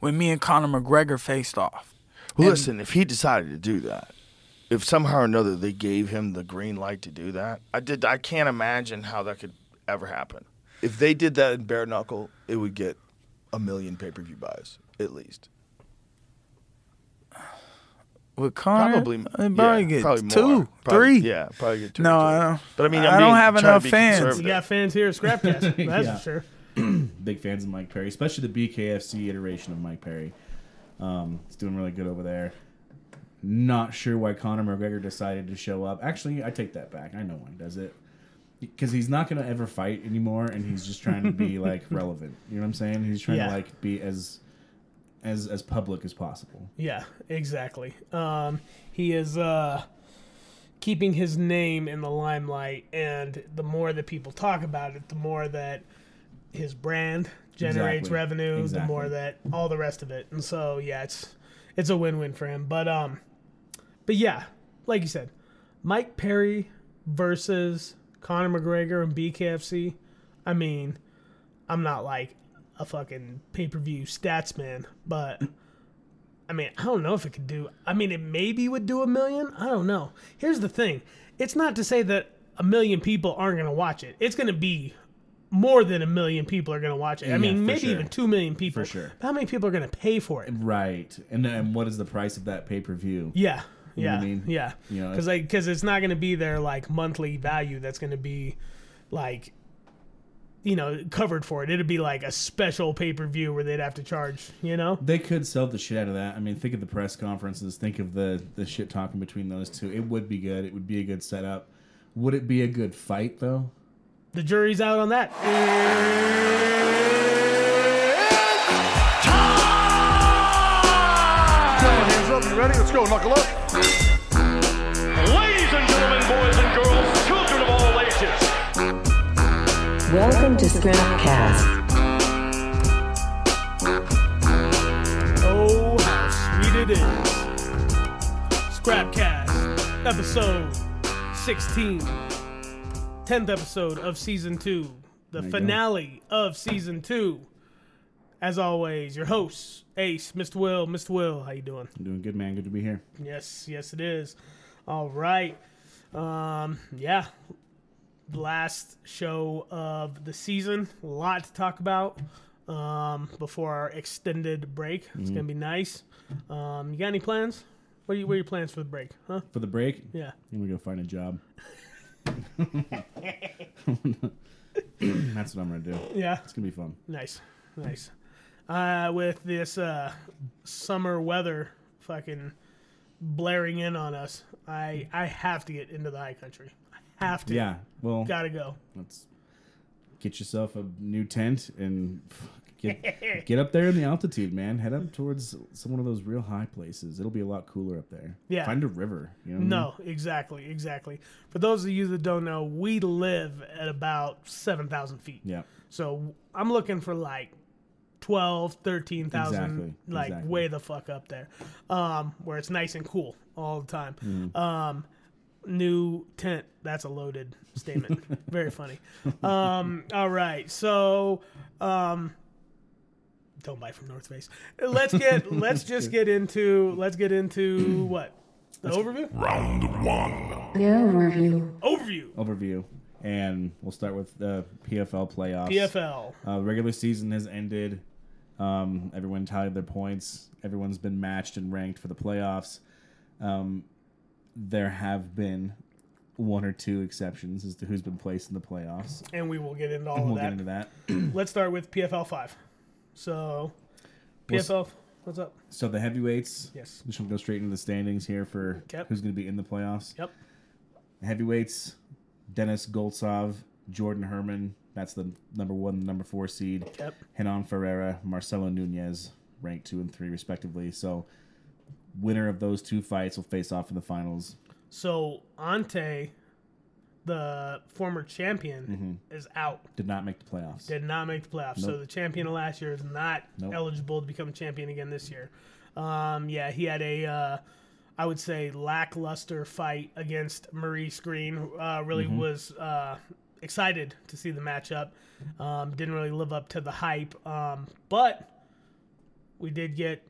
when me and Conor McGregor faced off. Well, And- listen, if he decided to do that, if somehow or another they gave him the green light to do that, I did. I can't imagine how that could ever happen. If they did that in bare knuckle, it would get a million pay per view buys at least. With Conor, Probably, it probably yeah, get probably two. Probably- three. Yeah, probably get two. No, or I three. don't. But I mean, I'm I don't being- have enough fans. conservative. You got fans here at Scrapcast, that's Yeah. for sure. Big fans of Mike Perry, especially the BKFC iteration of Mike Perry. Um, it's doing really good over there. Not sure why Conor McGregor decided to show up. Actually, I take that back. I know why he does it. Because he's not going to ever fight anymore, and he's just trying to be like relevant. You know what I'm saying? He's trying Yeah. to like be as as as public as possible. Yeah, exactly. Um, he is uh, keeping his name in the limelight, and the more that people talk about it, the more that his brand generates Exactly. revenue, the more that all the rest of it. And so, yeah, it's it's a win-win for him. But um, but yeah, like you said, Mike Perry versus Conor McGregor and BKFC. I mean, I'm not like a fucking pay per view stats man, but I mean, I don't know if it could do. I mean, it maybe would do a million. I don't know. Here's the thing: it's not to say that a million people aren't going to watch it. It's going to be more than a million people are going to watch it. I Yeah, mean, maybe sure. even two million people. For sure. How many people are going to pay for it? Right. And then what is the price of that pay per view? Yeah. You know Yeah, I mean? yeah, You know, because like because it's not going to be their like monthly value that's going to be like you know covered for it. It'd be like a special pay per view where they'd have to charge. You know, They could sell the shit out of that. I mean, think of the press conferences. Think of the the shit talking between those two. It would be good. It would be a good setup. Would it be a good fight though? The jury's out on that. It's time. Hands up, you ready? Let's go, knuckle up. Ladies and gentlemen, boys and girls, children of all ages. Welcome to Scrapcast. Oh, how sweet it is! Scrapcast episode 16, 10th episode of season two, the finale of season two. As always, your host Ace, Mr. Will, Mr. Will, how you doing? I'm doing good, man. Good to be here. Yes, yes, it is. All right. Um, yeah. Last show of the season. A lot to talk about um, before our extended break. It's gonna be nice. Um, you got any plans? What are, you, what are your plans for the break? Huh? For the break, Yeah. I'm gonna go find a job. That's what I'm gonna do. Yeah. It's gonna be fun. Nice, nice. Uh, with this uh, summer weather fucking blaring in on us, I I have to get into the high country. I have to. Yeah. Well, Gotta go. let's get yourself a new tent and get get up there in the altitude, man. Head up towards some one of those real high places. It'll be a lot cooler up there. Yeah. Find a river. You know. what I mean? No, exactly, exactly. For those of you that don't know, we live at about 7,000 feet. Yeah. So I'm looking for like 12, 13,000, Exactly, like exactly. way the fuck up there, um, where it's nice and cool all the time. Mm-hmm. Um, new tent. That's a loaded statement. Very funny. Um, all right. So, um, don't buy from North Face. Let's get, let's just get into, let's get into what? The overview? Round one. The overview. Overview. Overview, and we'll start with the PFL playoffs. PFL. Uh, regular season has ended. Um, everyone tallied their points. Everyone's been matched and ranked for the playoffs. Um, there have been one or two exceptions as to who's been placed in the playoffs. And we will get into all We'll of get into that. Let's start with PFL 5. So, PFL, what's up? So the heavyweights. Yes. We should go straight into the standings here for Yep. who's going to be in the playoffs. Yep. Heavyweights: Dennis Goltsov, Jordan Herman. That's the number one, number four seed. Yep. Renan Ferreira, Marcelo Nunes, ranked two and three respectively. So, winner of those two fights will face off in the finals. So, Ante, the former champion, is out. Did not make the playoffs. Did not make the playoffs. So, the champion of last year is not Nope. eligible to become a champion again this year. Um, yeah, he had a, uh, I would say, lackluster fight against Maurice Greene. Uh, really Mm-hmm. was uh, excited to see the matchup. Um, didn't really live up to the hype. Um, but we did get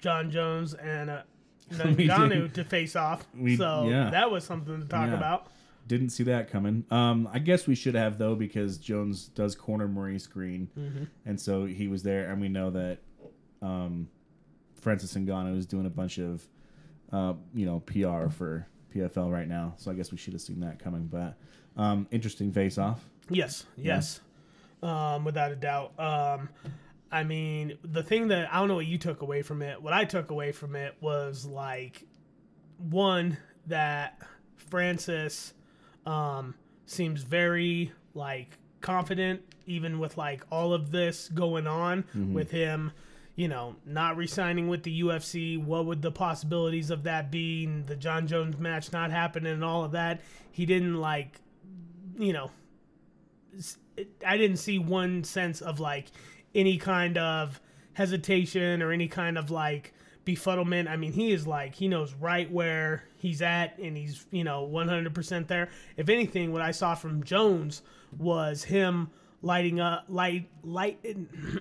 Jon Jones and uh, Ngannou to face off. We- so yeah. that was something to talk Yeah. about. Didn't see that coming. Um, I guess we should have though because Jones does corner Maurice Greene, Mm-hmm. and so he was there, and we know that um, Francis Ngannou is doing a bunch of uh, you know PR for PFL right now. So I guess we should have seen that coming. But um, interesting face off. Yes, yes, um, without a doubt. Um, I mean, the thing that I don't know what you took away from it. What I took away from it was like one that Francis um, seems very like confident, even with like all of this going on with him. You know, not re-signing with the UFC. What would the possibilities of that be? And the Jon Jones match not happening and all of that. He didn't like, you know, I didn't see one sense of like any kind of hesitation or any kind of like befuddlement. I mean, he is like he knows right where he's at and he's, you know, 100% there. If anything, what I saw from Jones was him lighting up light light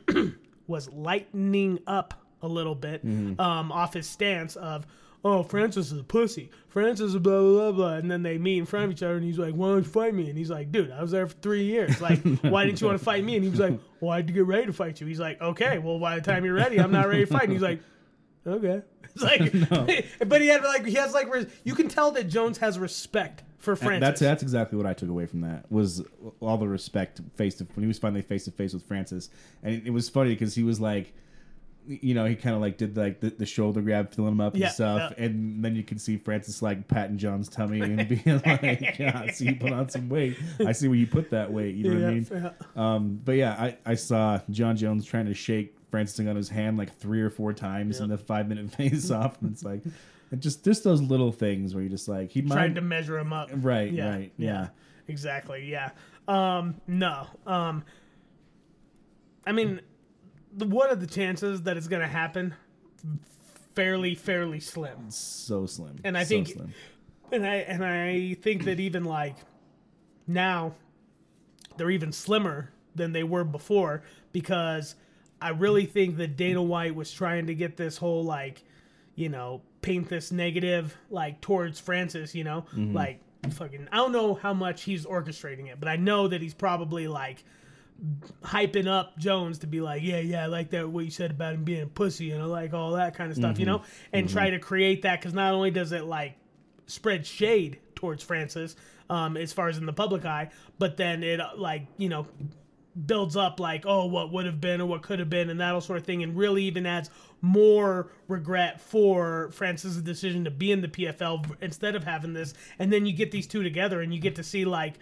was lightening up a little bit um, off his stance of, oh, Francis is a pussy. Francis is blah, blah, blah, blah. And then they meet in front of each other and he's like, why don't you fight me? And he's like, dude, I was there for three years. Like, why didn't you want to fight me? And he was like, well, I had to get ready to fight you. He's like, okay, well, by the time you're ready, I'm not ready to fight. And he's like, okay. It's like, but he had like, he has like, res- you can tell that Jones has respect for And Francis. That's that's exactly what I took away from that was all the respect face to when he was finally face to face with Francis, and it, it was funny because he was like, you know, he kind of like did like the, the shoulder grab, filling him up and Yeah, stuff, yeah. and then you can see Francis like patting Jon's tummy and being like, "Yeah, I see you put on some weight. I see where you put that weight." You know what I mean? Yeah, Um, but yeah, I, I saw Jon Jones trying to shake Francis Ngannou's hand like three or four times in the five minute face off, and it's like, and just just those little things where you're just like he might trying to measure him up. Right, Yeah, right, yeah. Exactly, yeah. Um, no. Um, I mean, the, what are the chances that it's going to happen? Fairly, fairly slim. so slim. And I so think- slim. And I and I think that even like now they're even slimmer than they were before because I really think that Dana White was trying to get this whole like you know paint this negative like towards Francis, you know, like fucking I don't know how much he's orchestrating it, but I know that he's probably like hyping up Jones to be like, yeah, yeah, I like that what you said about him being a pussy and I like all that kind of stuff, you know, and try to create that because not only does it like spread shade towards Francis, um, as far as in the public eye, but then it uh, like you know builds up like oh what would have been or what could have been and that all sort of thing and really even adds more regret for Francis's decision to be in the PFL instead of having this and then you get these two together and you get to see like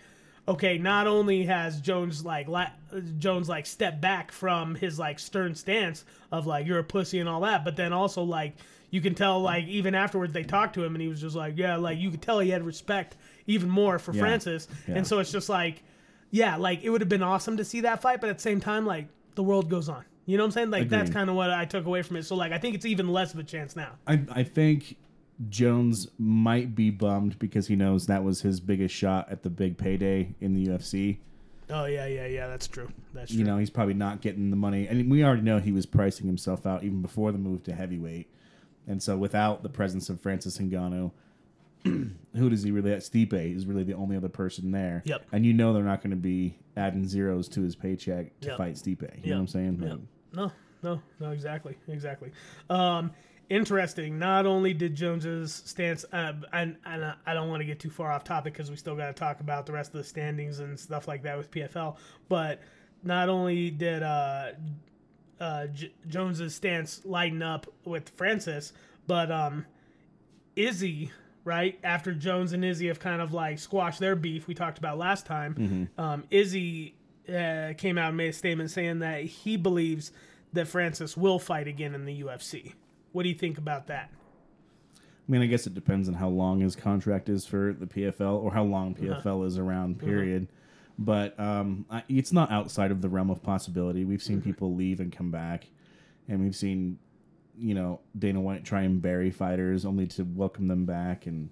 okay not only has Jones like la- Jones like stepped back from his like stern stance of like you're a pussy and all that but then also like you can tell like even afterwards they talked to him and he was just like yeah like you could tell he had respect even more for Yeah. Francis Yeah. and so it's just like yeah like it would have been awesome to see that fight but at the same time like the world goes on you know what I'm saying like that's kind of what I took away from it so like I think it's even less of a chance now I, I think Jones might be bummed because he knows that was his biggest shot at the big payday in the UFC. oh yeah yeah yeah that's true that's true You know, he's probably not getting the money. And we already know he was pricing himself out even before the move to heavyweight. And so without the presence of Francis Ngannou, who does he really at Stipe is really the only other person there. Yep. And you know they're not going to be adding zeros to his paycheck to Yep. fight Stipe. You know what I'm saying? Yep. Like, No, no, no, exactly, exactly. Um, interesting. Not only did Jones's stance, uh, and, and I- I don't want to get too far off topic because we still got to talk about the rest of the standings and stuff like that with PFL. But not only did uh, uh, J- Jones's stance lighten up with Francis, but um, Izzy, right after Jones and Izzy have kind of like squashed their beef we talked about last time, um, Izzy uh, came out and made a statement saying that he believes that Francis will fight again in the UFC. What do you think about that? I mean, I guess it depends on how long his contract is for the PFL or how long Uh-huh. PFL is around, period. But um, I, it's not outside of the realm of possibility. We've Mm-hmm. seen people leave and come back, and we've seen, you know, Dana White try and bury fighters only to welcome them back, and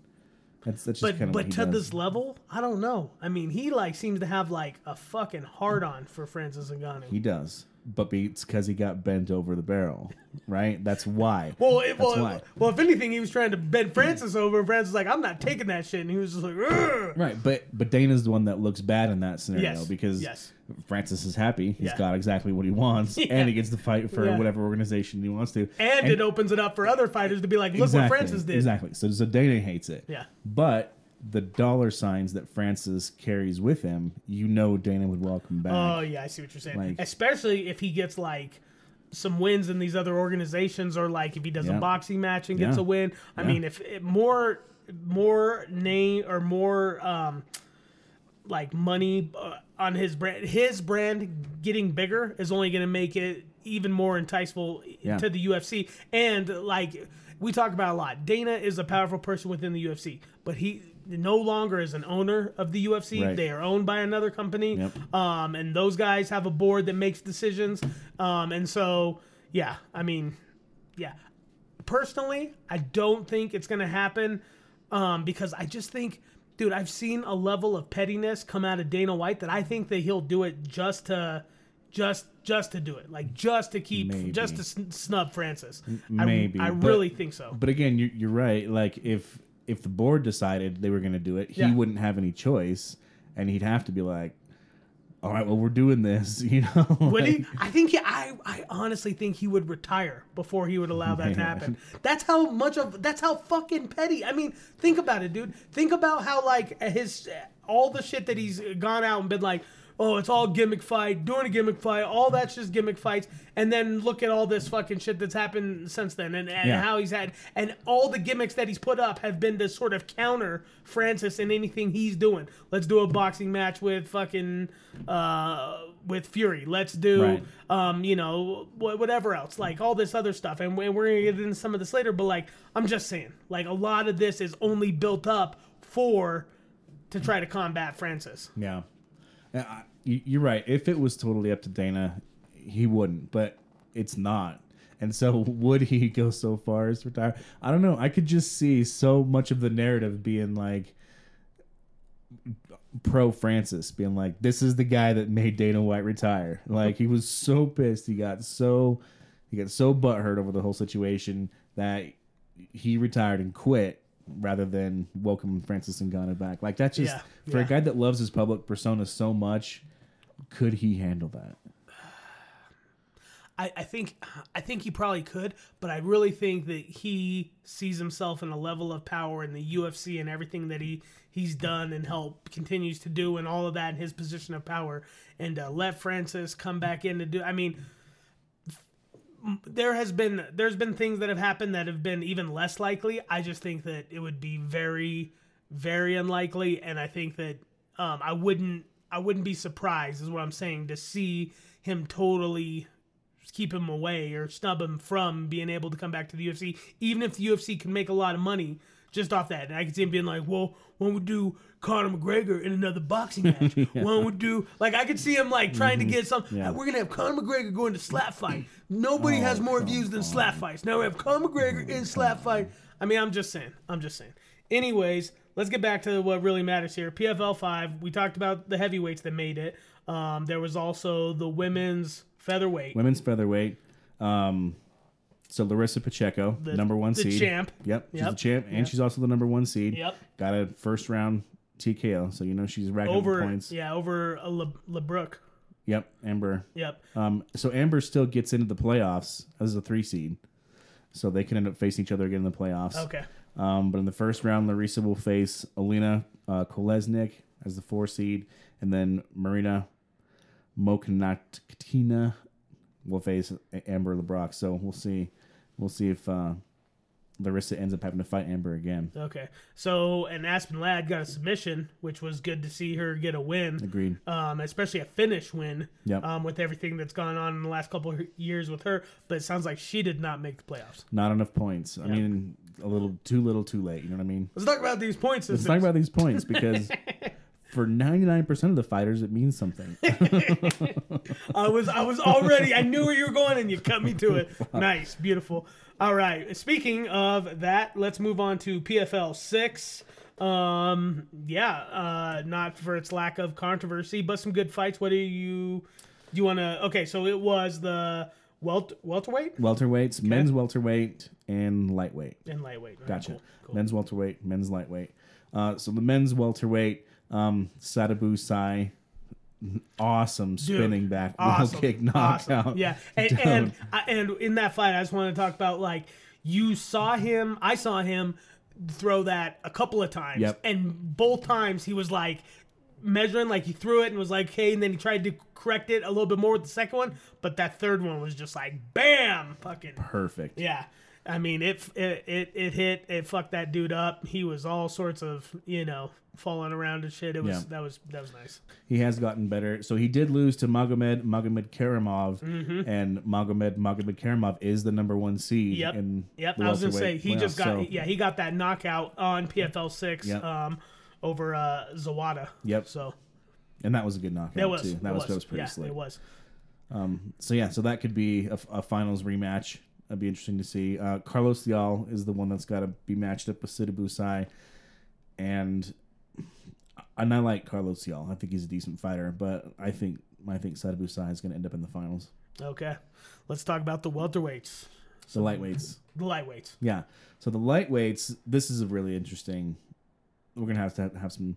that's that's just But kind of but to this level, I don't know. I mean, he like seems to have like a fucking hard on for Francis Ngannou. he does. But be- it's because he got bent over the barrel, right? That's why. Well, it, That's well, why. well, if anything, he was trying to bend Francis over, and Francis was like, "I'm not taking that shit," and he was just like, "Ugh." Right, but but Dana's the one that looks bad in that scenario Yes, because yes. Francis is happy. He's Yeah. got exactly what he wants, Yeah. and he gets to fight for Yeah. whatever organization he wants to. and, it opens it up for other fighters to be like, "Look what Francis did." Exactly. So, so Dana hates it. Yeah. But the dollar signs that Francis carries with him, you know Dana would welcome back. Oh yeah, I see what you're saying. Like- Especially if he gets like some wins in these other organizations, or like if he does a boxing match and gets Yeah. a win. I Yeah. mean, if it, more more name or more um, like money uh, on his brand, his brand getting bigger is only going to make it even more enticeful Yeah. to the UFC. And like we talk about a lot, Dana is a powerful person within the UFC, but he no longer is an owner of the UFC. Right. They are owned by another company. Yep. Um, and those guys have a board that makes decisions. Um, and so, yeah, I mean, yeah. Personally, I don't think it's going to happen um, because I just think, dude, I've seen a level of pettiness come out of Dana White that I think that he'll do it just to. Just, just to do it, like just to keep, Maybe. just to snub Francis. Maybe, I, I but- really think so. But again, you're, you're right. Like if if the board decided they were going to do it, he Yeah. wouldn't have any choice, and he'd have to be like, "All right, well, we're doing this," you know. Would he? I think he, I I honestly think he would retire before he would allow that to happen. That's how much of that's how fucking petty. I mean, think about it, dude. Think about how like his all the shit that he's gone out and been like, oh, it's all gimmick fight, doing a gimmick fight, all that's just gimmick fights, and then look at all this fucking shit that's happened since then, and, and Yeah. how he's had, and all the gimmicks that he's put up have been to sort of counter Francis in anything he's doing. Let's do a boxing match with fucking uh with Fury. Let's do Right. um you know wh- whatever else, like all this other stuff, and we- we're gonna get into some of this later. But like I'm just saying, like a lot of this is only built up for to try to combat Francis. Yeah, Yeah, I- you're right. If it was totally up to Dana, he wouldn't. But it's not. And so, would he go so far as retire? I don't know. I could just see so much of the narrative being like pro Francis, being like, "This is the guy that made Dana White retire." Like he was so pissed. He got so he got so butthurt over the whole situation that he retired and quit rather than welcome Francis Ngannou back. Like that's just Yeah, for yeah. a guy that loves his public persona so much. Could he handle that? I, I think I think he probably could, but I really think that he sees himself in a level of power in the UFC and everything that he he's done and help continues to do and all of that in his position of power and uh, let Francis come back in to do. I mean, there has been there's been things that have happened that have been even less likely. I just think that it would be very very unlikely, and I think that um, I wouldn't I wouldn't be surprised is what I'm saying to see him totally keep him away or snub him from being able to come back to the UFC, even if the UFC can make a lot of money just off that. And I could see him being like, well, when we do Conor McGregor in another boxing match, when we do, like, I could see him like trying to mm-hmm. get some, Yeah. we're going to have Conor McGregor going to slap fight. Nobody oh, has more views than slap fights. Now we have Conor McGregor in slap fight. I mean, I'm just saying. I'm just saying. Anyways, let's get back to what really matters here. PFL 5, we talked about the heavyweights that made it. Um, there was also the women's featherweight. Women's featherweight. Um, so Larissa Pacheco, The- number one the seed. champ. Yep, she's Yep. the champ, and Yep. she's also the number one seed. Yep. Got a first round TKO, so you know she's racking up over points. yeah over a Le, Leibrock. Yep, Amber. Yep. Um, so Amber still gets into the playoffs as a three seed, so they can end up facing each other again in the playoffs. Okay. Um, but in the first round, Larissa will face Alina uh, Kolesnyk as the four seed, and then Marina Mokhnatkina will face Amber Leibrock. So we'll see. We'll see if uh, Larissa ends up having to fight Amber again. Okay. So and Aspen Ladd got a submission, which was good to see her get a win. Agreed. Um, especially a finish win. Yep. Um, with everything that's gone on in the last couple of years with her, but it sounds like she did not make the playoffs. Not enough points. I mean, a little too little, too late. You know what I mean? Let's talk about these points. Let's talk about these points because for ninety nine percent of the fighters, it means something. I was I was already I knew where you were going and you cut me to it. Nice, beautiful. All right. Speaking of that, let's move on to PFL six. Um, yeah, uh, not for its lack of controversy, but some good fights. What do you? Do you want to? Okay, so it was the welt welterweight Welterweights, men's welterweight, and lightweight. and lightweight. Right, Gotcha. cool, cool. Men's welterweight, men's lightweight. Uh, so the men's welterweight, um, Sadibou Sy, awesome spinning back Awesome. kick knockout. Awesome. Yeah, and and and in that fight, I just want to talk about like you saw him. I saw him throw that a couple of times, Yep. and both times he was like measuring, like he threw it and was like, "Okay," and then he tried to correct it a little bit more with the second one, but that third one was just like, "Bam!" Fucking perfect. yeah. I mean, it it it, it hit. It fucked that dude up. He was all sorts of you know falling around and shit. It was Yeah. that was that was nice. He has gotten better. So he did lose to Magomed Magomedkerimov, Mm-hmm. and Magomed Magomedkerimov is the number one seed. Yep. In Yep. the I was gonna say he just got So- yeah he got that knockout on PFL six Yep. um over uh Zawada. Yep. So and that was a good knockout that was too. That it was, that was pretty yeah, slick. It was. Um, So yeah, so that could be a, a finals rematch. That'd be interesting to see. Uh, Carlos Leal is the one that's got to be matched up with Sadibou Sy, and and I like Carlos Leal. I think he's a decent fighter, but I think I think Sadibou Sy is going to end up in the finals. Okay. Let's talk about the welterweights, The lightweights, the lightweights. yeah. So the lightweights, this is a really interesting. We're gonna have to have some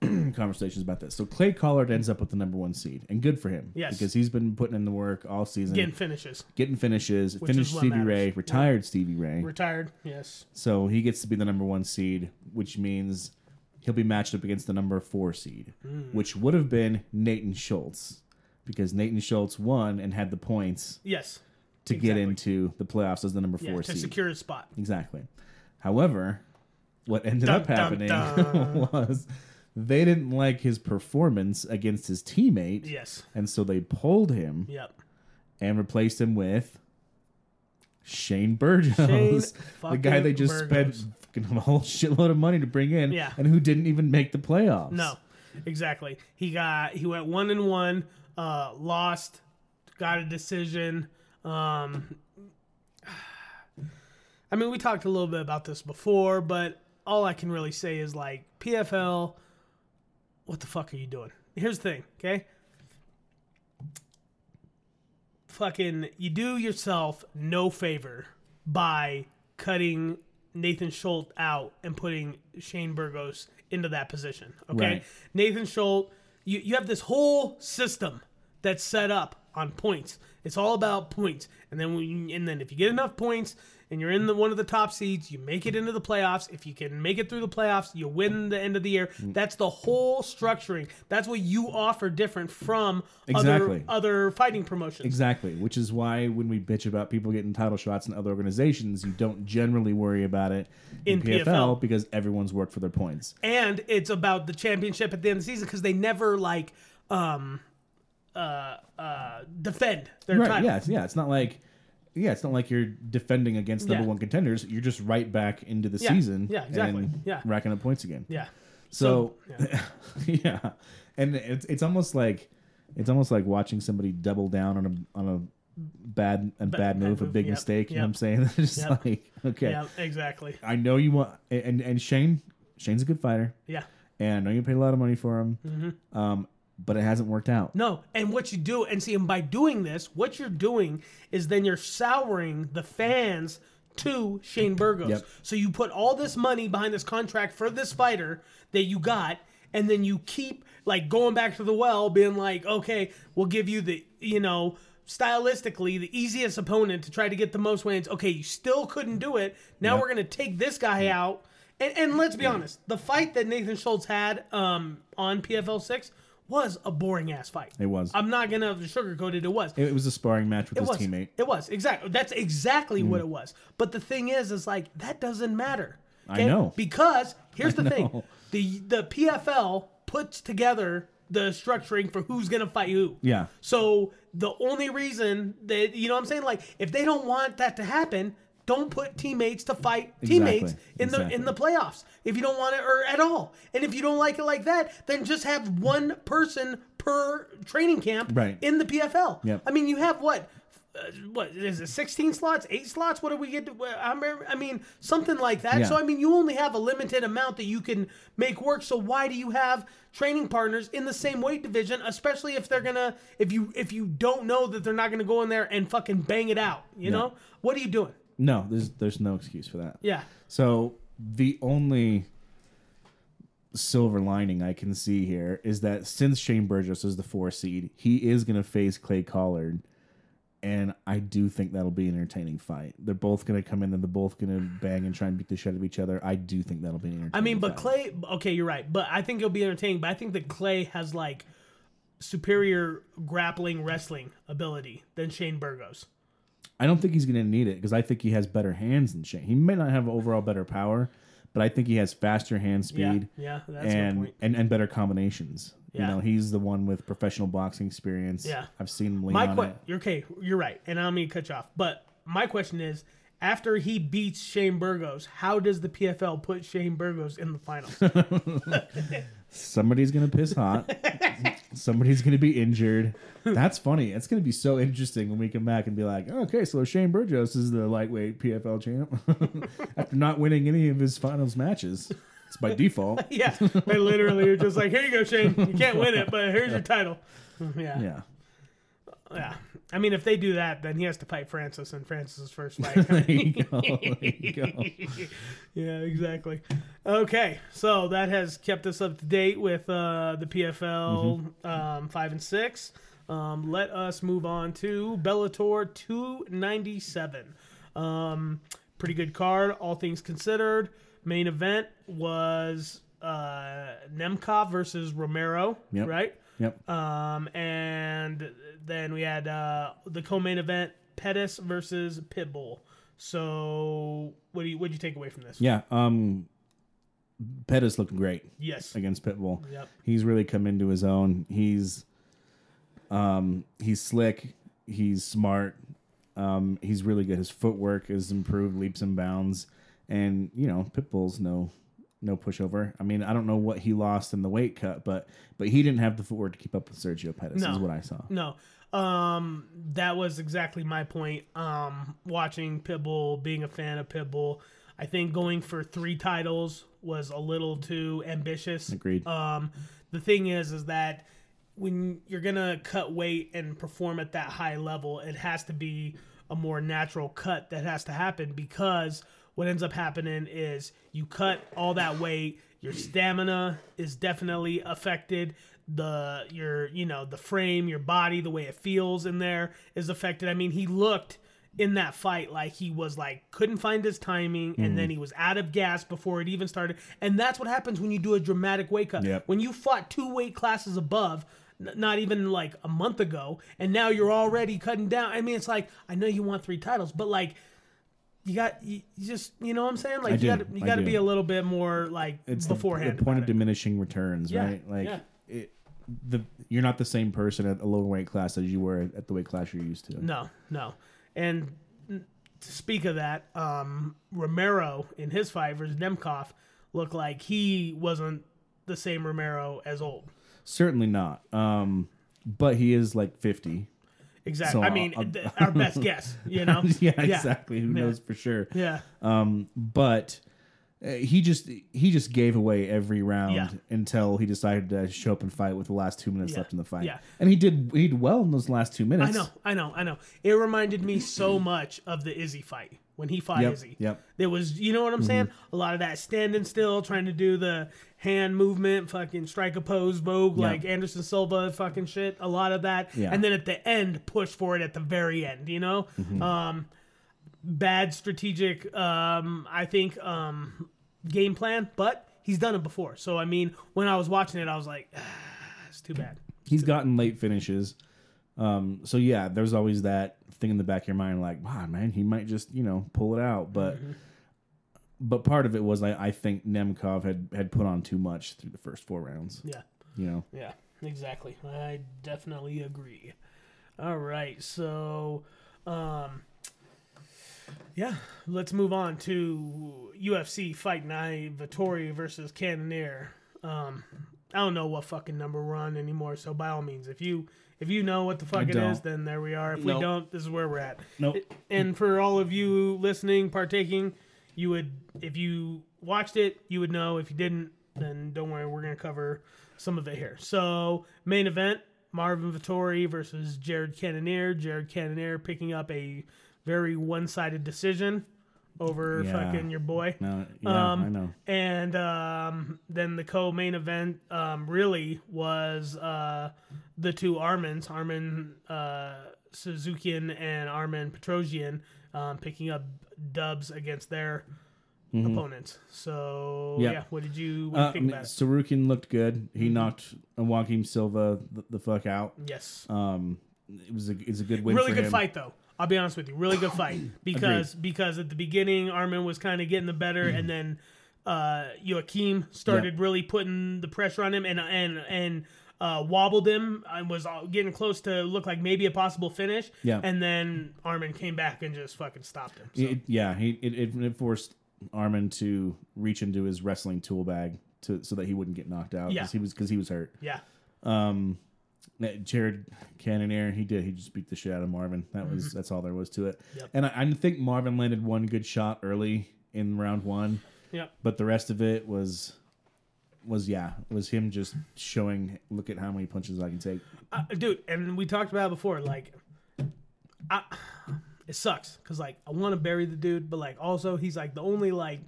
conversations about this. So Clay Collard ends up with the number one seed, and good for him. Yes. because he's been putting in the work all season. Getting finishes. getting finishes, is finished Stevie matters. Ray, retired Stevie Ray. Retired. Yes. So he gets to be the number one seed, which means he'll be matched up against the number four seed, Hmm. which would have been Nathan Schultz, because Nathan Schultz won and had the points Yes. to get into the playoffs as the number Yeah. four To seed. secure a spot. Exactly. However, what ended Dun, up happening dun. was they didn't like his performance against his teammate, Yes. and so they pulled him Yep. and replaced him with Shane Burgos, Shane the guy they just Burgos. spent a whole shitload of money to bring in, Yeah. and who didn't even make the playoffs. No, exactly. He got he went one and one, uh, lost, got a decision. Um, I mean, we talked a little bit about this before, but all I can really say is like PFL. What the fuck are you doing? Here's the thing, okay? Fucking, you do yourself no favor by cutting Nathan Schultz out and putting Shane Burgos into that position. Okay, Right. Nathan Schultz, you you have this whole system that's set up on points. It's all about points, and then when and then if you get enough points and you're in the one of the top seeds, you make it into the playoffs. If you can make it through the playoffs, you win the end of the year. Mm. That's the whole structuring. That's what you offer different from Exactly. other other fighting promotions. Exactly, which is why when we bitch about people getting title shots in other organizations, you don't generally worry about it in, In PFL, PFL. because everyone's worked for their points. and it's about the championship at the end of the season because they never like um uh uh defend their Right? title. Yeah, it's, yeah. It's not like yeah, it's not like you're defending against number Yeah. one contenders. You're just right back into the Yeah, season. yeah, exactly, And yeah. racking up points again. Yeah. So, yeah. yeah. and it's it's almost like it's almost like watching somebody double down on a on a bad a bad, bad move, a big yep, mistake. You know what I'm saying? It's just Yep. like okay, Yeah, exactly. I know you want and and Shane Shane's a good fighter, Yeah. and I know you paid a lot of money for him, Mm-hmm. um, but it hasn't worked out. No, and what you do, and see, and by doing this, what you're doing is then you're souring the fans to Shane Burgos. Yep. So you put all this money behind this contract for this fighter that you got, and then you keep like going back to the well, being like, okay, we'll give you the, you know, stylistically the easiest opponent to try to get the most wins. Okay, you still couldn't do it. Now Yep. we're gonna take this guy out. And, and let's be honest, the fight that Nathan Schultz had um, on PFL six was a boring ass fight. It was. I'm not gonna sugarcoat it. It was. It was a sparring match with It his was. teammate. It was exactly. That's exactly what mm. it was. But the thing is, is like that doesn't matter. I know. because here's the thing: the the PFL puts together the structuring for who's gonna fight who. Yeah. So the only reason that you know what I'm saying, like if they don't want that to happen, don't put teammates to fight teammates Exactly. in the in the playoffs. If you don't want it or at all. And if you don't like it like that, then just have one person per training camp Right. in the PFL. Yep. I mean, you have what uh, what is it? Sixteen slots, eight slots? What do we get? To, I mean, something like that. Yeah. So I mean, you only have a limited amount that you can make work. So why do you have training partners in the same weight division, especially if they're gonna if you if you don't know that they're not gonna go in there and fucking bang it out? You know what are you doing? No, there's there's no excuse for that. Yeah. So the only silver lining I can see here is that since Shane Burgos is the four seed, he is going to face Clay Collard, and I do think that'll be an entertaining fight. They're both going to come in and they're both going to bang and try and beat the shit out of each other. I do think that'll be an entertaining. I mean, but fight. Clay. Okay, you're right. But I think it'll be entertaining. But I think that Clay has like superior grappling wrestling ability than Shane Burgos. I don't think he's going to need it because I think he has better hands than Shane. He may not have overall better power, but I think he has faster hand speed. Yeah, yeah, that's a good and, point. and and better combinations. Yeah. You know, he's the one with professional boxing experience. Yeah. I've seen him lean My on que- it. you're okay. You're right, and I'm gonna cut you off. But my question is, after he beats Shane Burgos, how does the PFL put Shane Burgos in the finals? Somebody's gonna piss hot. Somebody's gonna be injured. That's funny. It's gonna be so interesting when we come back and be like, okay, so Shane Burgos is the lightweight PFL champ after not winning any of his finals matches. It's by default. yeah, they literally are just like, here you go, Shane. You can't win it, but here's your title. Yeah, Yeah. yeah. I mean, if they do that, then he has to fight Francis in Francis's first fight. There you go. There you go. yeah, exactly. Okay, so that has kept us up to date with uh, the PFL um, five and six. Um, let us move on to Bellator 297. Um, pretty good card, all things considered. Main event was uh, Nemkov versus Romero, Yep. right? Yep. Um, and then we had uh, the co-main event, Pettis versus Pitbull. So, what do you what do you take away from this? Yeah. Um Pettis looking great Yes. against Pitbull. Yep. He's really come into his own. He's um he's slick, he's smart, um, he's really good. His footwork is improved leaps and bounds. And, you know, Pitbull's no no pushover. I mean, I don't know what he lost in the weight cut, but but he didn't have the footwork to keep up with Sergio Pettis, No. is what I saw. No. Um, that was exactly my point. Um, watching Pitbull, being a fan of Pitbull, I think going for three titles was a little too ambitious. Agreed. Um, the thing is, is that when you're gonna cut weight and perform at that high level, it has to be a more natural cut that has to happen because what ends up happening is you cut all that weight, your stamina is definitely affected. The your you know the frame, your body, the way it feels in there is affected. I mean, he looked in that fight like he was like couldn't find his timing and then mm. he was out of gas before it even started and that's what happens when you do a dramatic wake up Yep. when you fought two weight classes above n- not even like a month ago and now you're already cutting down i mean it's like i know you want three titles but like you got you, just you know what i'm saying like I you got you got to be a little bit more like it's the- beforehand the, point of it. diminishing returns, Yeah, right? Like yeah. it, the you're not the same person at a lower weight class as you were at the weight class you're used to. No, no. And to speak of that, um, Romero in his fight versus Nemkov looked like he wasn't the same Romero as old. Certainly not. Um, but he is like 50. Exactly. So, I mean, uh, our best guess, you know? yeah, exactly. Who Yeah. knows for sure? Yeah. Um, but uh, he just he just gave away every round Yeah. until he decided to show up and fight with the last two minutes Yeah. left in the fight. Yeah. and he did he did well in those last two minutes. I know, I know, I know. It reminded me so much of the Izzy fight when he fought Yep, Izzy. yep. There was, you know what I'm saying? A lot of that standing still, trying to do the hand movement, fucking strike a pose, vogue, Yeah. like Anderson Silva, fucking shit. A lot of that, Yeah. and then at the end, push for it at the very end. You know, Mm-hmm. um, bad strategic, um, I think, um, game plan, but he's done it before. So I mean, when I was watching it, I was like, ah, it's too bad. he's gotten late finishes. Um, so yeah, there's always that thing in the back of your mind, like, wow, man, he might just you know pull it out. But Mm-hmm. But part of it was I, I think Nemkov had had put on too much through the first four rounds. Yeah. You know, Yeah, exactly. I definitely agree. All right, so um yeah, let's move on to UFC Fight Night Vettori versus Cannonier. Um I don't know what fucking number we're on anymore, so by all means, if you If you know what the fuck it don't. is, then there we are. If Nope. we don't, this is where we're at. Nope. And for all of you listening, partaking, you would, if you watched it, you would know. If you didn't, then don't worry, we're gonna cover some of it here. So main event: Marvin Vettori versus Jared Cannonier. Jared Cannonier picking up a very one-sided decision over Yeah. fucking your boy. No, yeah, Um, I know. And um, then the co-main event um, really was uh, the two Armins, Armin uh, Tsarukyan and Armin Petrosyan, um, picking up dubs against their opponents. So Mm-hmm. Yeah. what did you, what did you Uh, think about it? Tsarukyan looked good. He knocked Joaquim Silva the, the fuck out. Yes, Um, it was a it's a good win. really good him. fight though. I'll be honest with you, really good fight because because at the beginning Armin was kind of getting the better, and then uh, Joaquim started Yeah. really putting the pressure on him and and and uh, wobbled him and was getting close to look like maybe a possible finish. Yeah. and then Armin came back and just fucking stopped him. So, It, yeah, he it, it, forced Armin to reach into his wrestling tool bag to so that he wouldn't get knocked out. Yeah. he was because he was hurt. yeah, Uh, Jared Cannonier, he did. He just beat the shit out of Marvin. That was that's all there was to it. Mm-hmm. Yep. And I, I think Marvin landed one good shot early in round one, yeah, but the rest of it was was yeah was him just showing look at how many punches I can take. uh, dude. And we talked about it before, like. I, it sucks because like I want to bury the dude, but like also he's like the only like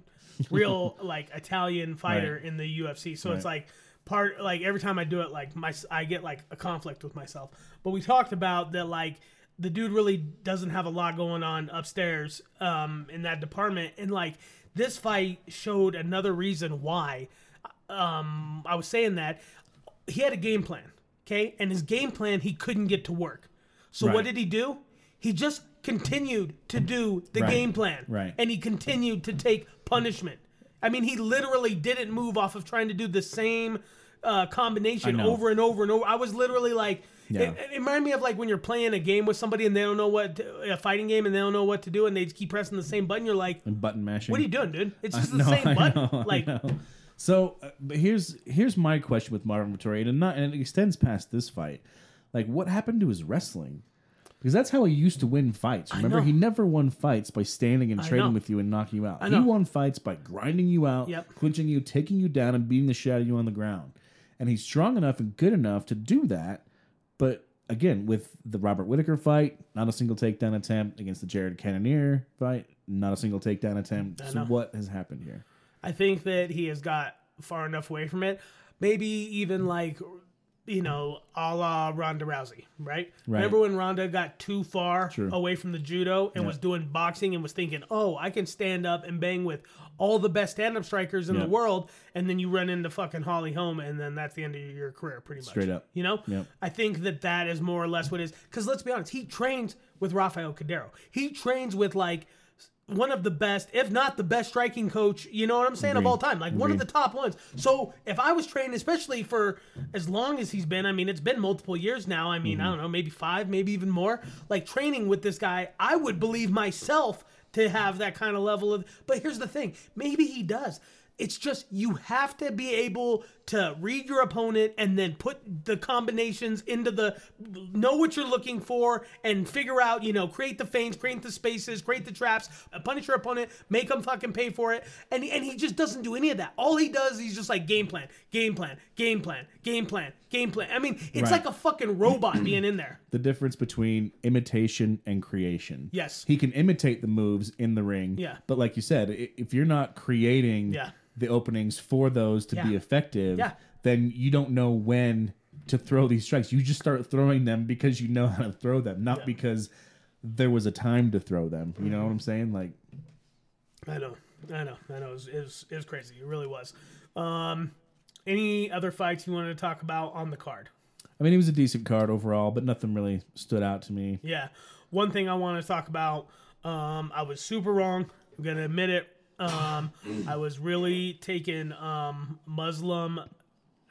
real like Italian fighter Right. in the UFC. So it's like part like every time I do it, like my I get like a conflict with myself. But we talked about that like the dude really doesn't have a lot going on upstairs um, in that department, and like this fight showed another reason why. Um, I was saying that he had a game plan, okay, and his game plan he couldn't get to work. So what did he do? He just continued to do the Right. game plan. Right. And he continued to take punishment. I mean, he literally didn't move off of trying to do the same uh, combination over and over and over. I was literally like, Yeah. it, it reminded me of like when you're playing a game with somebody and they don't know what, to, a fighting game and they don't know what to do and they just keep pressing the same button. You're like, And button mashing. what are you doing, dude? It's just the No, same I button. know, I like, know. So, uh, but here's here's my question with Marvin Vettori, and not and it extends past this fight. Like, what happened to his wrestling? Because that's how he used to win fights. Remember, know. he never won fights by standing and I trading know. with you and knocking you out. I He know. won fights by grinding you out, Yep. clinching you, taking you down, and beating the shit out of you on the ground. And he's strong enough and good enough to do that. But again, with the Robert Whitaker fight, not a single takedown attempt against the Jared Cannonier fight, not a single takedown attempt. So know. what has happened here? I think that he has got far enough away from it. Maybe even like, you know, a la Ronda Rousey, right? Remember when Ronda got too far True. away from the judo and Yeah. was doing boxing and was thinking, oh, I can stand up and bang with all the best stand up strikers in Yeah. the world. And then you run into fucking Holly Holm and then that's the end of your career, pretty much. Straight up. You know? Yep. I think that that is more or less what it is. Because let's be honest, he trains with Rafael Cordeiro. He trains with like one of the best, if not the best striking coach, you know what I'm saying, of all time. Like one of the top ones. So if I was trained, especially for as long as he's been, I mean, it's been multiple years now. I mean, I mm-hmm. don't know, maybe five, maybe even more. Like training with this guy, I would believe myself to have that kind of level of. But here's the thing maybe he does. It's just you have to be able to read your opponent and then put the combinations into the know what you're looking for and figure out, you know, create the feints, create the spaces, create the traps, uh, punish your opponent, make them fucking pay for it. And and he just doesn't do any of that. All he does, he's just like game plan, game plan, game plan, game plan, game plan. I mean, it's Right. like a fucking robot being in there. the difference between imitation and creation. Yes. He can imitate the moves in the ring. Yeah. But like you said, i- if you're not creating Yeah. the openings for those to be Yeah. effective, Yeah. then you don't know when to throw these strikes. You just start throwing them because you know how to throw them, not because there was a time to throw them. You know what I'm saying? Like I know, I know, I know. It was, it was, it was crazy. It really was. Um, any other fights you wanted to talk about on the card? I mean, it was a decent card overall, but nothing really stood out to me. Yeah. One thing I want to talk about, um, I was super wrong. I'm going to admit it. Um, I was really taking um, Muslim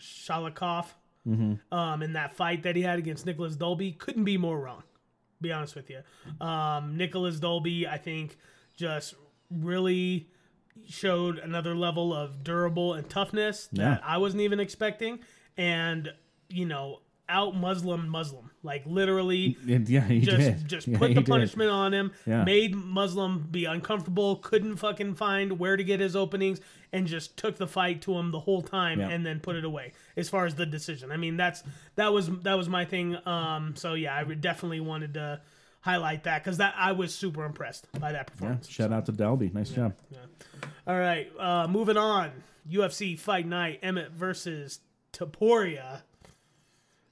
Salikhov um, in that fight that he had against Nicolas Dalby. Couldn't be more wrong, be honest with you. Um, Nicolas Dalby, I think, just really showed another level of durable and toughness that Yeah. I wasn't even expecting. And, you know, out Muslim Muslim, like literally yeah, he just did. just Yeah, put he the did. punishment on him, Yeah. made Muslim be uncomfortable, couldn't fucking find where to get his openings, and just took the fight to him the whole time, and then put it away. As far as the decision, I mean, that's that was that was my thing. Um, so yeah, I definitely wanted to highlight that because that I was super impressed by that performance. Yeah, shout out to Dalby. Nice job. Yeah. All right, uh, moving on. UFC Fight Night: Emmett versus Topuria.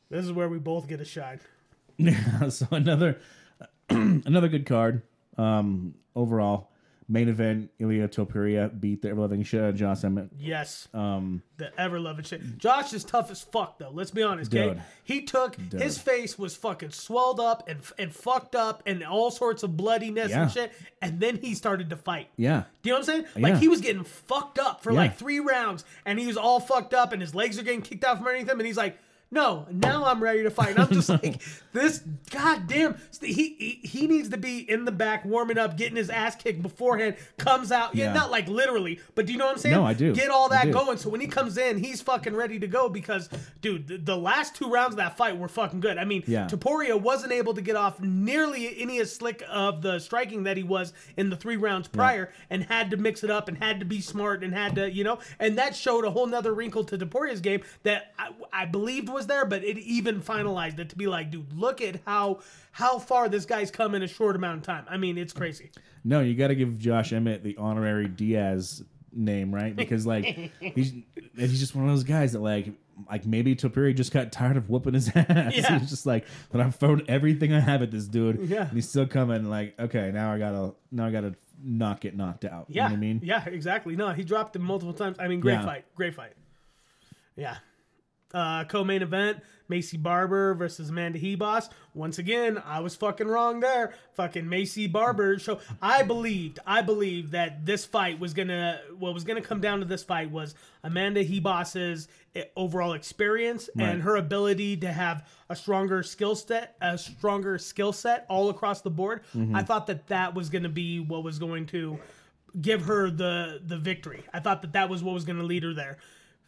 This is where we both get a shine. Yeah, so another another good card. Um, overall, main event: Ilya Topuria beat the ever loving shit out of Josh Emmett. Yes, Um, the ever loving shit. Josh is tough as fuck though. Let's be honest, okay? He took his face was fucking swelled up and and fucked up and all sorts of bloodiness Yeah. and shit, and then he started to fight. yeah, Do you know what I'm saying? Like Yeah. he was getting fucked up for Yeah. like three rounds, and he was all fucked up, and his legs are getting kicked out from underneath him, and he's like, "No, now I'm ready to fight." And I'm just like, "This goddamn, he, he he needs to be in the back warming up, getting his ass kicked beforehand. Comes out, yeah, Yeah. not like literally, but do you know what I'm saying? No, I do. Get all that do. going, so when he comes in, he's fucking ready to go because, dude, the, the last two rounds of that fight were fucking good. I mean, Yeah. Topuria wasn't able to get off nearly any as slick of the striking that he was in the three rounds prior and had to mix it up and had to be smart and had to, you know, and that showed a whole nother wrinkle to Topuria's game that I, I believed was there, but it even finalized it to be like, dude, look at how how far this guy's come in a short amount of time. I mean, it's crazy. no, you got to give Josh Emmett the honorary Diaz name, right? Because like he's he's just one of those guys that like like maybe Topuria just got tired of whooping his ass. Yeah. he's just like, but I've thrown everything I have at this dude. Yeah. and he's still coming. Like, okay, now I gotta now I gotta not get knocked out. Yeah. you know what I mean? Yeah, exactly. No, he dropped him multiple times. I mean, great Yeah. fight. Great fight. Yeah. Uh, co-main event: Maycee Barber versus Amanda Ribas. Once again, I was fucking wrong there. Fucking Maycee Barber. So I believed, I believed that this fight was gonna, what was gonna come down to this fight was Amanda Ribas's eh, overall experience and her ability to have a stronger skill set, a stronger skill set all across the board. I thought that that was gonna be what was going to give her the the victory. I thought that that was what was to lead her there.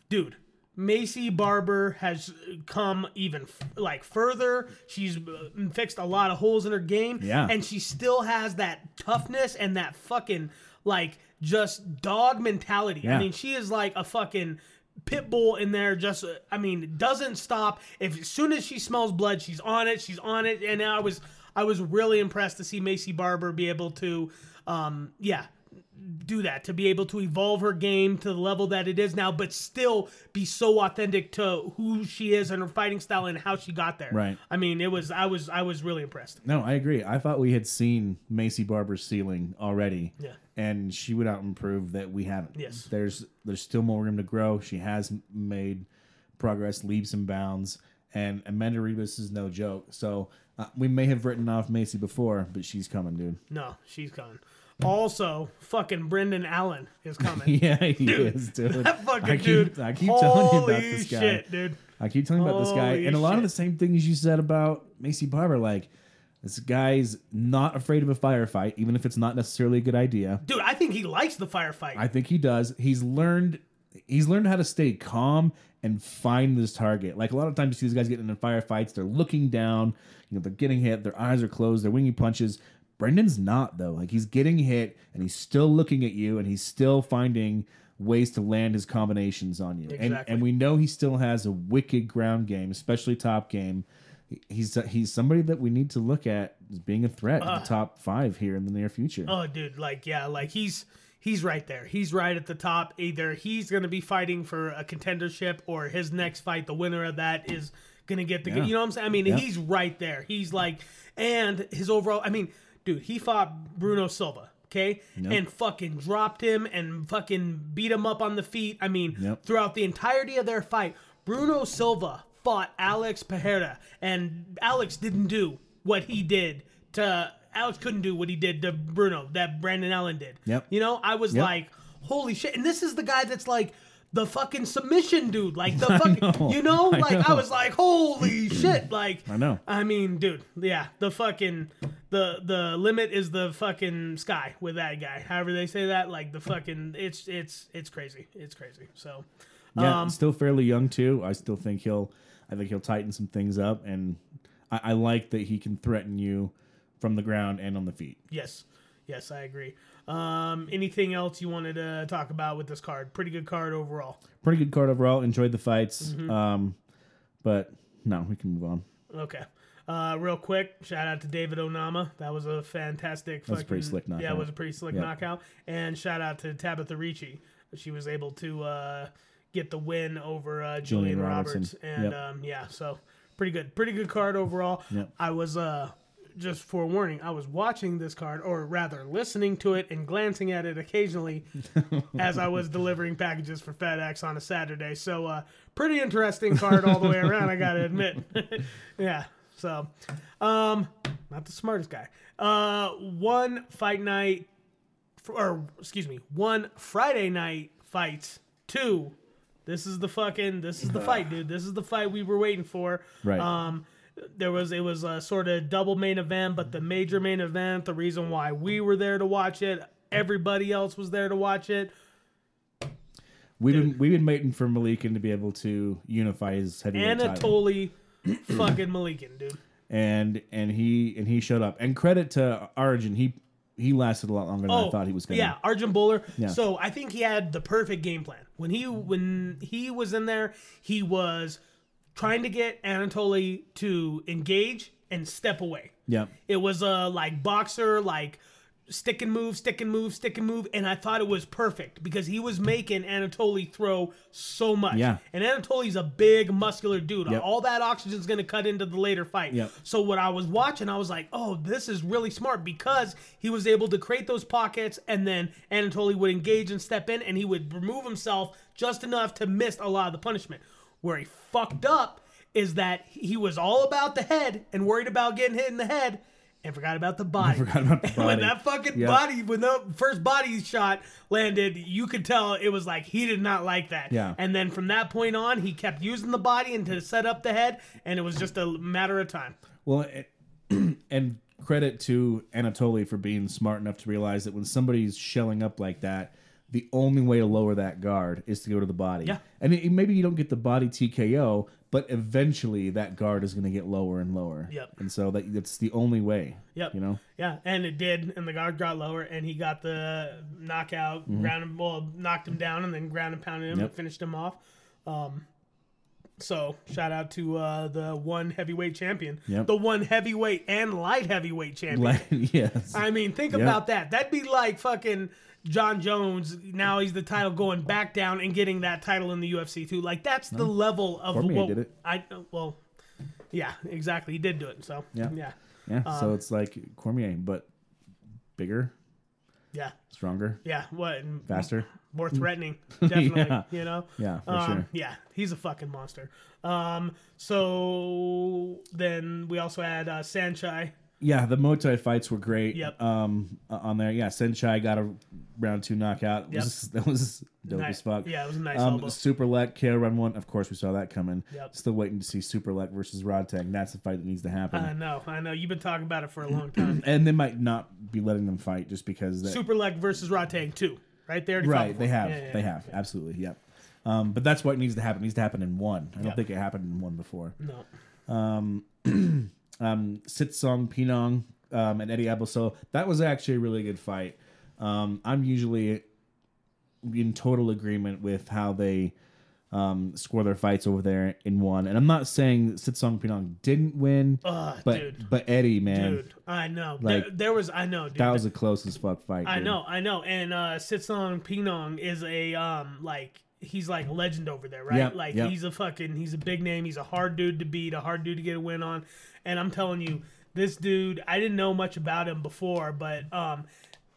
Dude, Maycee Barber has come even f- like further. She's uh, fixed a lot of holes in her game Yeah. and she still has that toughness and that fucking like just dog mentality. I mean, she is like a fucking pit bull in there just uh, I mean, doesn't stop. If as soon as she smells blood, she's on it. She's on it and I was I was really impressed to see Maycee Barber be able to um yeah, do that to be able to evolve her game to the level that it is now, but still be so authentic to who she is and her fighting style and how she got there. Right. I mean, it was I was I was really impressed. No, I agree. I thought we had seen Maycee Barber's ceiling already. Yeah. And she would out and improve that we haven't. Yes. There's there's still more room to grow. She has made progress, leaps and bounds, and Amanda Ribas is no joke. So uh, we may have written off Macy before, but she's coming, dude. No, she's coming. Also, fucking Brendan Allen is coming. yeah, he is, dude. That fucking I keep, dude. I keep telling you about this guy. shit, dude. I keep telling you about this guy, Holy and a lot of the same things you said about Maycee Barber. Like this guy's not afraid of a firefight, even if it's not necessarily a good idea. Dude, I think he likes the firefight. I think he does. He's learned he's learned how to stay calm and find this target. Like a lot of times you see these guys getting in firefights, they're looking down, you know, they're getting hit, their eyes are closed, they're winging punches. Brendan's not though. Like he's getting hit and he's still looking at you and he's still finding ways to land his combinations on you. And Exactly. and we know he still has a wicked ground game, especially top game. He's he's somebody that we need to look at as being a threat Uh. to the top 5 here in the near future. Oh, dude, like yeah, like he's he's right there. He's right at the top. Either he's going to be fighting for a contendership, or his next fight, the winner of that, is going to get the. Yeah. You know what I'm saying? I mean, Yeah. he's right there. He's like, and his overall. I mean, dude, he fought Bruno Silva. Okay, and fucking dropped him and fucking beat him up on the feet. I mean, Yep. throughout the entirety of their fight, Bruno Silva fought Alex Pereira, and Alex didn't do what he did to Alex couldn't do what he did to Bruno that Brendan Allen did. Yep. You know, I was Yep. like, holy shit! And this is the guy that's like the fucking submission dude, like the fucking, know. you know, I like I know. was like, holy shit! Like I know. I mean, dude, yeah, the fucking the the limit is the fucking sky with that guy. However they say that, like the fucking it's it's it's crazy. It's crazy. So Yeah, um, still fairly young too. I still think he'll. I think he'll tighten some things up, and I, I like that he can threaten you from the ground and on the feet. Yes, yes, I agree. Um, anything else you wanted to talk about with this card? Pretty good card overall. Pretty good card overall. Enjoyed the fights, Mm-hmm. um, but no, we can move on. Okay. Uh, real quick, shout out to David Onama. That was a fantastic. was a pretty fucking- slick Yeah, it was a pretty slick knockout. And shout out to Tabitha Ricci. She was able to uh, get the win over uh, Julian, Julian Roberts. And Yep. um, yeah, so pretty good, pretty good card overall. Yep. I was uh, just forewarning. I was watching this card, or rather, listening to it and glancing at it occasionally as I was delivering packages for FedEx on a Saturday. So, uh, pretty interesting card all the way around. I gotta admit. yeah. So, um, not the smartest guy. Uh, one fight night, or excuse me, one Friday night fights. Two. This is the fucking. This is the fight, dude. This is the fight we were waiting for. Right. Um, there was it was a sort of double main event, but the major main event, the reason why we were there to watch it, everybody else was there to watch it. We've been we've been waiting for Malykhin to be able to unify his heavyweight title, Anatoly fucking Malykhin, dude. and and he and he showed up. And credit to Arjan, he he lasted a lot longer than I oh, thought he was going to. Yeah, Arjan Bhullar. Yeah. So I think he had the perfect game plan. When he when he was in there, he was trying to get Anatoly to engage and step away. yeah, It was a like boxer, like stick and move, stick and move, stick and move, and I thought it was perfect because he was making Anatoly throw so much. Yeah. And Anatoly's a big, muscular dude. Yep. All that oxygen's gonna cut into the later fight. Yep. So what I was watching, I was like, oh, this is really smart because he was able to create those pockets, and then Anatoly would engage and step in, and he would remove himself just enough to miss a lot of the punishment. Where he fucked up is that he was all about the head and worried about getting hit in the head and forgot about the body. forgot about the And when that fucking Yeah. body, when the first body shot landed, you could tell it was like he did not like that. Yeah. And then from that point on, he kept using the body and to set up the head, and it was just a matter of time. Well, it, and credit to Anatoly for being smart enough to realize that when somebody's shelling up like that, the only way to lower that guard is to go to the body. Yeah. And it, maybe you don't get the body TKO, but eventually that guard is going to get lower and lower. Yep. And so that that's the only way. Yep. You know. Yeah, and it did, and the guard got lower, and he got the knockout, ground him, well, knocked him down, and then ground and pounded him Mm-hmm. Yep. and finished him off. Um, so shout out to uh, the one heavyweight champion, Yep. the one heavyweight and light heavyweight champion. Yes. I mean, think about that. That'd be like fucking Jon Jones. Now he's the title going back down and getting that title in the UFC too. Like that's the level of Cormier what did it. I well, yeah, exactly. He did do it. So Yeah. yeah, yeah. um, so it's like Cormier, but bigger, yeah, stronger, yeah. What faster. more threatening, definitely. Yeah. You know. Yeah, for Um, sure. Yeah, he's a fucking monster. Um, so then we also had uh, Sanchai. Yeah, the Muay Thai fights were great. Yep. Um, on there, yeah, Senchai got a round two knockout. It Yep. was- that was dope Nice. as fuck. Yeah, it was a nice Um, elbow. Superlek KO run one. Of course, we saw that coming. Yep. Still waiting to see Superlek versus Rod Rodtang. That's the fight that needs to happen. I know, I know. You've been talking about it for a long time. and they might not be letting them fight just because that. Super Leg versus Rod Rodtang two, right there. right, they have, they have, absolutely, yep. Um, but that's what needs to happen. It needs to happen in one. I don't think it happened in one before. No. um, Sitsongpeenong um, and Eddie Abasolo. That was actually a really good fight. Um, I'm usually in total agreement with how they um, score their fights over there in one. And I'm not saying Sitsongpeenong didn't win, Ugh, but dude. but Eddie, man, Dude, I know. Like, there, there was, I know, dude. that was the closest fuck fight. I dude. know, I know. And uh Sitsongpeenong is a um like he's like a legend over there, right? Yep, like yep. he's a fucking he's a big name. He's a hard dude to beat, a hard dude to get a win on. And I'm telling you, this dude, I didn't know much about him before, but um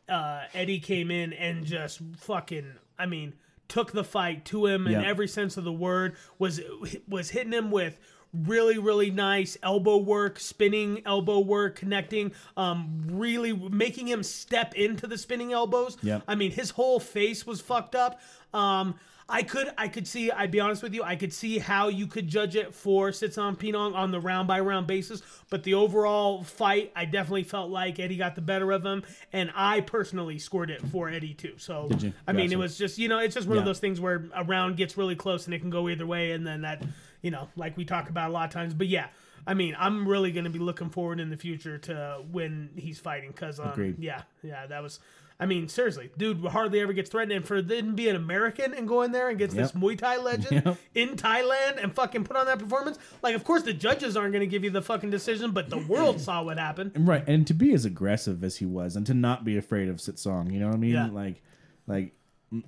uh Eddie came in and just fucking I mean, took the fight to him in every sense of the word, was was hitting him with really really nice elbow work spinning elbow work connecting um really making him step into the spinning elbows Yep. i mean his whole face was fucked up um I could I could see I'd be honest with you I could see how you could judge it for Sitsongpeenong on the round by round basis but the overall fight I definitely felt like Eddie got the better of him and I personally scored it for Eddie too so? I mean it was just you know it's just one of those things where a round gets really close and it can go either way and then that you know like we talk about a lot of times but yeah I mean I'm really going to be looking forward in the future to when he's fighting cuz um, Agreed. yeah yeah that was I mean, seriously, dude hardly ever gets threatened. And for them to be an American and go in there and gets this Muay Thai legend Yep. in Thailand and fucking put on that performance, like, of course, the judges aren't going to give you the fucking decision, but the world saw what happened. Right, and to be as aggressive as he was, and to not be afraid of Sit Song, you know what I mean? Yeah. Like, like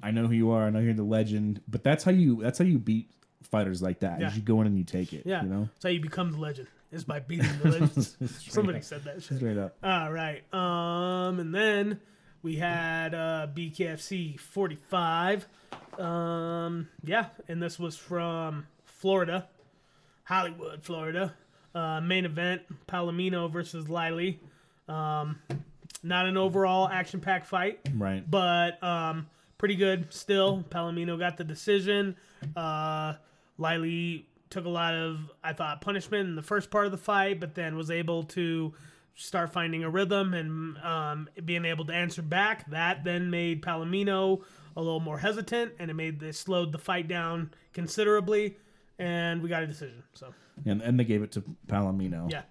I know who you are, I know you're the legend, but that's how you that's how you beat fighters like that. Yeah. Is you go in and you take it. Yeah. you know, That's how you become the legend, is by beating the legends. Somebody up. said that shit. straight up. All right. Um, and then we had uh, BKFC 45. Um, yeah, and this was from Florida, Hollywood, Florida. Uh, main event: Palomino versus Liley. Um, not an overall action-packed fight Right. but um, pretty good still. Palomino got the decision. Uh, Liley took a lot of, I thought, punishment in the first part of the fight, but then was able to start finding a rhythm and um, being able to answer back. That then made Palomino a little more hesitant, and it made this slowed the fight down considerably, and we got a decision. So and and they gave it to Palomino. yeah,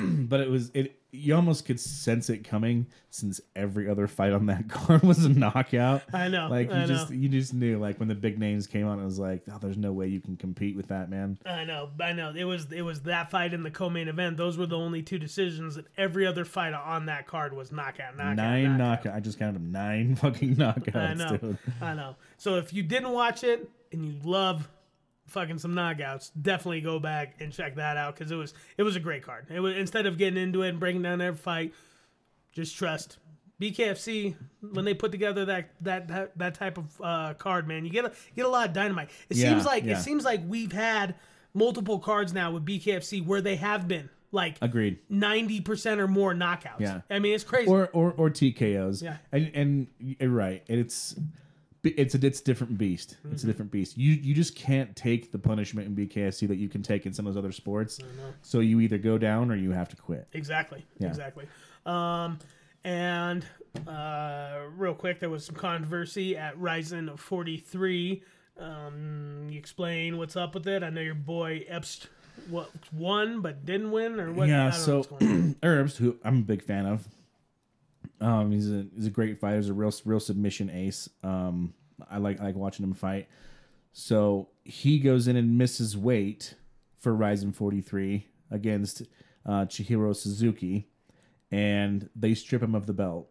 but it was it. You almost could sense it coming since every other fight on that card was a knockout. I know, Like you I just know. you just knew like when the big names came on, it was like, oh, there's no way you can compete with that man. I know, I know. It was it was that fight in the co-main event. Those were the only two decisions. And every other fight on that card was knockout, knockout, nine knockout. knockout. I just counted them nine fucking knockouts, I know, dude. I know. So if you didn't watch it and you love fucking some knockouts, definitely go back and check that out because it was it was a great card. It was instead of getting into it and breaking down every fight, just trust. BKFC when they put together that that that, that type of uh, card, man, you get a get a lot of dynamite. It Yeah, seems like yeah. it seems like we've had multiple cards now with BKFC where they have been like Agreed. ninety percent or more knockouts. Yeah. I mean it's crazy. Or or or TKOs. Yeah. and and you're right. And it's it's a it's a different beast. Mm-hmm. It's a different beast. You you just can't take the punishment in BKFC that you can take in some of those other sports. So you either go down or you have to quit. Exactly. Yeah. Exactly. Um, and uh, real quick, there was some controversy at Rizin 43. Um, you explain what's up with it. I know your boy Epst what won but didn't win, or what? Yeah, so what's going on. Herbst, who I'm a big fan of, um, he's a he's a great fighter. He's a real real submission ace. Um, I like I like watching him fight. So he goes in and misses weight for Rizin 43 against uh, Chihiro Suzuki, and they strip him of the belt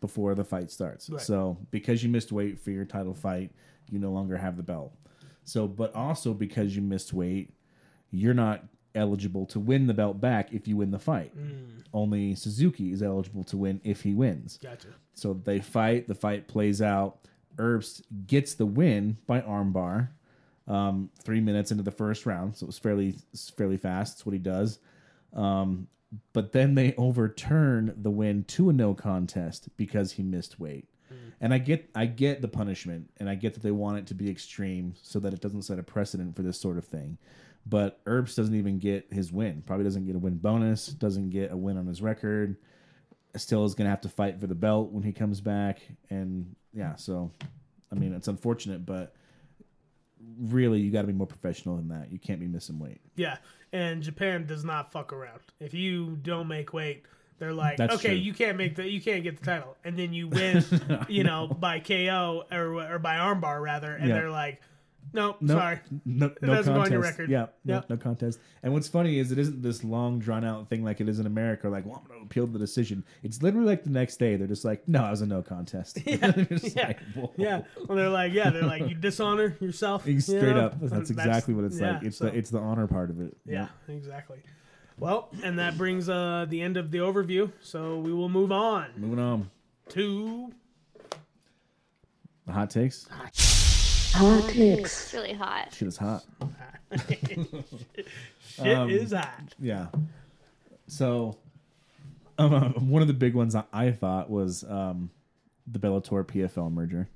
before the fight starts. Right. So because you missed weight for your title fight, you no longer have the belt. So, but also because you missed weight, you're not eligible to win the belt back if you win the fight. Only Suzuki is eligible to win if he wins. Gotcha. So they fight. The fight plays out. Herbst gets the win by armbar. Um, three minutes into the first round, so it was fairly fairly fast. That's what he does. Um, but then they overturn the win to a no contest because he missed weight. And I get I get the punishment, and I get that they want it to be extreme so that it doesn't set a precedent for this sort of thing. But Herbst doesn't even get his win. Probably doesn't get a win bonus. Doesn't get a win on his record still is going to have to fight for the belt when he comes back and yeah so i mean it's unfortunate but really you got to be more professional than that you can't be missing weight Yeah, and Japan does not fuck around. If you don't make weight, they're like, That's okay, true. you can't make the, you can't get the title, and then you win, you know, by KO or or by armbar rather, and Yeah. they're like, nope, no, sorry, no, no doesn't go on your record. Yeah, no, Yeah. no contest. And what's funny is it isn't this long drawn out thing like it is in America. Like, well, I'm going to appeal the decision. It's literally like the next day. They're just like, no, it was a no contest. Yeah, yeah, like, yeah. Well, they're like, yeah, they're like, you dishonor yourself. you Straight know? up. That's, And exactly what it's yeah, like. It's so- the it's the honor part of it. Yeah, exactly. Well, and that brings uh the end of the overview. So we will move on Moving on. to The hot takes. Hot takes. It's really hot. Shit is hot. shit Um, is hot. Yeah. So, um, one of the big ones I, I thought was um, the Bellator PFL merger.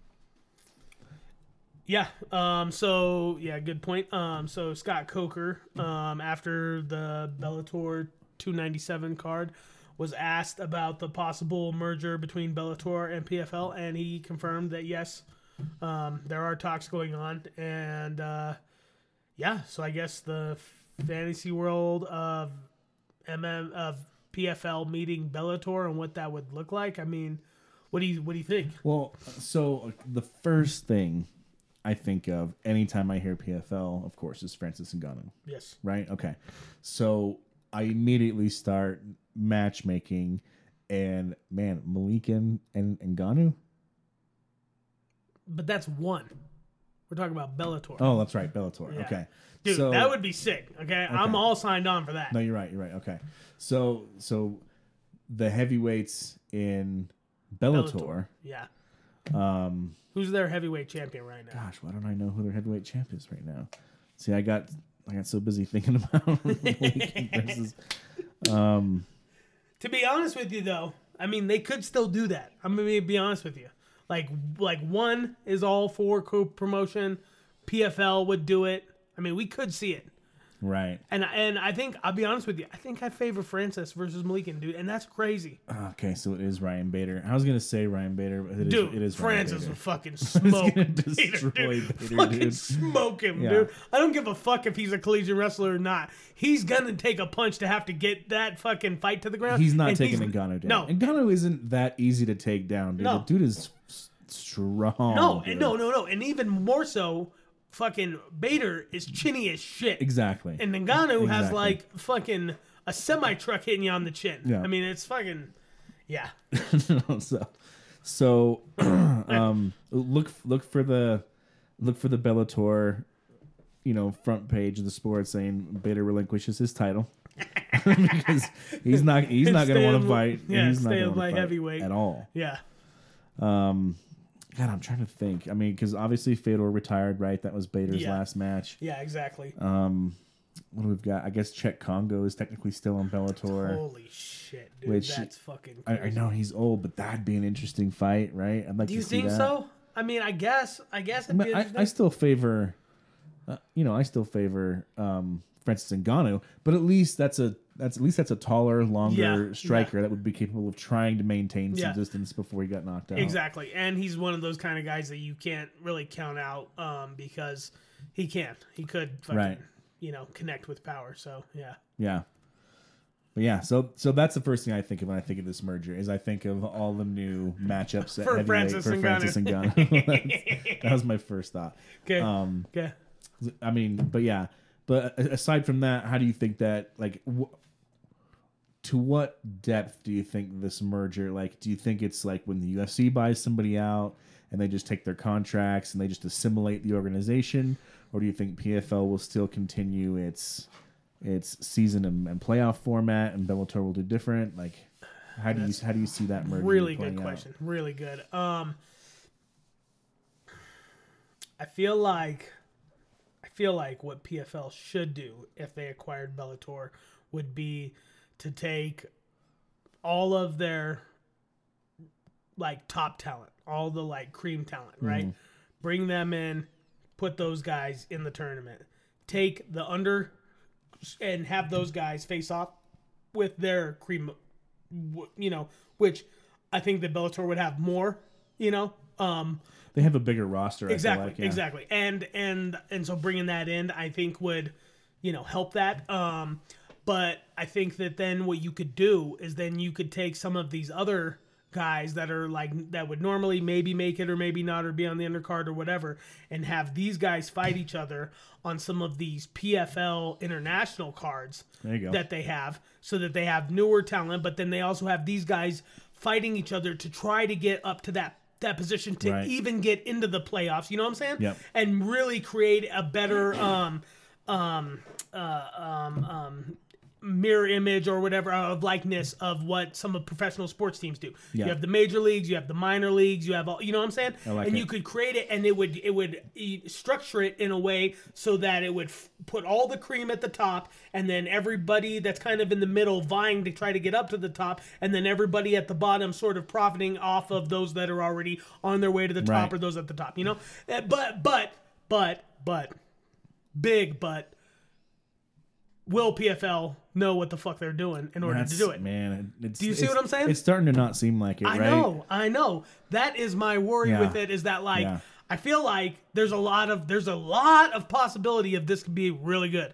Yeah. Um. So yeah, good point. Um. So Scott Coker, um, after the Bellator 297 card, was asked about the possible merger between Bellator and PFL, and he confirmed that yes, um, there are talks going on, and uh, yeah. So I guess the fantasy world of MM of PFL meeting Bellator and what that would look like. I mean, what do you what do you think? Well, so the first thing I think of anytime I hear PFL, of course, is Francis Ngannou, Yes. right? Okay, so I immediately start matchmaking, and man, Malik and and Ngannou. But that's one. We're talking about Bellator. Oh, that's right, Bellator. Yeah. Okay, Dude, so, that would be sick. Okay? I'm all signed on for that. No, you're right. You're right. Okay, so so the heavyweights in Bellator. Yeah. Um, Who's their heavyweight champion right now? Gosh, why don't I know who their heavyweight champ is right now? See, I got I got so busy thinking about versus. To be honest with you, though, I mean they could still do that. I'm gonna be honest with you. Like, like one is all for co-promotion. PFL would do it. I mean, we could see it. Right. And and I think I'll be honest with you. I think I favor Francis versus Malykhin, dude, and that's crazy, ah, Okay, so it is Ryan Bader. I was gonna say Ryan Bader, but it is, dude. it is Ryan Francis Bader. would fucking smoke, gonna Bader, destroy dude. Bader, fucking dude. smoke him, Yeah. dude. I don't give a fuck if he's a collegiate wrestler or not. He's gonna take a punch to have to get that fucking fight to the ground. He's not taking he's- Ngannou down. No, Ngannou isn't that easy to take down, dude. No. The dude is strong. no, dude. no, no, no, and even more so, fucking Bader is chinny as shit. Exactly. And Ngannou has like fucking a semi truck hitting you on the chin. Yeah. I mean, it's fucking, yeah. so, so um, look look for the look for the Bellator, you know, front page of the sport saying Bader relinquishes his title because he's not he's not going to want to fight. yeah, he's not wanna light fight heavyweight. at all. Yeah. God, I'm trying to think. I mean, because obviously Fedor retired, right? That was Bader's Yeah. last match. Yeah, exactly. Um, what do we've got? I guess Cheick Kongo is technically still on Bellator. Holy shit, dude. Which- that's fucking I, crazy. I know he's old, but that'd be an interesting fight, right? I'd like Do you think so? I mean, I guess, I guess it'd I, be mean, I. I still favor, uh, you know, I still favor um, Francis Ngannou, but at least that's a that's at least that's a taller, longer Yeah, striker that would be capable of trying to maintain some Yeah. distance before he got knocked out. Exactly, and he's one of those kind of guys that you can't really count out um, because he can't, He could, fucking, Right. You know, connect with power. So yeah, Yeah. But yeah, so so that's the first thing I think of when I think of this merger is I think of all the new matchups at For heavyweight Francis for Ngannou. Francis Ngannou. That's- that was my first thought. okay, Um, okay. I mean, but yeah. But a- aside from that, how do you think that like wh- to what depth do you think this merger like do you think it's like when the UFC buys somebody out and they just take their contracts and they just assimilate the organization? Or do you think PFL will still continue its its season and, and playoff format and Bellator will do different? Like how do you how do you see that merger really good out? question really good. Um i feel like i feel like what pfl should do if they acquired bellator would be to take all of their like top talent all the like cream talent right bring them in put those guys in the tournament take the under and have those guys face off with their cream you know, which I think the Bellator would have more, you know. Um, They have a bigger roster exactly, like, yeah. exactly, and and and so bringing that in, I think would, you know, help that. Um, but I think that then what you could do is then you could take some of these other guys that are like that would normally maybe make it or maybe not or be on the undercard or whatever and have these guys fight each other on some of these PFL international cards There you go. that they have so that they have newer talent but then they also have these guys fighting each other to try to get up to that that position to Right. even get into the playoffs you know what i'm saying Yep. and really create a better um um uh um um mirror image or whatever of likeness of what some of professional sports teams do. Yeah. You have the major leagues, you have the minor leagues, you have all you know what I'm saying? like and it. you could create it and it would it would structure it in a way so that it would f- put all the cream at the top and then everybody that's kind of in the middle vying to try to get up to the top and then everybody at the bottom sort of profiting off of those that are already on their way to the top Right. or those at the top, you know? Uh, But but but but big but will PFL know what the fuck they're doing in order to do it? man. It's, Do you see what I'm saying? It's starting to not seem like it, I right? know, I know. That is my worry Yeah. with it. Is that like Yeah. I feel like there's a lot of there's a lot of possibility of this could be really good,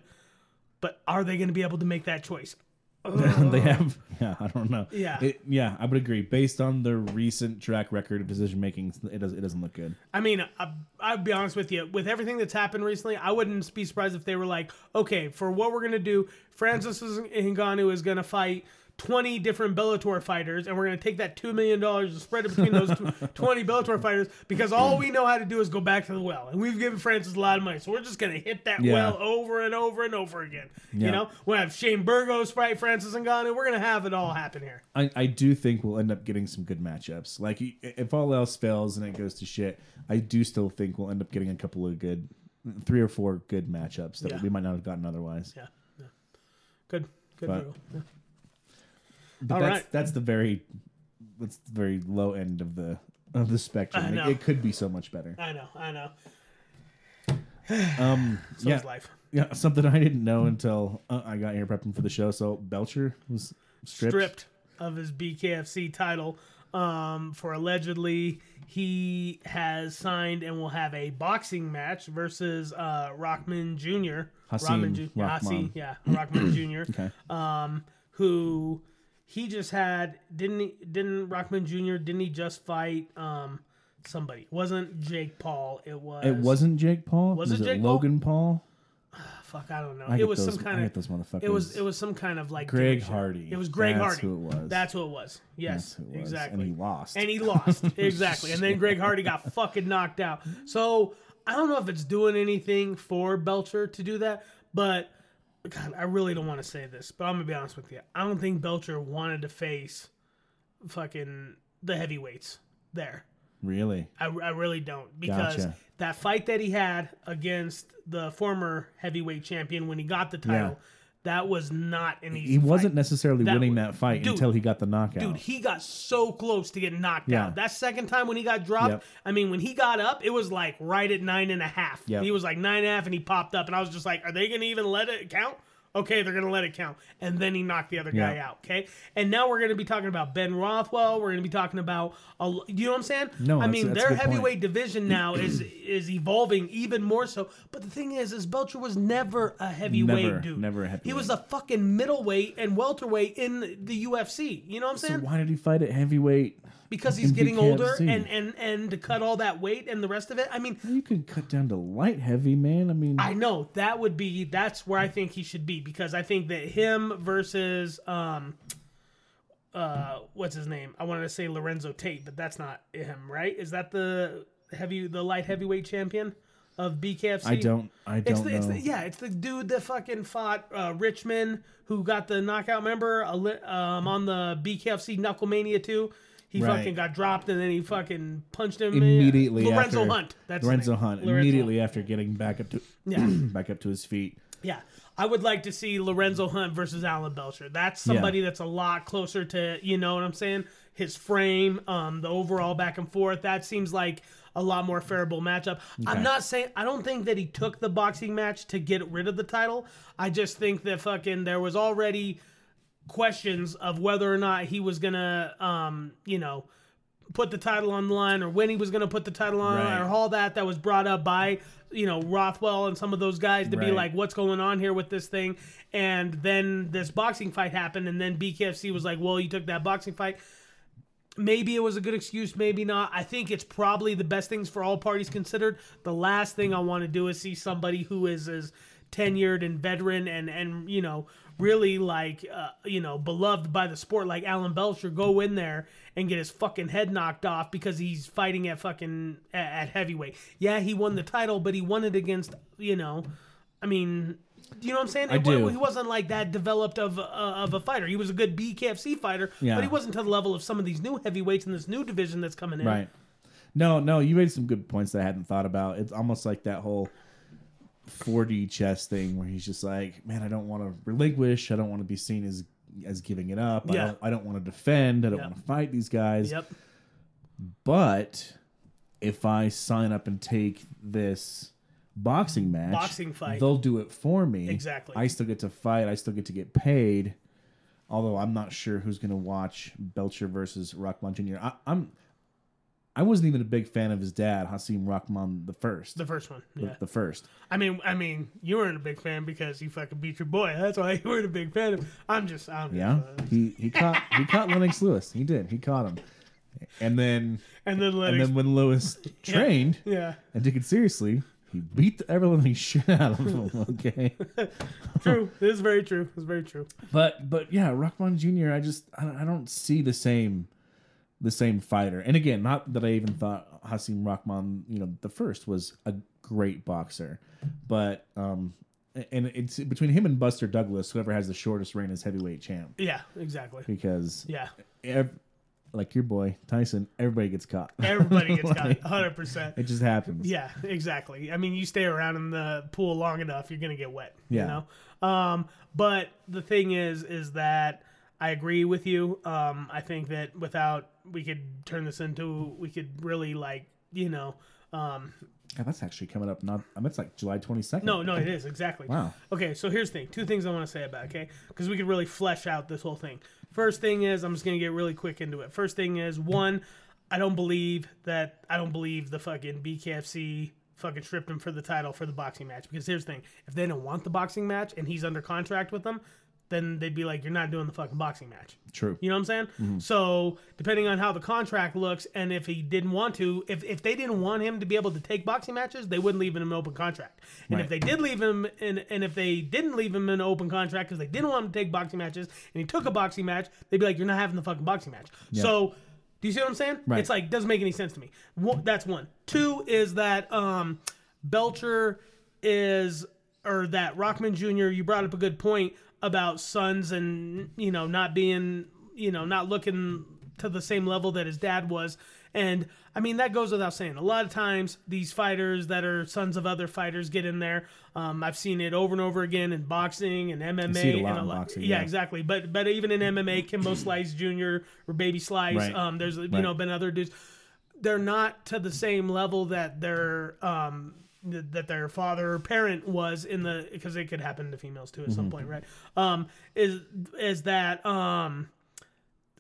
but are they going to be able to make that choice? they oh. have. Yeah, I don't know. Yeah. It- yeah, I would agree. Based on their recent track record of decision making, it does. It doesn't look good. I mean, uh, I, I'd be honest with you. With everything that's happened recently, I wouldn't be surprised if they were like, okay, for what we're gonna do, Francis Ngannou is gonna fight. 20 different Bellator fighters, and we're going to take that $2 million and spread it between those tw- 20 Bellator fighters because all we know how to do is go back to the well. And we've given Francis a lot of money. So we're just going to hit that Yeah. well over and over and over again. Yeah. You know, we'll have Shane Burgos fight Francis and Ngannou. We're going to have it all happen here. I, I do think we'll end up getting some good matchups. Like if all else fails and it goes to shit, I do still think we'll end up getting a couple of good, three or four good matchups that Yeah. we might not have gotten otherwise. Yeah. yeah. Good. Good. But-. But All that's right. that's the very, that's the very low end of the of the spectrum. It- It, could be so much better. I know. I know. Um, So yeah, is life. yeah, something I didn't know until uh, I got here prepping for the show. So Belcher was stripped. stripped of his BKFC title um, for allegedly he has signed and will have a boxing match versus uh, Rahman Jr. Hasim Rahman Ju-. Hasim, yeah, Rahman Jr. Okay. Um, who he just had didn't he, didn't Rahman Jr. didn't he just fight um, somebody? It wasn't Jake Paul. It was It wasn't Jake Paul. Was it Jake Paul? Logan Paul? fuck. I don't know. I it was those- some I kind get of those motherfuckers. It was it was some kind of like Greg. Hardy. It was Greg Hardy. That's Hardy. who it was. That's who it was. Yes, it was. exactly. And he lost. And he lost exactly. And then Greg Hardy got fucking knocked out. So I don't know if it's doing anything for Belcher to do that, but God, I really don't want to say this, but I'm gonna be honest with you. I don't think Belcher wanted to face fucking the heavyweights there. Really? I, I really don't because Gotcha. that fight that he had against the former heavyweight champion when he got the title, Yeah. That was not an easy. He wasn't fight. necessarily That winning wa- that fight Dude, until he got the knockout. Dude, he got so close to getting knocked Yeah. out. That second time when he got dropped, Yep. I mean, when he got up, it was like right at nine and a half. Yep. He was like nine and a half, and he popped up, and I was just like, are they going to even let it count? Okay, they're going to let it count. And then he knocked the other guy Yeah. out. Okay. And now we're going to be talking about Ben Rothwell. We're going to be talking about, a, you know what I'm saying? No, I mean, their good point. heavyweight division now is is evolving even more so. But the thing is, is Belcher was never a heavyweight Never, dude. never a heavyweight. He was a fucking middleweight and welterweight in the UFC. You know what I'm saying? so why did he fight at heavyweight? Because he's getting older and, and and to cut all that weight and the rest of it. I mean, You could cut down to light heavy, man. I mean, I know that would be that's where I think he should be because I think that him versus um uh what's his name? I wanted to say Lorenzo Tate, but that's not him, right? Is that the heavy the light heavyweight champion of BKFC? I don't. I don't the, know. it's the, yeah, it's the dude that fucking fought uh, Richmond, who got the knockout. member um, on the BKFC Knucklemania too. He Right. fucking got dropped, and then he fucking punched him immediately Lorenzo after, Hunt. That's Lorenzo. Hunt. Lorenzo immediately Hunt. after getting back up to Yeah. back up to his feet. Yeah, I would like to see Lorenzo Hunt versus Alan Belcher. That's somebody Yeah. that's a lot closer to you know what I'm saying. His frame, um, the overall back and forth. That seems like a lot more favorable matchup. I'm not saying I don't think that he took the boxing match to get rid of the title. I just think that fucking there was already questions of whether or not he was gonna, um, you know, put the title on the line or when he was to put the title on Right. or all that that was brought up by you know Rothwell and some of those guys to be like what's going on here with this thing? And then this boxing fight happened and then BKFC was like well you took that boxing fight. Maybe it was a good excuse maybe not. I think it's probably the best things for all parties considered. The last thing I want to do is see somebody who is as tenured and veteran and and you know really like uh, you know beloved by the sport like Alan Belcher go in there and get his fucking head knocked off because he's fighting at fucking at, heavyweight. Yeah, he won the title, but he won it against you know, I mean You know what I'm saying? I It do. He wasn't like that developed of uh, of a fighter. He was a good BKFC fighter, Yeah. but he wasn't to the level of some of these new heavyweights in this new division that's coming in. Right. No, no, you made some good points that I hadn't thought about. It's almost like that whole 4D chess thing where he's just like, man, I don't want to relinquish. I don't want to be seen as as giving it up. I Yeah. don't I don't want to defend. I don't Yep. want to fight these guys. Yep. But if I sign up and take this boxing match, Boxing fight. they'll do it for me. Exactly. I still get to fight. I still get to get paid. Although I'm not sure who's going to watch Belcher versus Rahman Jr. I, I'm. I wasn't even a big fan of his dad, Hasim Rahman the first. The first one. The- Yeah. the first. I mean, I mean, you weren't a big fan because he fucking beat your boy. That's why you weren't a big fan of. Him. I'm just. I'm Yeah, he he caught he caught Lennox Lewis. He did. He caught him, and then and then and then when Lewis trained yeah. and took it seriously, he beat the ever living shit out of him. Okay, True. This is very true. It's very true. but but yeah, Rahman Jr. I just I don't, I don't see the same the same fighter. And again, not that I even thought Hasim Rahman, you know, the first was a great boxer, but um, and it's between him and Buster Douglas, whoever has the shortest reign as heavyweight champ, Yeah. Exactly. because Yeah. ev- like your boy Tyson, everybody gets caught. Everybody gets Like, it. 100. percent It just happens. Yeah, exactly. I mean, you stay around in the pool long enough, you're gonna get wet. Yeah. You know. Um, but the thing is, is that I agree with you. Um, I think that without we could turn this into, we could really like, you know, um, God, that's actually coming up. Not I mean, it's like July twenty second. no, no, it is exactly. Wow. Okay, so here's the thing. Two things I want to say about it, okay? Because we could really flesh out this whole thing. First thing is, I'm just gonna get really quick into it. First thing is, one, I don't believe that I don't believe the fucking BKFC fucking stripped him for the title for the boxing match. Because here's the thing: if they don't want the boxing match and he's under contract with them, then they'd be like, "You're not doing the fucking boxing match." True. You know what I'm saying? So depending on how the contract looks, and if he didn't want to, if, if they didn't want him to be able to take boxing matches, they wouldn't leave him an open contract. And if they did leave him in, and if they didn't leave him an open contract because they didn't want him to take boxing matches, and he took a boxing match, they'd be like, "You're not having the fucking boxing match." So. Do you see what I'm saying? Right. It's like doesn't make any sense to me. One, that's one. Two is that um, Belcher is or that Rahman Jr. You brought up a good point about sons and you know not being you know not looking to the same level that his dad was. And I mean that goes without saying. A lot of times these fighters that are sons of other fighters get in there. Um, I've seen it over and over again in boxing and MMA. see it a lot and lot- boxing, yeah, yeah. exactly. But but even in MMA, Kimbo Slice Jr. or Baby Slice, Right. um, there's you Right. know been other dudes. They're not to the same level that their um that their father or parent was in the because it could happen to females too at some point, right? Um, is is that um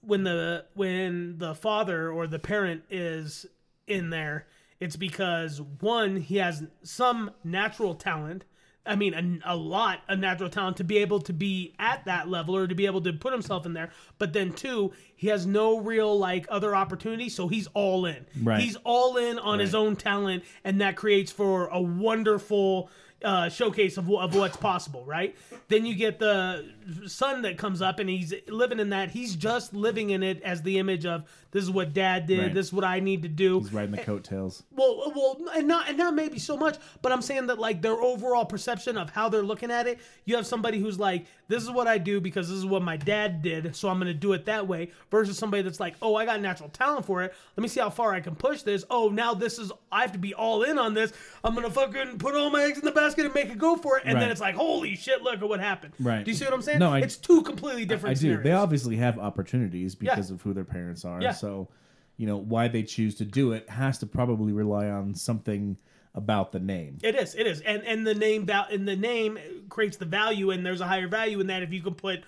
when the when the father or the parent is in there, it's because one he has some natural talent. I mean, a, a lot of natural talent to be able to be at that level or to be able to put himself in there. But then two, he has no real like other opportunities, so he's all in. Right. He's all in on his own talent, and that creates for a wonderful uh, showcase of, of what's possible, right? Then you get the son that comes up and he's living in that. He's just living in it as the image of this is what dad did, Right. this is what I need to do. He's riding the coattails. Well, well, and not and not maybe so much, but I'm saying that like their overall perception of how they're looking at it. You have somebody who's like, "This is what I do because this is what my dad did, so I'm going to do it that way." Versus somebody that's like, "Oh, I got natural talent for it. Let me see how far I can push this. Oh, now this is I have to be all in on this. I'm going to fucking put all my eggs in the basket and make it go for it." And then it's like, "Holy shit, look at what happened." Right. Do you see what I'm saying? No, I- it's two completely different. I different. do. They obviously have opportunities because Yeah. of who their parents are. Yeah. So, you know, why they choose to do it has to probably rely on something about the name. It is. It is. And and the name val- and the name creates the value, and there's a higher value in that if you can put.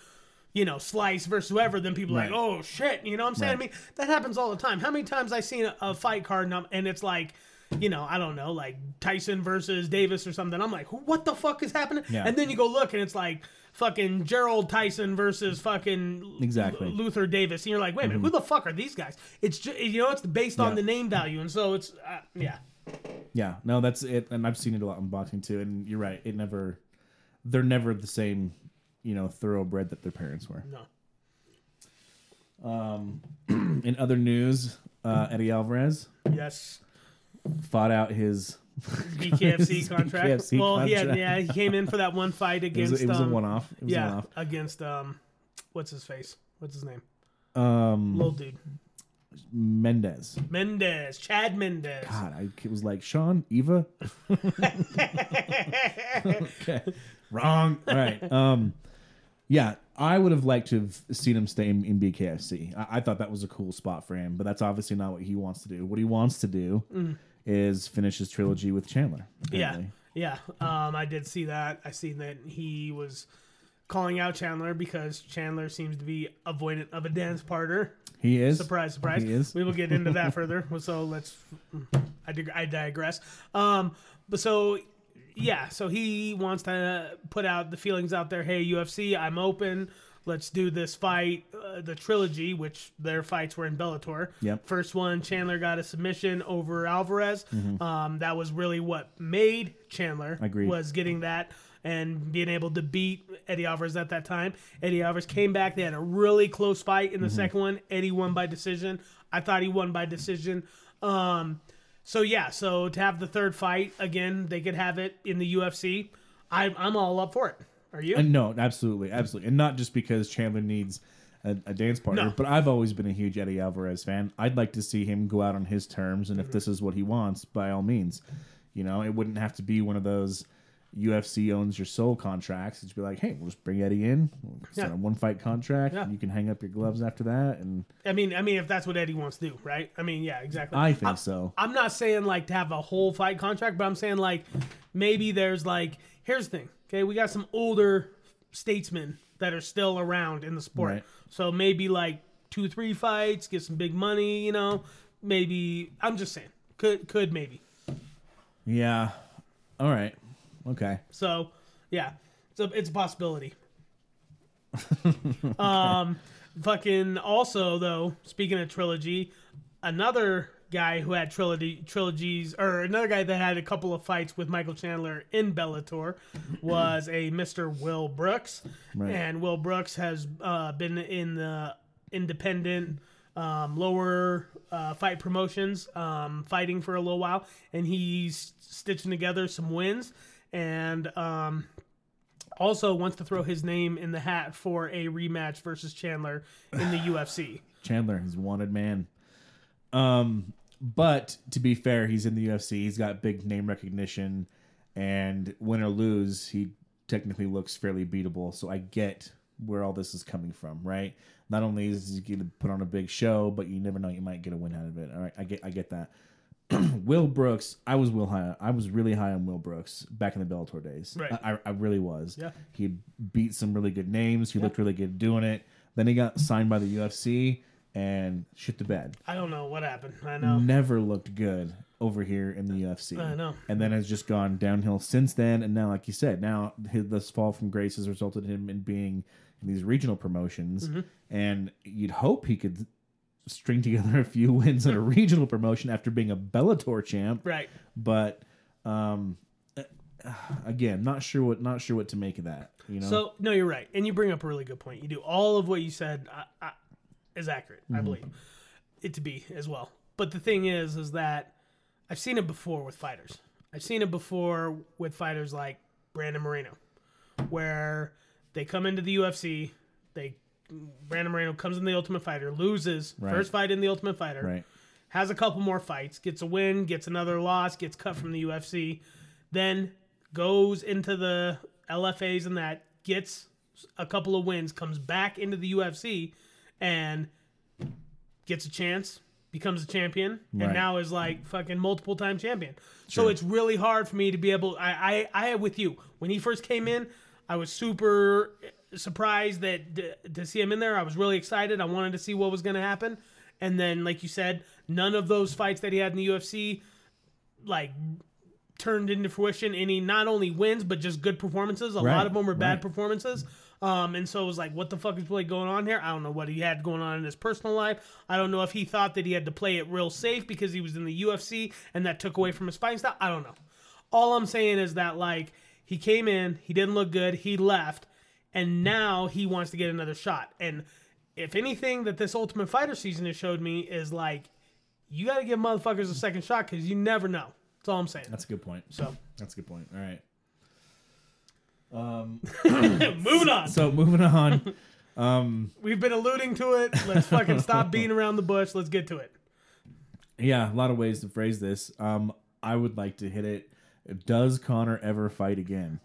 You know, slice versus whoever, then people are Right. like, oh shit, you know what I'm saying? Right. I mean, that happens all the time. How many times I seen a, a fight card and, and it's like, you know, I don't know, like Tyson versus Davis or something. I'm like, what the fuck is happening? Yeah. And then you go look and it's like fucking Gerald Tyson versus fucking Exactly. Mm-hmm. Luther Davis, and you're like, wait a minute, who the fuck are these guys? It's just, you know, it's based on the name value, and so it's uh, yeah, Yeah, no, that's it. And I've seen it a lot in boxing too. And you're right. It never, they're never the same, you know, thoroughbred that their parents were. no. Um, in other news, uh, Eddie Alvarez Yes. Fought out his BKFC contract. BKFC well, he had yeah, he came in for that one fight It was, against. it was a um, one-off. It was Yeah, one-off. against um, what's his face? What's his name? Um, Little dude, Mendes. Mendez, Chad Mendes. God, I it was like Sean, Eva. okay, wrong. All right. Um, yeah, I would have liked to have seen him stay in, in BKFC. I, I thought that was a cool spot for him, but that's obviously not what he wants to do. What he wants to do is finish his trilogy with Chandler. Mm. Yeah, yeah. Um, I did see that. I seen that he was calling out Chandler because Chandler seems to be avoidant of a dance partner. he is. Surprise, surprise. He is. We will get into that further. So let's. I, dig- I digress. Um, but so yeah, so he wants to put out the feelings out there. Hey, UFC, I'm open. Let's do this fight, uh, the trilogy, which their fights were in Bellator. Yep. First one, Chandler got a submission over Alvarez. Um, that was really what made Chandler Agreed. was getting that and being able to beat Eddie Alvarez at that time. Eddie Alvarez came back. They had a really close fight in the second one. Eddie won by decision. I thought he won by decision. Um, so yeah, so to have the third fight again, they could have it in the UFC. I'm I'm all up for it. Are you? And no, absolutely, absolutely, and not just because Chandler needs a, a dance partner, No. but I've always been a huge Eddie Alvarez fan. I'd like to see him go out on his terms, and if mm-hmm. this is what he wants, by all means, you know, it wouldn't have to be one of those UFC owns your soul contracts. It'd be like, hey, we'll just bring Eddie in, we'll Yeah. a one fight contract, Yeah. and you can hang up your gloves after that. And I mean, I mean, if that's what Eddie wants to do, right? I mean, yeah, exactly. I think I'm- so. I'm not saying like to have a whole fight contract, but I'm saying like maybe there's like here's the thing. Okay, we got some older statesmen that are still around in the sport, Right. so maybe like two, three fights, get some big money. You know, maybe I'm just saying could could maybe. Yeah, all right, okay. So yeah, it's a it's a possibility. um, fucking also though, speaking of trilogy, another guy who had trilogy trilogies or another guy that had a couple of fights with Michael Chandler in Bellator was a Mr. Will Brooks, Right. and Will Brooks has uh, been in the independent. Um, lower uh, fight promotions, um, fighting for a little while, and he's stitching together some wins, and um, also wants to throw his name in the hat for a rematch versus Chandler in the UFC. Chandler, he's a wanted man. Um, but to be fair, he's in the UFC. He's got big name recognition, and win or lose, he technically looks fairly beatable. So I get where all this is coming from, right? Not only is he going to put on a big show, but you never know, you might get a win out of it. All right, I get, I get that. Will Brooks, I was Will high. I was really high on Will Brooks back in the Bellator days. Right. I, I, really was. Yeah. He beat some really good names. He looked really good doing it. Then he got signed by the UFC and shit the bed. I don't know what happened. I know. Never looked good over here in the UFC. I know. And then has just gone downhill since then. And now, like you said, now his, this fall from grace has resulted in him in being in these regional promotions. Mm-hmm. And you'd hope he could string together a few wins in a regional promotion after being a Bellator champ. Right. But um, uh, again, not sure what not sure what to make of that. You know. So no, you're right, and you bring up a really good point. You do all of what you said I, I, is accurate. I mm-hmm. believe it to be as well. But the thing is, is that I've seen it before with fighters. I've seen it before with fighters like Brandon Moreno, where they come into the UFC, they Brandon Moreno comes in the Ultimate Fighter, loses Right. first fight in the Ultimate Fighter, right. has a couple more fights, gets a win, gets another loss, gets cut from the UFC, then goes into the LFAs and that, gets a couple of wins, comes back into the UFC, and gets a chance, becomes a champion, Right. and now is like fucking multiple time champion. So it's really hard for me to be able. I I I with you when he first came in. I was super surprised that d- to see him in there. I was really excited. I wanted to see what was going to happen. And then, like you said, none of those fights that he had in the UFC, like turned into fruition any not only wins but just good performances. A Right, lot of them were bad right. performances. Um, and so it was like, what the fuck is really going on here? I don't know what he had going on in his personal life. I don't know if he thought that he had to play it real safe because he was in the UFC and that took away from his fighting style. I don't know. All I'm saying is that like he came in, he didn't look good, he left, and now he wants to get another shot. And if anything that this Ultimate Fighter season has showed me is like you got to give motherfuckers a second shot because you never know. That's all I'm saying. That's a good point. so That's a good point. All right. Um, moving on. So moving on. Um, We've been alluding to it. Let's fucking stop beating around the bush. Let's get to it. yeah, a lot of ways to phrase this. Um, I would like to hit it. Does Conor ever fight again?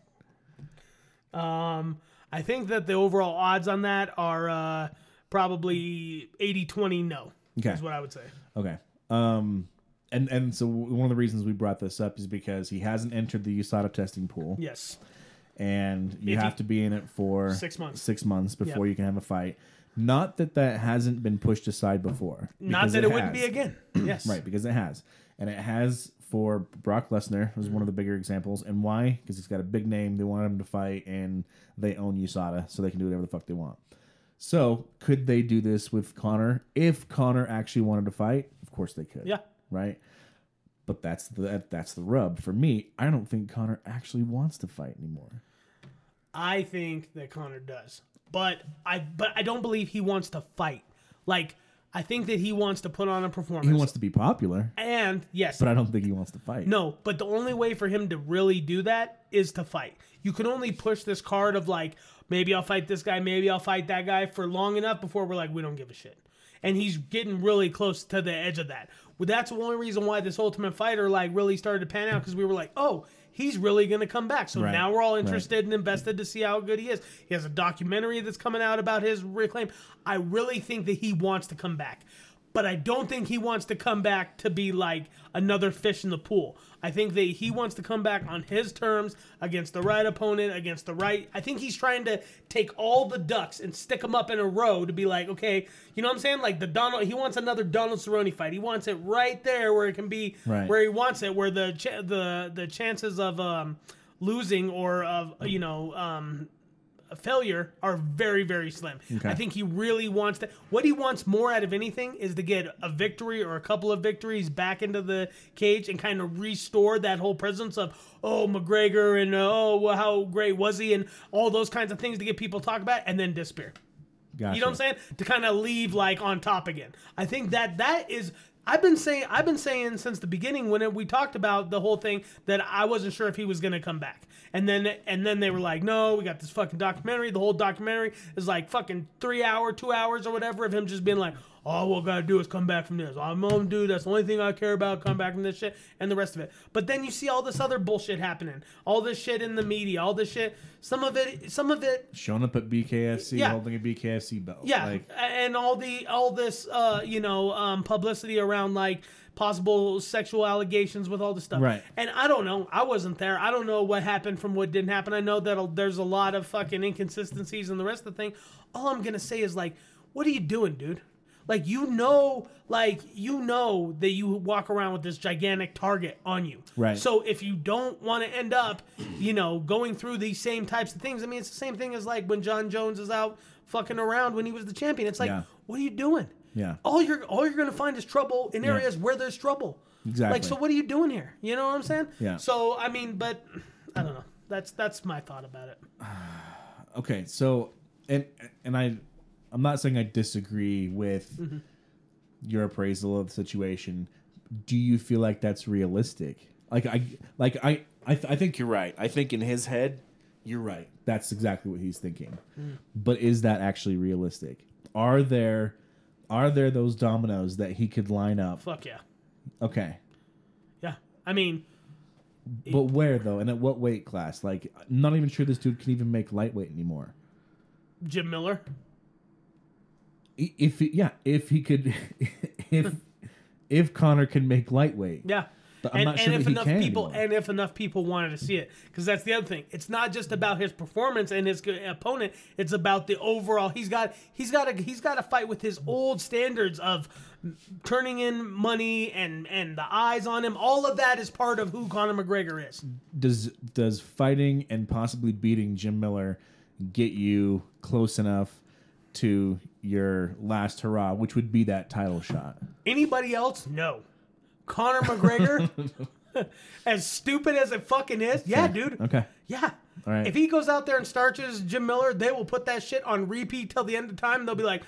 I think that the overall odds on that are uh, probably 80-20 no. Okay. Is what I would say. Okay. Um, and and so one of the reasons we brought this up is because he hasn't entered the USADA testing pool, Yes. and you If have he- to be in it for Six months. Six months before Yep. you can have a fight. Not that that hasn't been pushed aside before. Not because that it, wouldn't has. be again. Yes. Right, because it has. And it has for Brock Lesnar was one of the bigger examples. And why? Because he's got a big name. They want him to fight, and they own USADA, so they can do whatever the fuck they want. So, could they do this with Conor? If Conor actually wanted to fight, of course they could. Yeah. Right? But that's the that's the rub. For me, I don't think Conor actually wants to fight anymore. I think that Conor does, but I but I don't believe he wants to fight. Like I think that he wants to put on a performance. He wants to be popular, and yes, but I don't think he wants to fight. no, but the only way for him to really do that is to fight. You can only push this card of like maybe I'll fight this guy, maybe I'll fight that guy for long enough before we're like we don't give a shit. And he's getting really close to the edge of that. Well, that's the only reason why this Ultimate Fighter like really started to pan out because we were like, oh, he's really going to come back. So Right, now we're all interested and invested to see how good he is. He has a documentary that's coming out about his reclaim. I really think that he wants to come back. But I don't think he wants to come back to be like another fish in the pool. I think that he wants to come back on his terms against the right opponent, against the right. I think he's trying to take all the ducks and stick them up in a row to be like, okay, you know what I'm saying? Like the Donald, he wants another Donald Cerrone fight. He wants it right there where it can be Right. where he wants it, where the ch- the the chances of um, losing or of you know um, failure are very very slim. I think he really wants to. What he wants more out of anything is to get a victory or a couple of victories back into the cage and kind of restore that whole presence of oh McGregor and oh well, how great was he and all those kinds of things to get people to talk about and then disappear. Gotcha. You know what I'm saying? To kind of leave like on top again. I think that that is. I've been saying I've been saying since the beginning when it, we talked about the whole thing that I wasn't sure if he was going to come back. And then and then they were like, "No, we got this fucking documentary. The whole documentary is like fucking 3 hour, 2 hours or whatever of him just being like, "All we got to do is come back from this. I'm on dude, that's the only thing I care about, come back from this shit and the rest of it." But then you see all this other bullshit happening. All this shit in the media, all this shit, some of it some of it showing up at BKFC, Yeah. holding a BKFC belt. yeah, Like, and all the all this uh, you know um, publicity around like possible sexual allegations with all this stuff. Right. And I don't know. I wasn't there. I don't know what happened from what didn't happen. I know that there's a lot of fucking inconsistencies and the rest of the thing. All I'm gonna say is like, what are you doing, dude? Like you know, like you know that you walk around with this gigantic target on you. Right. So if you don't want to end up, you know, going through these same types of things, I mean, it's the same thing as like when Jon Jones is out fucking around when he was the champion. It's like, Yeah. what are you doing? Yeah. All you're all you're gonna find is trouble in areas where there's trouble. Exactly. Like, so what are you doing here? You know what I'm saying? Yeah. So I mean, but I don't know. That's that's my thought about it. okay, so and and I, I'm not saying I disagree with Mm-hmm. your appraisal of the situation. Do you feel like that's realistic? Like I, like I, I, th- I think you're right. I think in his head, you're right. That's exactly what he's thinking. Mm. But is that actually realistic? Are there, are there those dominoes that he could line up? Fuck yeah. Okay. Yeah. I mean, But where though, and at what weight class? Like, I'm not even sure this dude can even make lightweight anymore. Jim Miller. If he, yeah, if he could, if if Conor can make lightweight, Yeah. But I'm and not and sure if that he enough people anymore. and if enough people wanted to see it, because that's the other thing. It's not just about his performance and his opponent. It's about the overall. He's got he's got a he's got to fight with his old standards of turning in money and and the eyes on him. All of that is part of who Conor McGregor is. does does fighting and possibly beating Jim Miller get you close enough to your last hurrah, which would be that title shot? Anybody else? No. Conor McGregor. as stupid as it fucking is, yeah, dude. Okay. Yeah. All right. If he goes out there and starches Jim Miller, they will put that shit on repeat till the end of time. They'll be like,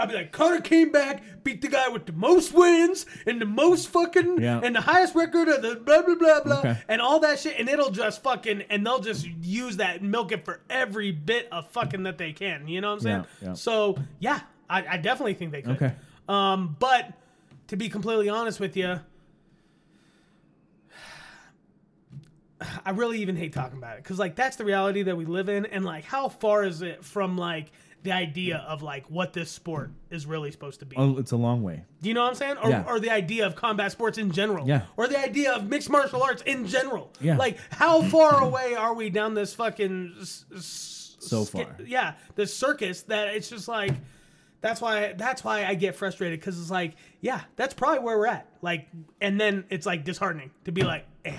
I'll be like, Conor came back, beat the guy with the most wins and the most fucking Yeah. and the highest record of the blah blah blah blah Okay. and all that shit, and it'll just fucking and they'll just use that and milk it for every bit of fucking that they can. You know what I'm saying? Yeah, yeah. So yeah, I, I definitely think they could. Okay. Um, but to be completely honest with you, I really even hate talking about it because like that's the reality that we live in, and like how far is it from like the idea of like what this sport is really supposed to be? Oh, it's a long way. Do you know what I'm saying? Or, Yeah. or the idea of combat sports in general. Yeah. Or the idea of mixed martial arts in general. Yeah. Like, how far away are we down this fucking. s- s- So sk- far. Yeah. This circus that it's just like. That's why. That's why I get frustrated because it's like, yeah, that's probably where we're at. Like, and then it's like disheartening to be like, eh,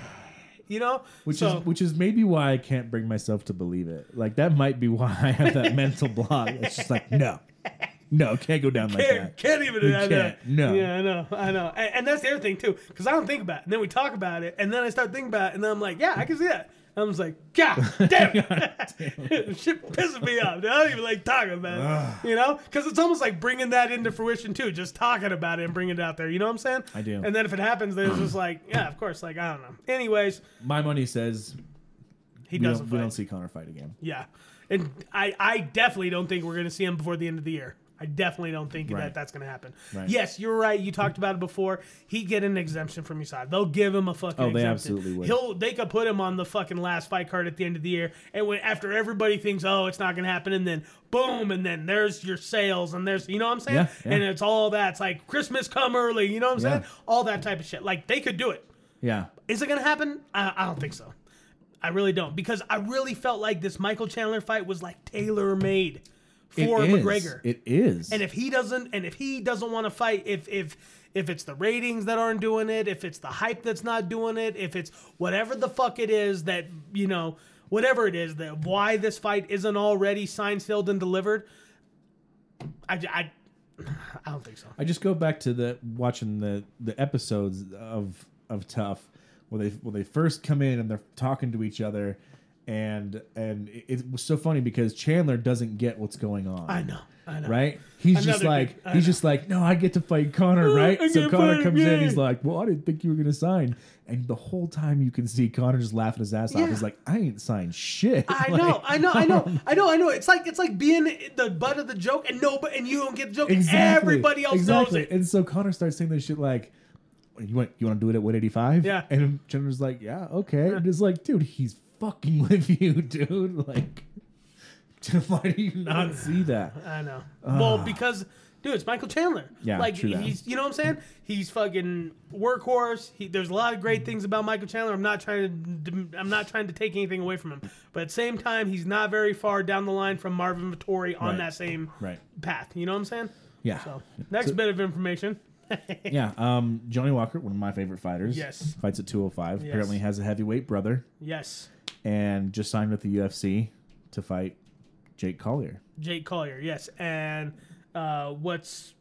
you know, Which So- is which is maybe why I can't bring myself to believe it. Like that might be why I have that mental block. It's just like no, no, can't go down like can't, that. can't even. We I No. Yeah, I know. I know. And, and that's the other thing too, because I don't think about it. And then we talk about it, and then I start thinking about it, and then I'm like, yeah, I can see that. And I'm like, God damn it. Shit pisses me off. dude. I don't even like talking about it. You know? Because it's almost like bringing that into fruition too, just talking about it and bringing it out there. You know what I'm saying? I do. And then if it happens, then it's just like, yeah, of course. Like, I don't know. Anyways, My money says he we doesn't don't, we don't see Conor fight again. Yeah, and I, I definitely don't think we're going to see him before the end of the year. I definitely don't think Right. that that's going to happen. Right. Yes, you're right. You talked about it before. He'd get an exemption from USADA. They'll give him a fucking. Oh, they exemption. absolutely would. He'll. They could put him on the fucking last fight card at the end of the year, and when after everybody thinks, oh, it's not going to happen, and then boom, and then there's your sales, and there's, you know what I'm saying? Yeah, yeah. And it's all that's like Christmas come early. You know what I'm Yeah. saying? All that type of shit. Like they could do it. Yeah. Is it going to happen? I, I don't think so. I really don't because I really felt like this Michael Chandler fight was like tailor made for It. McGregor. It is. and if he doesn't, and if he doesn't want to fight, if if if it's the ratings that aren't doing it, if it's the hype that's not doing it, if it's whatever the fuck it is that you know, whatever it is that why this fight isn't already signed, sealed, and delivered, I I, I don't think so. I just go back to the watching the the episodes of of TUF when they when they first come in and they're talking to each other and and it, was so funny because Chandler doesn't get what's going on. I know, I know. Right? He's just like he's know. just like, no, I get to fight Conor, Oh, right? I So Conor comes in, he's like, Well, I didn't think you were gonna sign. And the whole time you can see Conor just laughing his ass off. He's like, I ain't signed shit. I Like, know, I know, I know, I know, I know. It's like it's like being the butt of the joke, and no, but and you don't get the joke. Exactly. Everybody else exactly. knows it. And so Conor starts saying this shit like, "You want you want to do it at 185?" Yeah. And Chandler's like, "Yeah, okay." And it's like, dude, he's fucking with you, dude. Like, why do you not see that? I know. well, because dude, it's Michael Chandler. Ah. Yeah, like true that. he's you know what I'm saying. He's fucking workhorse. He, there's a lot of great things about Michael Chandler. I'm not trying to I'm not trying to take anything away from him, but at the same time, he's not very far down the line from Marvin Vettori on Right. that same Right. path. You know what I'm saying? Yeah. So next So- bit of information. Yeah. Um, Johnny Walker, one of my favorite fighters. Yes. Fights at 205. Yes. Apparently has a heavyweight brother Yes, and just signed with the UFC to fight Jake Collier. Jake Collier. Yes, and uh, what's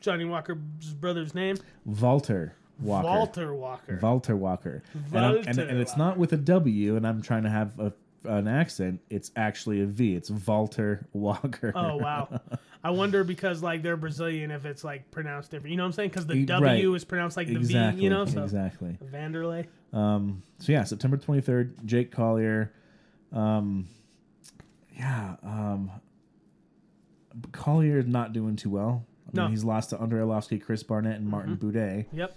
Johnny Walker's brother's name? Walter Walker. Walter Walker. Walter Walker. And, and, Walter and it's not with a W, and I'm trying to have a, an accent. It's actually a V. It's Walter Walker. Oh wow! I wonder because like they're Brazilian if it's like pronounced different. You know what I'm saying? Because the W right. is pronounced like the exactly. V. You know, so exactly. Vanderlei. Um, so yeah, September 23rd, Jake Collier. Um, yeah, um, Collier is not doing too well. I No. Mm-hmm. mean, he's lost to Andre Arlovski, Chris Barnett, and Martin Boudet. Yep.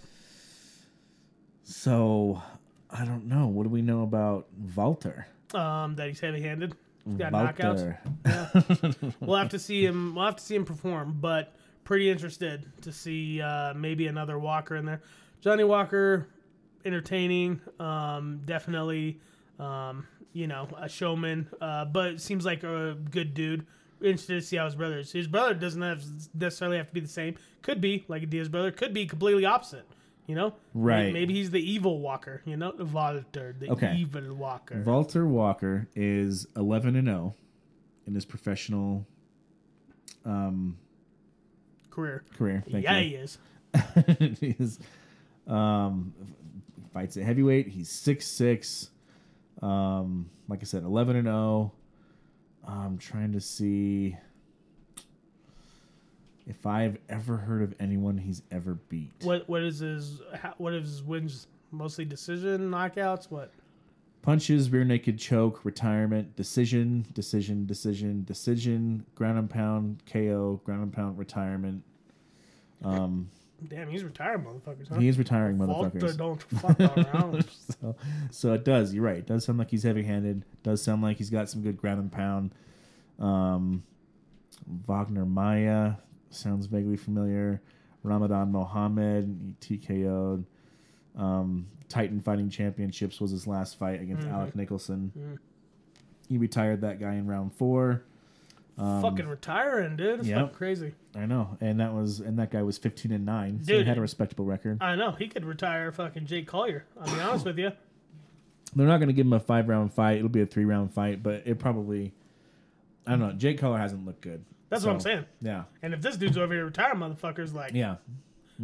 So I don't know. What do we know about Walter? Um, that he's heavy-handed. He's got knockouts. Walter. We'll have to see him. We'll have to see him perform. But pretty interested to see uh, maybe another Walker in there. Johnny Walker, entertaining. Um, definitely. Um, you know, a showman. Uh, but seems like a good dude. Interested to see how his brother is. His brother doesn't have necessarily have to be the same. Could be like a Diaz brother. Could be completely opposite. You know, Right. Maybe he's the evil Walker. You know, The Walter, the Okay. evil Walker. Walter Walker is 11 and 0 in his professional career. career. Thank yeah, you. he is. he is um fights at heavyweight he's six six um like i said 11 and 0 i'm trying to see If I've ever heard of anyone he's ever beat, What what is his how, what is his wins? Mostly decision knockouts. What? punches, rear naked choke, retirement, decision, decision, decision, decision, ground and pound, KO, ground and pound, retirement. Um, Damn, he's retired, motherfuckers. Huh? He is retiring motherfuckers. don't fuck around. so, so it does. You're right. It does sound like he's heavy-handed. Does sound like he's got some good ground and pound. Um, Wagner Maya sounds vaguely familiar. Ramadan Mohammed he TKO'd. Um, Titan Fighting Championships was his last fight against mm-hmm. Alec Nicholson. Mm-hmm. He retired that guy in round four. Um, fucking retiring, dude. It's yep. fucking crazy. I know, and that was and that guy was 15 and nine, so he had a respectable record. I know he could retire fucking Jake Collier. I'll be honest with you. They're not going to give him a five round fight. It'll be a three round fight, but it probably. I don't know. Jake Collier hasn't looked good. That's So, what I'm saying. Yeah. And if this dude's over here retired, motherfuckers, like Yeah.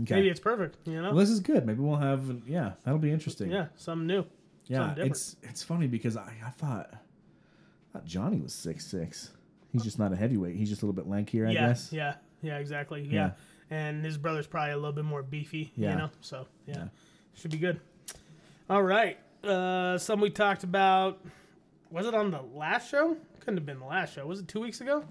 Okay. maybe it's perfect. You know? well, this is good. Maybe we'll have. Yeah, that'll be interesting. yeah, something new. Yeah. something. It's it's funny because I, I thought, I thought Johnny was six six. He's just not a heavyweight. He's just a little bit lankier, I yeah, guess. yeah, yeah, Yeah, exactly. Yeah. Yeah. and his brother's probably a little bit more beefy. Yeah. you know, so yeah, Yeah. should be good. All right, uh, some we talked about. Was it on the last show? Couldn't have been the last show. Was it two weeks ago?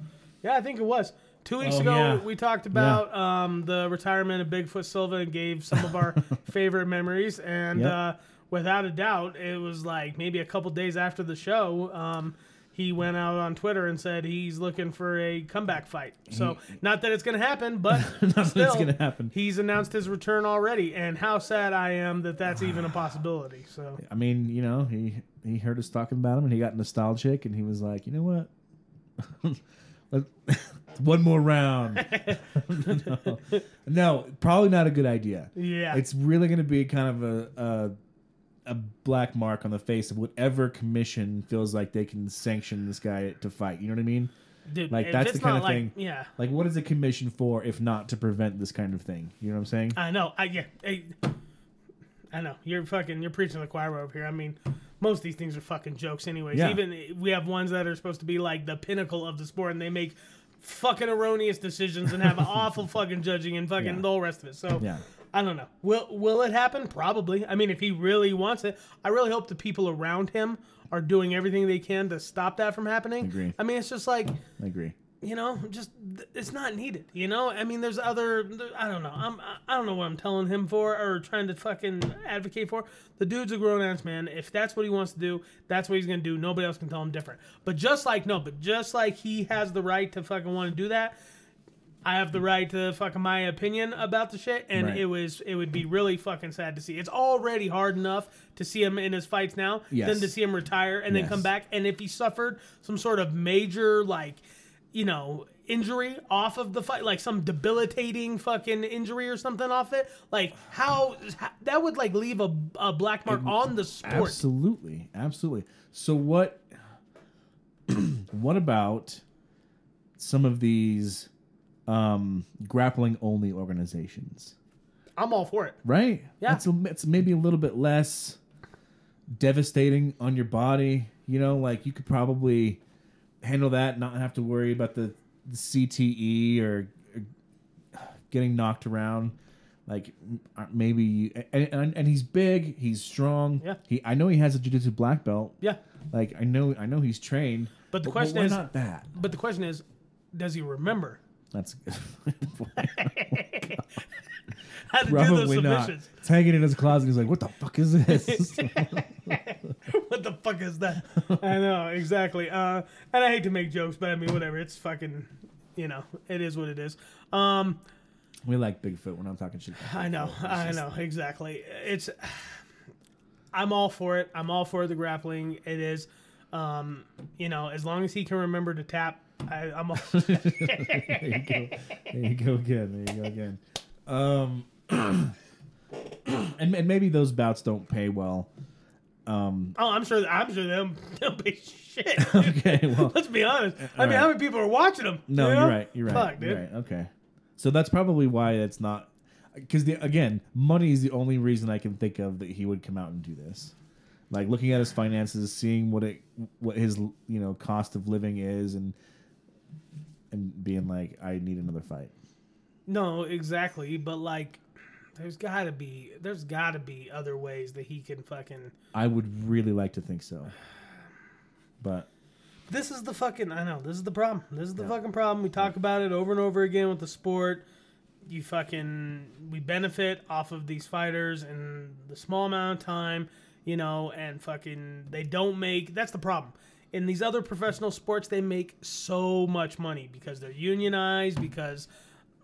Yeah, I think it was. Two weeks Oh, ago, yeah. we talked about um, the retirement of Bigfoot Silva and gave some of our favorite memories. And Yep. uh, without a doubt, it was like maybe a couple days after the show, um, he went out on Twitter and said he's looking for a comeback fight. So, not that it's going to happen, but still, it's gonna happen. he's announced his return already. And how sad I am that that's even a possibility. So, I mean, you know, he he heard us talking about him and he got nostalgic and he was like, you know what? One more round. no. No, probably not a good idea. yeah. It's really going to be kind of a, a a black mark on the face of whatever commission feels like they can sanction this guy to fight. You know what I mean? Dude, like, that's the kind of like- thing- Yeah. Like, what is a commission for if not to prevent this kind of thing? You know what I'm saying? I know. I yeah. I, I know. You're fucking. You're preaching the choir over here. I mean, most of these things are fucking jokes, anyways. Yeah. Even we have ones that are supposed to be like the pinnacle of the sport, and they make fucking erroneous decisions and have awful fucking judging and fucking Yeah. the whole rest of it. So Yeah. I don't know. Will Will it happen? Probably. I mean, if he really wants it, I really hope the people around him are doing everything they can to stop that from happening. Agree. I mean, it's just like I agree. You know, just it's not needed. You know, I mean, there's other. I don't know. I'm. I don't know what I'm telling him for or trying to fucking advocate for. The dude's a grown ass man. If that's what he wants to do, that's what he's gonna do. Nobody else can tell him different. But just like no, but just like he has the right to fucking want to do that. I have the right to fucking my opinion about the shit, and Right. it was it would be really fucking sad to see. It's already hard enough to see him in his fights now, Yes. than to see him retire and then come back. And if he suffered some sort of major like you know, injury off of the fight, like some debilitating fucking injury or something off it, like how, how that would like leave a, a black mark on the sport. Absolutely, absolutely. So what? what about some of these um, grappling only organizations? I'm all for it. Right? Yeah. It's, a, it's maybe a little bit less devastating on your body. You know, like you could probably handle that, not have to worry about the, the CTE or, or getting knocked around. Like uh, maybe, you, and, and, and he's big, he's strong. Yeah. He, I know he has a jiu-jitsu black belt. Yeah, Like I know, I know he's trained. But the question why is- not that? but the question is, does he remember That's how to do those probably not. submissions? It's hanging in his closet. He's like, "What the fuck is this?" what the fuck is that? I know exactly. Uh, and I hate to make jokes, but I mean, whatever. It's fucking, you know, it is what it is. Um, we like Bigfoot. when I'm talking shit. I know, I just- know exactly. It's. I'm all for it. I'm all for the grappling. It is, um, you know, as long as he can remember to tap, I, I'm all. There you go. There you go again. There you go again. Um, and, and maybe those bouts don't pay well. Um, oh, I'm sure. I'm sure they'll, they'll be shit. okay, well, Let's be honest. I mean, right. how many people are watching them? no, you know? are right. You're right. Fuck, you're dude. right. Okay, so that's probably why it's not because again, money is the only reason I can think of that he would come out and do this. Like looking at his finances, seeing what it, what his you know cost of living is, and and being like, I need another fight. No, exactly. But like, there's gotta be there's gotta be other ways that he can fucking. I would really like to think so, but This is the fucking. I know this is the problem. This is the fucking problem. We talk about it over and over again with the sport. You fucking we benefit off of these fighters in the small amount of time, you know, and fucking they don't make. That's the problem. In these other professional sports, they make so much money because they're unionized, because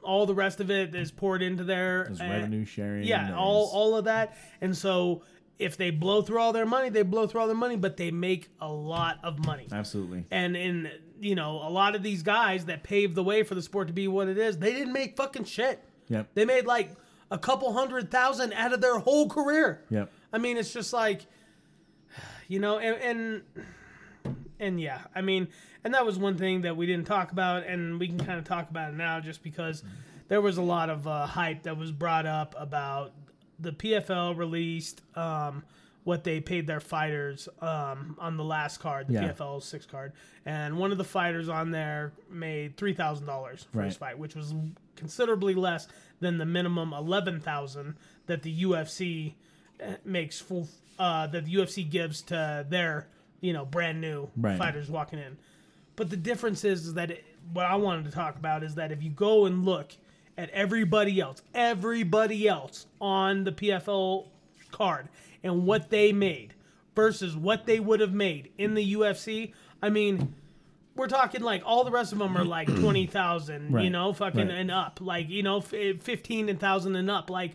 all the rest of it is poured into there. there's and- revenue sharing. yeah, there's- all all of that. And so if they blow through all their money, they blow through all their money, but they make a lot of money. absolutely. And in you know, a lot of these guys that paved the way for the sport to be what it is, they didn't make fucking shit. Yep. They made like a couple hundred thousand out of their whole career. Yep. I mean, it's just like, you know, and, and and yeah, I mean, and that was one thing that we didn't talk about, and we can kind of talk about it now, just because there was a lot of uh, hype that was brought up about the PFL released um, what they paid their fighters um, on the last card, the Yeah. PFL six card, and one of the fighters on there made three thousand dollars for his fight, which was considerably less than the minimum eleven thousand that the UFC uh, makes full uh, that the UFC gives to their you know brand new Right. fighters walking in. But the difference is, is that it, what I wanted to talk about is that if you go and look at everybody else, everybody else on the PFL card and what they made versus what they would have made in the UFC, I mean, we're talking like all the rest of them are like 20,000, you know, fucking Right. and up, like, you know, f- 15,000 and up. Like,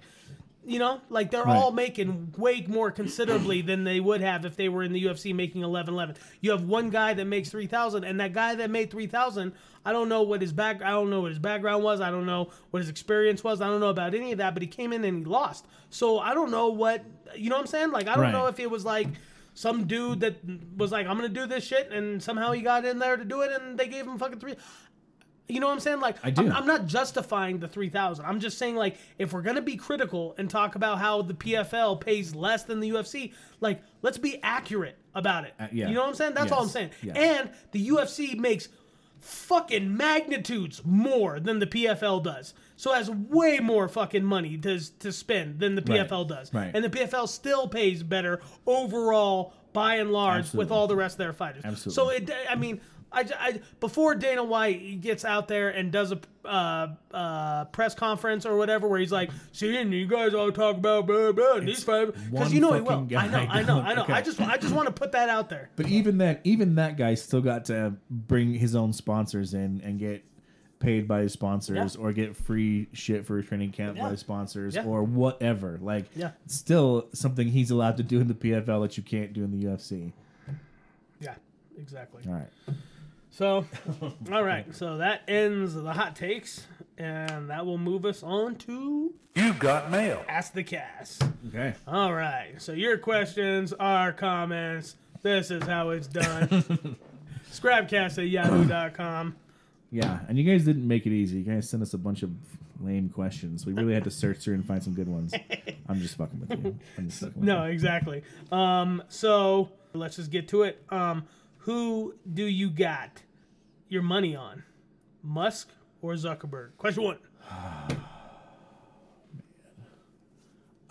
you know, like they're Right. all making way more considerably than they would have if they were in the UFC making 11 11. You have one guy that makes 3,000 and that guy that made 3,000, I don't know what his back I don't know what his background was, I don't know what his experience was. I don't know about any of that, but he came in and he lost. So I don't know what, you know what I'm saying? Like I don't Right. know if it was like some dude that was like I'm going to do this shit and somehow he got in there to do it and they gave him fucking 3 you know what I'm saying? Like, I do. I'm, I'm not justifying the 3,000. I'm just saying, like, if we're going to be critical and talk about how the PFL pays less than the UFC, like, let's be accurate about it. Uh, yeah. You know what I'm saying? That's all I'm saying. Yes. And the UFC makes fucking magnitudes more than the PFL does. So has way more fucking money to, to spend than the Right. PFL does. Right. And the PFL still pays better overall by and large with all the rest of their fighters. Absolutely. So it, I mean, I, I before Dana White gets out there and does a uh, uh, press conference or whatever where he's like, "See, you guys all talk about blah blah and these five because you know he will." I know. I know, I know. Okay. I just, I just want to put that out there. But even that, even that guy still got to bring his own sponsors in and get paid by his sponsors, Yeah. or get free shit for training camp Yeah. by his sponsors, Yeah. or whatever. Like, Yeah. still something he's allowed to do in the PFL that you can't do in the UFC. Yeah, exactly. All right, So, all right. So that ends the hot takes, and that will move us on to You've got mail. Ask the Cast. okay. All right. So your questions, our comments. This is how it's done. Scrapcast at yahoo.com. Yeah, and you guys didn't make it easy. You guys sent us a bunch of lame questions. We really had to search through and find some good ones. I'm just fucking with you. I'm just fucking with No, you. exactly. Um, so let's just get to it. Um, who do you got your money on? Musk or Zuckerberg? Question one.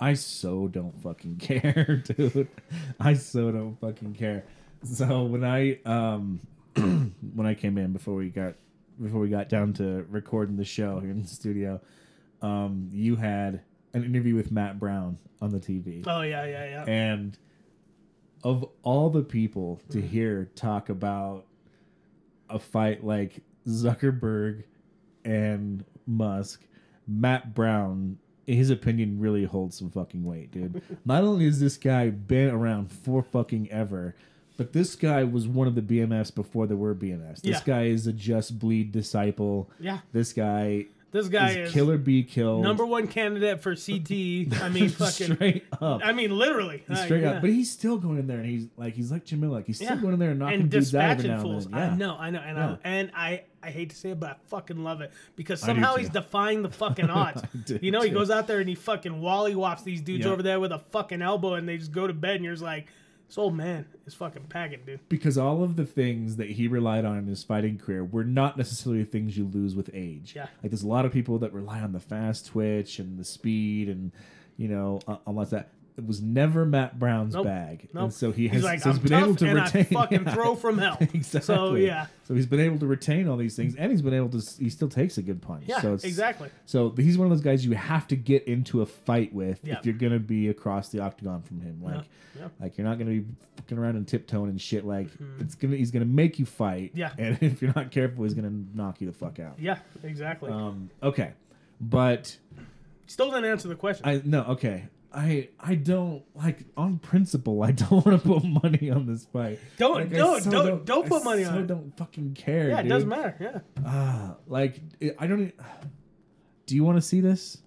I so don't fucking care, dude. I so don't fucking care. So when I um when I came in before we got before we got down to recording the show here in the studio, um, you had an interview with Matt Brown on the TV. Oh yeah, yeah, yeah. And of all the people to hear talk about a fight like Zuckerberg and Musk, Matt Brown, his opinion really holds some fucking weight, dude. Not only has this guy been around for fucking ever, but this guy was one of the BMFs before there were BMFs. This Yeah. guy is a Just Bleed disciple. Yeah. This guy This guy is is killer be killed. number one candidate for CT. I mean, fucking. straight up. I mean, literally. Uh, straight up. But he's still going in there and he's like he's like Miller. Like he's still Yeah. going in there and knocking and dudes out every now and fools. then. Yeah. I know, I know, and Yeah. I and I I hate to say it, but I fucking love it because somehow he's defying the fucking odds. you know, he goes out there and he fucking wally wops these dudes Yeah. over there with a fucking elbow, and they just go to bed, and you're just like. This old man is fucking packing, dude. because all of the things that he relied on in his fighting career were not necessarily things you lose with age. Yeah. Like there's a lot of people that rely on the fast twitch and the speed and you know uh, unless that was never Matt Brown's Nope. bag. Nope. And so he He's has like, so he's "I'm been able to and I retain fucking yeah. throw from hell." exactly. So, yeah. So he's been able to retain all these things and he's been able to he still takes a good punch. Yeah, so it's, exactly. So he's one of those guys you have to get into a fight with Yeah. if you're gonna be across the octagon from him. Like, yeah. like you're not gonna be fucking around and tiptoeing and shit. Like it's gonna he's gonna make you fight. Mm-hmm. Yeah. And if you're not careful, he's gonna knock you the fuck out. Yeah, exactly. Um. Okay. But Still didn't answer the question. I no. Okay. I I don't like on principle. I don't want to put money on this fight. Don't- Like, don't- so don't- don't I put money on so it. Don't fucking care. yeah, it dude. doesn't matter. Yeah. Ah, like it- I don't. e- Do you want to see this?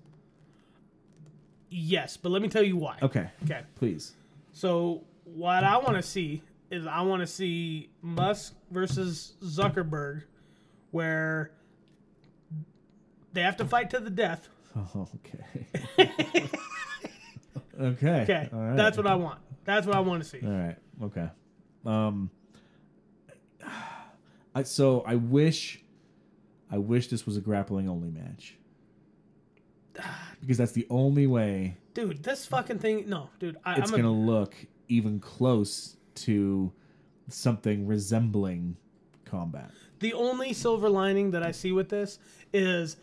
Yes, but let me tell you why. Okay. Okay. Please. So what I want to see is I want to see Musk versus Zuckerberg, where they have to fight to the death. Oh, okay. okay. Okay, All right. that's what I want. That's what I want to see. All right. Okay. Um. I so I wish, I wish this was a grappling only match. Because that's the only way Dude, this fucking thing. No, dude. I, it's I'm gonna look even close to something resembling combat. the only silver lining that I see with this is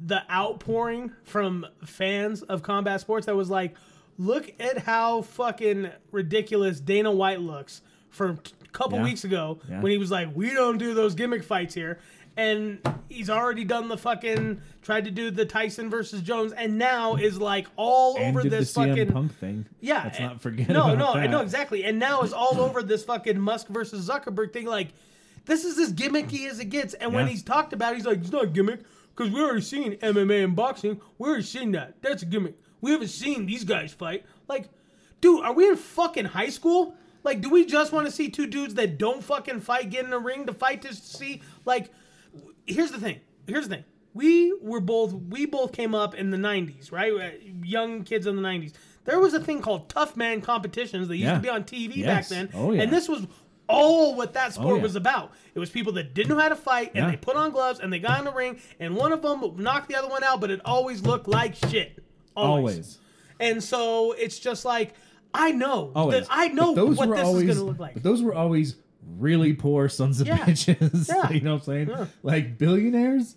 the outpouring from fans of combat sports that was like, look at how fucking ridiculous Dana White looks from a couple Yeah. weeks ago Yeah. when he was like, we don't do those gimmick fights here. And he's already done the fucking tried to do the Tyson versus Jones, and now is like all And over this fucking Punk thing. Yeah, Let's and- not forget. No, about no, eh, that. no, exactly. And now is all over this fucking Musk versus Zuckerberg thing. Like, this is as gimmicky as it gets. And when he's talked about, it, he's like, it's not a gimmick because we already seen MMA and boxing. We already seen that. That's a gimmick. We haven't seen these guys fight. Like, dude, are we in fucking high school? Like, do we just want to see two dudes that don't fucking fight get in a ring to fight to see? Like, here's the thing. Here's the thing. We were both we both came up in the 90s, right? Uh, Young kids in the 90s. There was a thing called tough man competitions that used Yeah. to be on TV back then. Oh, yeah. And this was all what that sport yeah. was about. It was people that didn't know how to fight and they put on gloves and they got in the ring and one of them knocked the other one out, but it always looked like shit. Always. Always. And so it's just like I know Always. that I know those what this always, is going to look like. But those were always really poor sons of Yeah. bitches. Yeah. you know what I'm saying? Yeah. Like billionaires,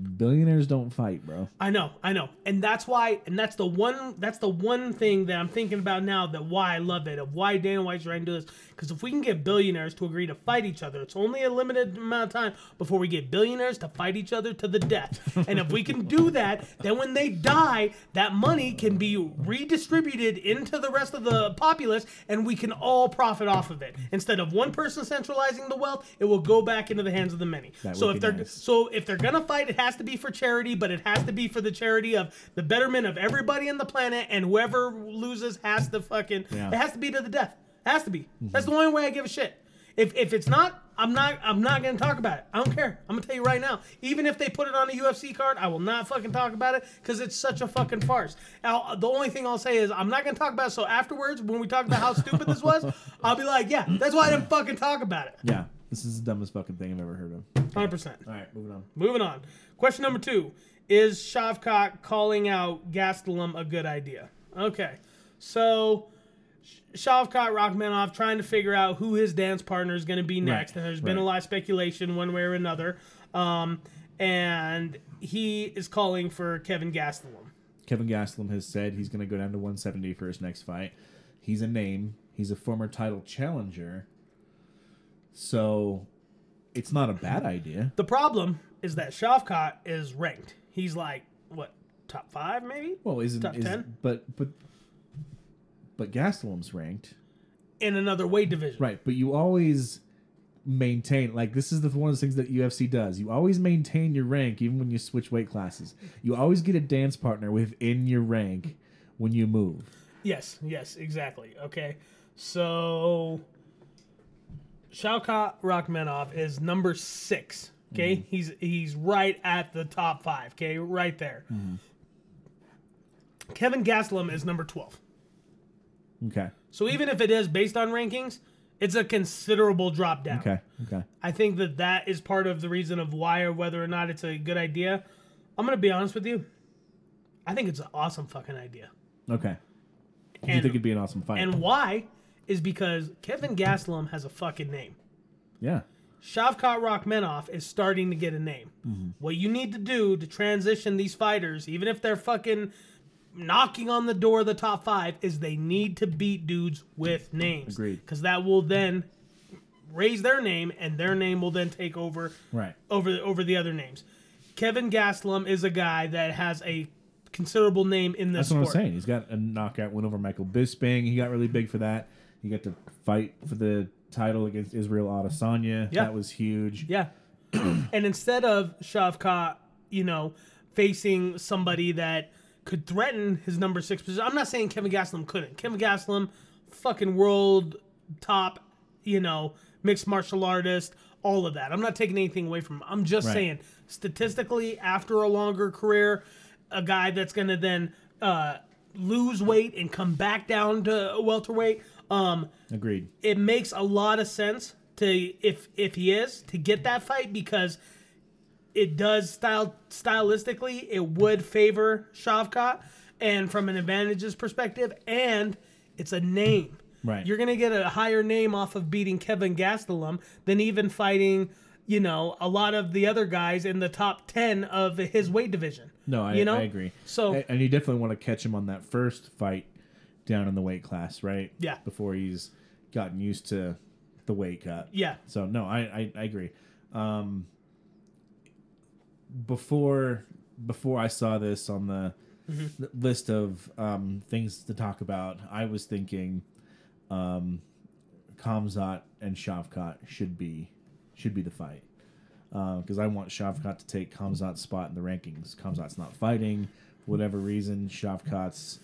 billionaires don't fight, bro. I know, I know, and that's why, and that's the one, that's the one thing that I'm thinking about now. That why I love it, of why Dana White's trying to do this. Because if we can get billionaires to agree to fight each other, it's only a limited amount of time before we get billionaires to fight each other to the death. and if we can do that, then when they die, that money can be redistributed into the rest of the populace, and we can all profit off of it. Instead of one person centralizing the wealth, it will go back into the hands of the many. That so if they're nice. so if they're gonna fight, it has to be for charity, but it has to be for the charity of the betterment of everybody on the planet, and whoever loses has to fucking Yeah. it has to be to the death. It has to be. Mm-hmm. That's the only way I give a shit. If if it's not, I'm not I'm not gonna talk about it. I don't care. I'm gonna tell you right now. Even if they put it on a UFC card, I will not fucking talk about it because it's such a fucking farce. Now the only thing I'll say is I'm not gonna talk about it. So afterwards, when we talk about how stupid this was, I'll be like, yeah, that's why I didn't fucking talk about it. Yeah, this is the dumbest fucking thing I've ever heard of. 100. percent All right, moving on. Moving on. Question number two: Is Shavkat calling out Gastelum a good idea? Okay, so Sh- Shavkat Rakhmonov trying to figure out who his dance partner is going to be next, and there's been a lot of speculation one way or another. Um, and he is calling for Kevin Gastelum. Kevin Gastelum has said he's going to go down to 170 for his next fight. He's a name. He's a former title challenger. So it's not a bad idea. The problem is that Shavkat is ranked. He's like what top five maybe Well, isn't Top 10? but but but Gastelum's ranked. in another weight division. Right, but you always maintain like this is the one of the things that UFC does. You always maintain your rank even when you switch weight classes. You always get a dance partner within your rank when you move. Yes, yes, exactly. Okay, so Shavkat Rakhmonov is number six. Okay, mm-hmm. he's he's right at the top five. Okay, right there. Mm-hmm. Kevin Gastelum is number twelve. Okay. So even if it is based on rankings, it's a considerable drop down. Okay. Okay. I think that that is part of the reason of why or whether or not it's a good idea. I'm gonna be honest with you. I think it's an awesome fucking idea. Okay. You think it'd be an awesome fight? And why is because Kevin Gastelum has a fucking name. yeah. Shavkat Rakhmonov is starting to get a name. Mm-hmm. What you need to do to transition these fighters, even if they're fucking knocking on the door of the top five, is they need to beat dudes with names. Agreed. Because that will then raise their name, and their name will then take over Right. over over the other names. Kevin Gastelum is a guy that has a considerable name in this That's what sport. I'm saying. He's got a knockout win over Michael Bisping. He got really big for that. He got to fight for the title against Israel Adesanya. Yeah. That was huge. Yeah. and instead of Shavkat, you know, facing somebody that could threaten his number six position, I'm not saying Kevin Gastelum couldn't. Kevin Gastelum, fucking world top, you know, mixed martial artist, all of that. I'm not taking anything away from him. I'm just Right. saying, statistically, after a longer career, a guy that's going to then uh, lose weight and come back down to welterweight. Um, Agreed. it makes a lot of sense to if if he is to get that fight because it does style stylistically it would favor Shavkat and from an advantages perspective and it's a name. Right. You're gonna get a higher name off of beating Kevin Gastelum than even fighting, you know, a lot of the other guys in the top ten of his weight division. No, I, you know? I agree. So and you definitely want to catch him on that first fight down in the weight class, right? Yeah. Before he's gotten used to the weight cut. yeah, So no, I I, I agree. Um, before before I saw this on the Mm-hmm. list of um, things to talk about, I was thinking, um, Khamzat and Shavkat should be should be the fight because I want Shavkat to take Khamzat's spot in the rankings. Khamzat's not fighting for whatever reason. Shavkat's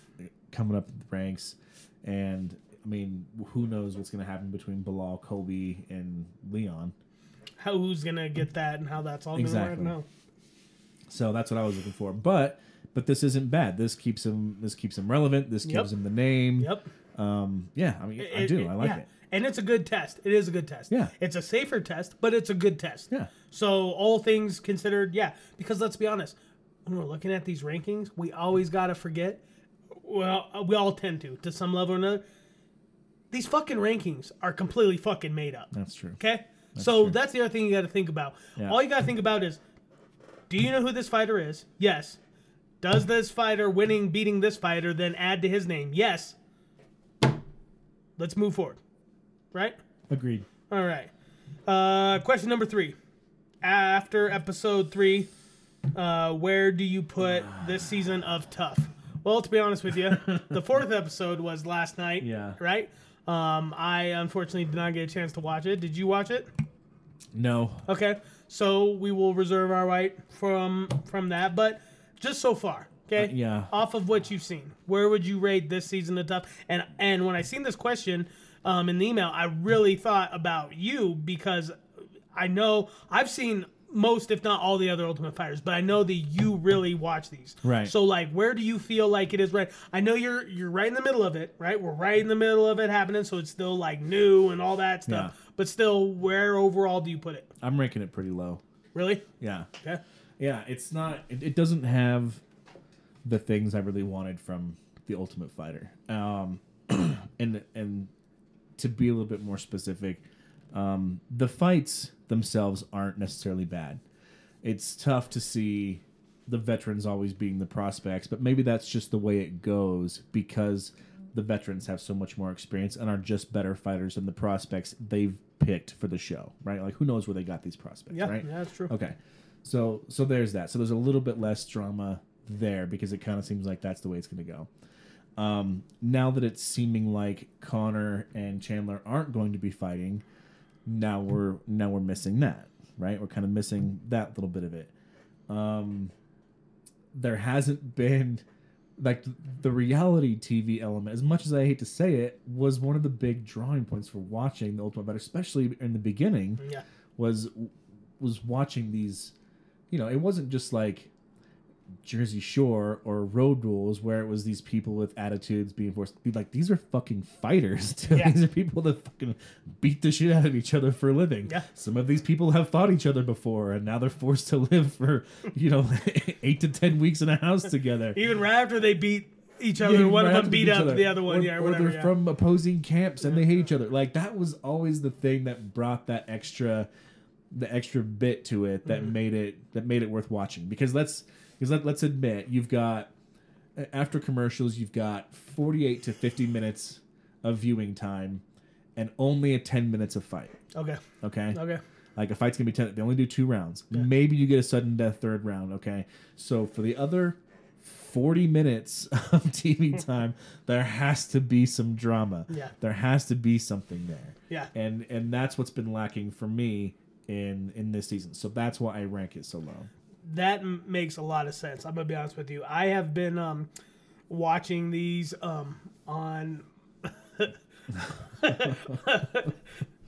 coming up the ranks, and I mean, who knows what's going to happen between Belal, Colby, and Leon. how who's gonna get that and how that's all Exactly. gonna work? No. So that's what I was looking for. But but this isn't bad. This keeps him this keeps him relevant. This gives Yep. him the name. Yep. Um. Yeah. I mean, I do. I like yeah. it. And it's a good test. It is a good test. Yeah. It's a safer test, but it's a good test. Yeah. So all things considered, yeah. Because let's be honest, when we're looking at these rankings, we always gotta forget. Well, uh, we all tend to, to some level or another. These fucking rankings are completely fucking made up. That's true. Okay. so true. that's the other thing you got to think about. Yeah. All you got to think about is, do you know who this fighter is? Yes. Does this fighter winning, beating this fighter, then add to his name? Yes. Let's move forward. Right. Agreed. All right. Uh, question number three. After episode three, uh, where do you put this season of TUF? Well, to be honest with you, the fourth episode was last night. Yeah. Right. Um, I unfortunately did not get a chance to watch it. Did you watch it? No. Okay. So we will reserve our right from from that, but just so far. Okay. Uh, yeah. Off of what you've seen, where would you rate this season of TUF? And and when I seen this question um, in the email, I really thought about you because I know I've seen most, if not all, the other Ultimate Fighters, but I know that you really watch these. Right. So like, where do you feel like it is right? I know you're you're right in the middle of it, right? We're right in the middle of it happening, so it's still like new and all that stuff. Yeah. But still, where overall do you put it? I'm ranking it pretty low. Really? Yeah. Okay. Yeah. It's not. It, it doesn't have the things I really wanted from the Ultimate Fighter. Um, and and to be a little bit more specific, um, the fights themselves aren't necessarily bad. It's tough to see the veterans always being the prospects, but maybe that's just the way it goes because the veterans have so much more experience and are just better fighters than the prospects they've picked for the show, right? Like who knows where they got these prospects, Yeah, right? yeah, that's true. Okay. So so there's that. So there's a little bit less drama there because it kind of seems like that's the way it's going to go. Um, now that it's seeming like Conor and Chandler aren't going to be fighting, now we're now we're missing that, right? We're kind of missing that little bit of it. Um, there hasn't been like the reality TV element, as much as I hate to say it, was one of the big drawing points for watching the Ultimate Fighter, especially in the beginning Yeah. was was watching these you know it wasn't just like Jersey Shore or Road Rules, where it was these people with attitudes being forced to be like, these are fucking fighters. Yeah. These are people that fucking beat the shit out of each other for a living. Yeah. Some of these people have fought each other before, and now they're forced to live for, you know, eight to ten weeks in a house together. Even right after they beat each other, Yeah, one of them beat up the other one. Or, yeah, or or whatever. they're from opposing camps and they hate each other. Like that was always the thing that brought that extra, the extra bit to it Mm-hmm. that made it that made it worth watching. Because let's because let, let's admit you've got after commercials you've got forty eight to fifty minutes of viewing time, and only a ten minutes of fight. okay. Okay. Okay. Like a fight's gonna be ten. They only do two rounds. Maybe you get a sudden death third round. Okay. So for the other forty minutes of TV time, there has to be some drama. Yeah. There has to be something there. Yeah. And and that's what's been lacking for me in in this season. So that's why I rank it so low. That m- makes a lot of sense. I'm gonna be honest with you. I have been um, watching these um, on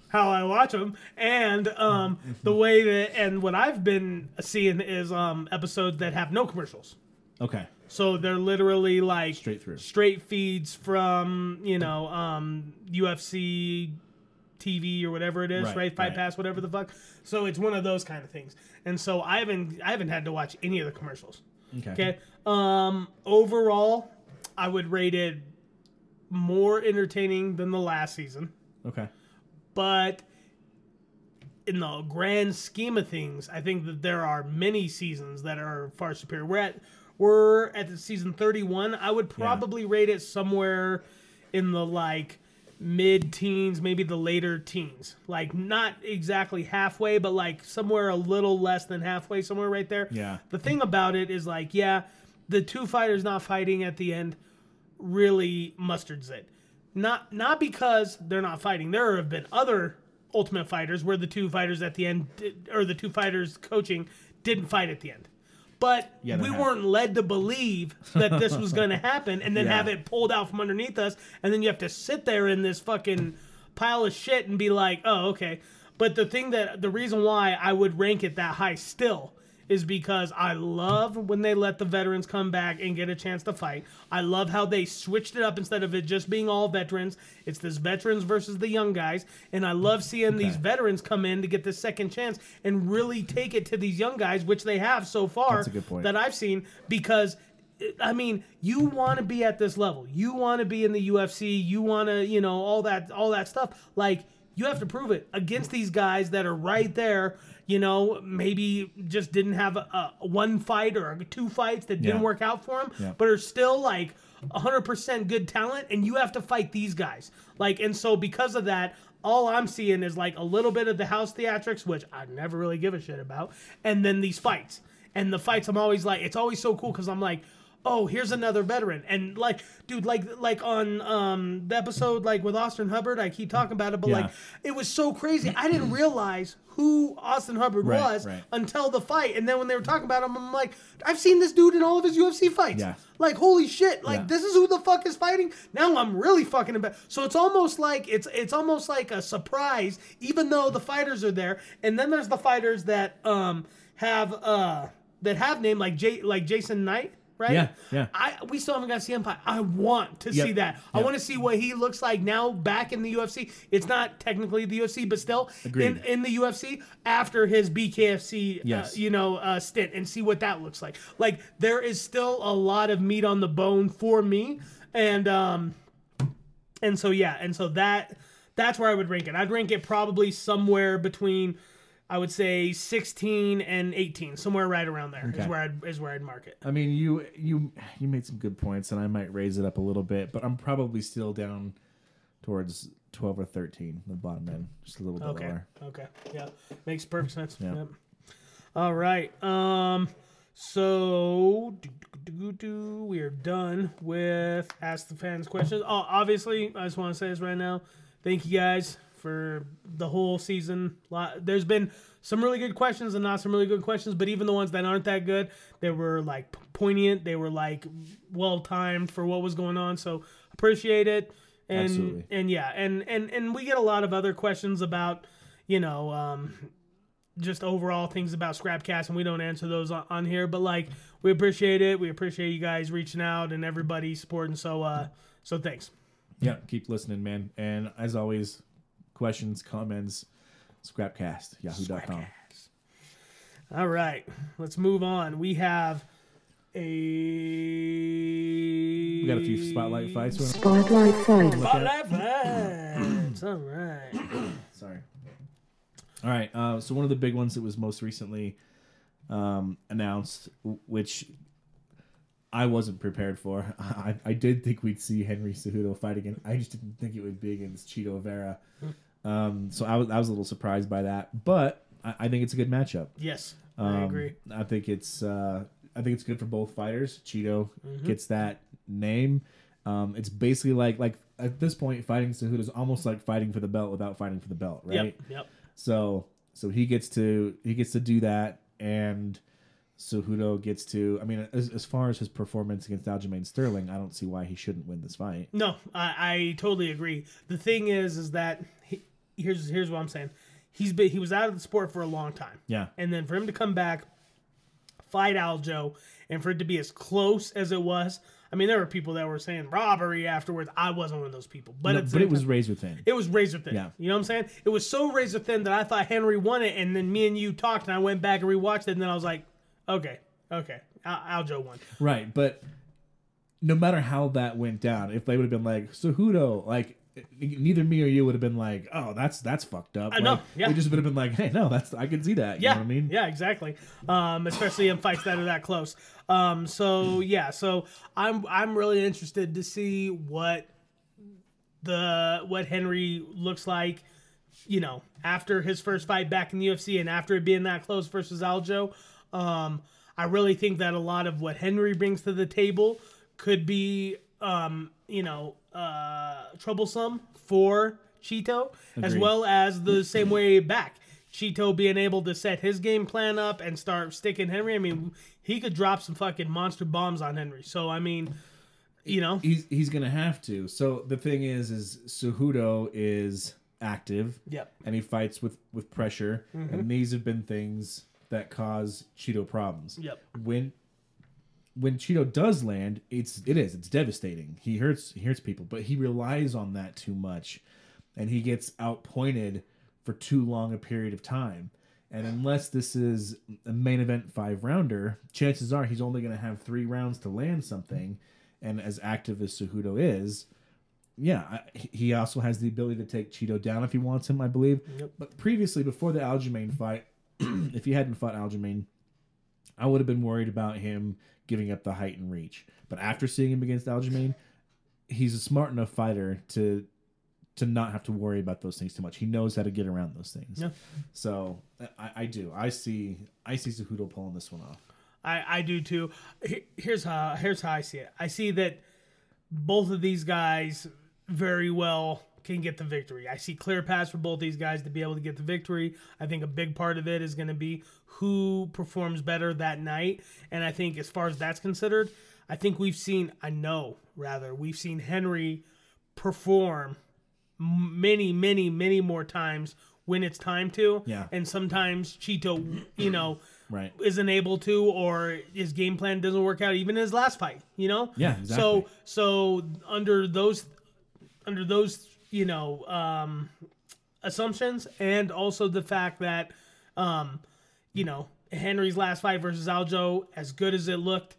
how I watch them, and um, the way that and what I've been seeing is um, episodes that have no commercials. Okay. So they're literally like Straight through. straight feeds from you know um, UFC TV or whatever it is, Right, right? Fight right. Pass, whatever the fuck. So it's one of those kind of things. And so I haven't I haven't had to watch any of the commercials. Okay. Okay. Um, overall, I would rate it more entertaining than the last season, Okay. but in the grand scheme of things, I think that there are many seasons that are far superior. We're at we're at the season 31. I would probably rate it somewhere in the like mid teens, maybe the later teens. Like not exactly halfway, but like somewhere a little less than halfway, somewhere right there. Yeah. The thing about it is like, yeah, the two fighters not fighting at the end really mustards it. Not not because they're not fighting. There have been other Ultimate Fighters where the two fighters at the end, or the two fighters coaching, didn't fight at the end. But Yeah, we weren't led to believe that this was going to happen, and then Yeah. have it pulled out from underneath us, and then you have to sit there in this fucking pile of shit and be like, "Oh, okay." But the thing that the reason why I would rank it that high still is because I love when they let the veterans come back and get a chance to fight. I love how they switched it up instead of it just being all veterans. It's this veterans versus the young guys, and I love seeing these veterans come in to get the second chance and really take it to these young guys, which they have so far That's a good point. that I've seen because I mean, you want to be at this level. You want to be in the UFC. You want to, you know, all that, all that stuff. Like you have to prove it against these guys that are right there. You know, maybe just didn't have a, a one fight or two fights that didn't work out for them, Yeah. but are still like 100% good talent, and you have to fight these guys. Like, and so because of that, all I'm seeing is like a little bit of the house theatrics, which I never really give a shit about, and then these fights. And the fights, I'm always like, it's always so cool because I'm like, oh, here's another veteran, and like, dude, like, like on um the episode like with Austin Hubbard, I keep talking about it, but Yeah. like, it was so crazy. I didn't realize who Austin Hubbard Right, was right. until the fight, and then when they were talking about him, I'm like, I've seen this dude in all of his UFC fights. Yeah. Like, holy shit! Like, Yeah. this is who the fuck is fighting. Now I'm really fucking about. So it's almost like it's it's almost like a surprise, even though the fighters are there. And then there's the fighters that um have uh that have name like J like Jason Knight. Right? Yeah, yeah. I we still haven't got to see him. I want to Yep, see that. I want to see what he looks like now back in the UFC. It's not technically the UFC, but still in, in the UFC after his BKFC, Yes. uh, you know, uh, stint, and see what that looks like. Like there is still a lot of meat on the bone for me, and um, and so yeah, and so that that's where I would rank it. I'd rank it probably somewhere between, I would say, sixteen and eighteen, somewhere right around there is Okay. where I'd is where I'd mark it. I mean, you you you made some good points, and I might raise it up a little bit, but I'm probably still down towards twelve or thirteen, the bottom end, just a little bit Okay. lower. Okay. Yeah. Makes perfect sense. Yeah. Yep. All right. Um. So do, do, do, do, we are done with ask the fans questions. Oh, obviously, I just want to say this right now. Thank you guys for the whole season. There's been some really good questions and not some really good questions, but even the ones that aren't that good, they were like poignant. They were like well timed for what was going on. So appreciate it. And Absolutely. and yeah, and and and we get a lot of other questions about, you know, um, just overall things about Scrapcast, and we don't answer those on, on here. But like, we appreciate it. We appreciate you guys reaching out and everybody supporting. So, uh, so thanks. Yeah, keep listening, man. And as always, questions, comments, scrapcast, yahoo.com. All right, let's move on. We have a. We got a few spotlight fights. we're- Spotlight fight. Spotlight fights. All right. Sorry. All right. Uh, so one of the big ones that was most recently um, announced, which I wasn't prepared for. I, I did think we'd see Henry Cejudo fight again. I just didn't think it would be against Chito Vera. Um, so I was I was a little surprised by that, but I, I think it's a good matchup. Yes, Um, I agree. I think it's uh, I think it's good for both fighters. Chito gets that name. Um, it's basically like like at this point, fighting Cejudo is almost like fighting for the belt without fighting for the belt, right? Yep. Yep. So so he gets to he gets to do that, and Cejudo gets to. I mean, as, as far as his performance against Aljamain Sterling, I don't see why he shouldn't win this fight. No, I, I totally agree. The thing is, is that he, here's here's what I'm saying. He's been he was out of the sport for a long time. Yeah. and then for him to come back, fight Aljo, and for it to be as close as it was. I mean, there were people that were saying robbery afterwards. I wasn't one of those people, but No, but it was razor thin. It was razor thin. Yeah. You know what I'm saying? It was so razor thin that I thought Henry won it, and then me and you talked, and I went back and rewatched it, and then I was like, okay, okay, Al- Aljo won. Right, but no matter how that went down, if they would have been like Cejudo, like neither me or you would have been like, "Oh, that's that's fucked up." I know, Like, yeah. We just would have been like, "Hey, no, that's I can see that." You Yeah, know what I mean? yeah, exactly. Um, especially in fights that are that close. Um, so yeah, so I'm I'm really interested to see what the what Henry looks like. You know, after his first fight back in the UFC and after it being that close versus Aljo, um, I really think that a lot of what Henry brings to the table could be, um, you know, uh, troublesome for Chito, as well as the same way back. Chito being able to set his game plan up and start sticking Henry. I mean, he could drop some fucking monster bombs on Henry. So I mean, you know, He's he's gonna have to. So the thing is, is Cejudo is active. Yep. And he fights with with pressure, and these have been things that cause Chito problems. Yep. When when Chito does land, it's it is it's devastating. He hurts he hurts people, but he relies on that too much, and he gets outpointed for too long a period of time. And unless this is a main event five rounder, chances are he's only going to have three rounds to land something. And as active as Cejudo is, yeah, I, he also has the ability to take Chito down if he wants him, I believe. But previously, before the Aljamain fight, if he hadn't fought Aljamain, I would have been worried about him giving up the height and reach. But after seeing him against Aljamain, he's a smart enough fighter to to not have to worry about those things too much. He knows how to get around those things. Yeah. So I, I do. I see. I see Cejudo pulling this one off. I, I do too. Here's how here's how I see it. I see that both of these guys very well can get the victory. I see clear paths for both these guys to be able to get the victory. I think a big part of it is going to be who performs better that night. And I think as far as that's considered, I think we've seen I know rather we've seen Henry perform many many many more times when it's time to. Yeah. And sometimes Chito, you know, Right. isn't able to or his game plan doesn't work out even in his last fight you know Yeah, Exactly. so so under those under those you know um assumptions and also the fact that um you know henry's last fight versus aljo as good as it looked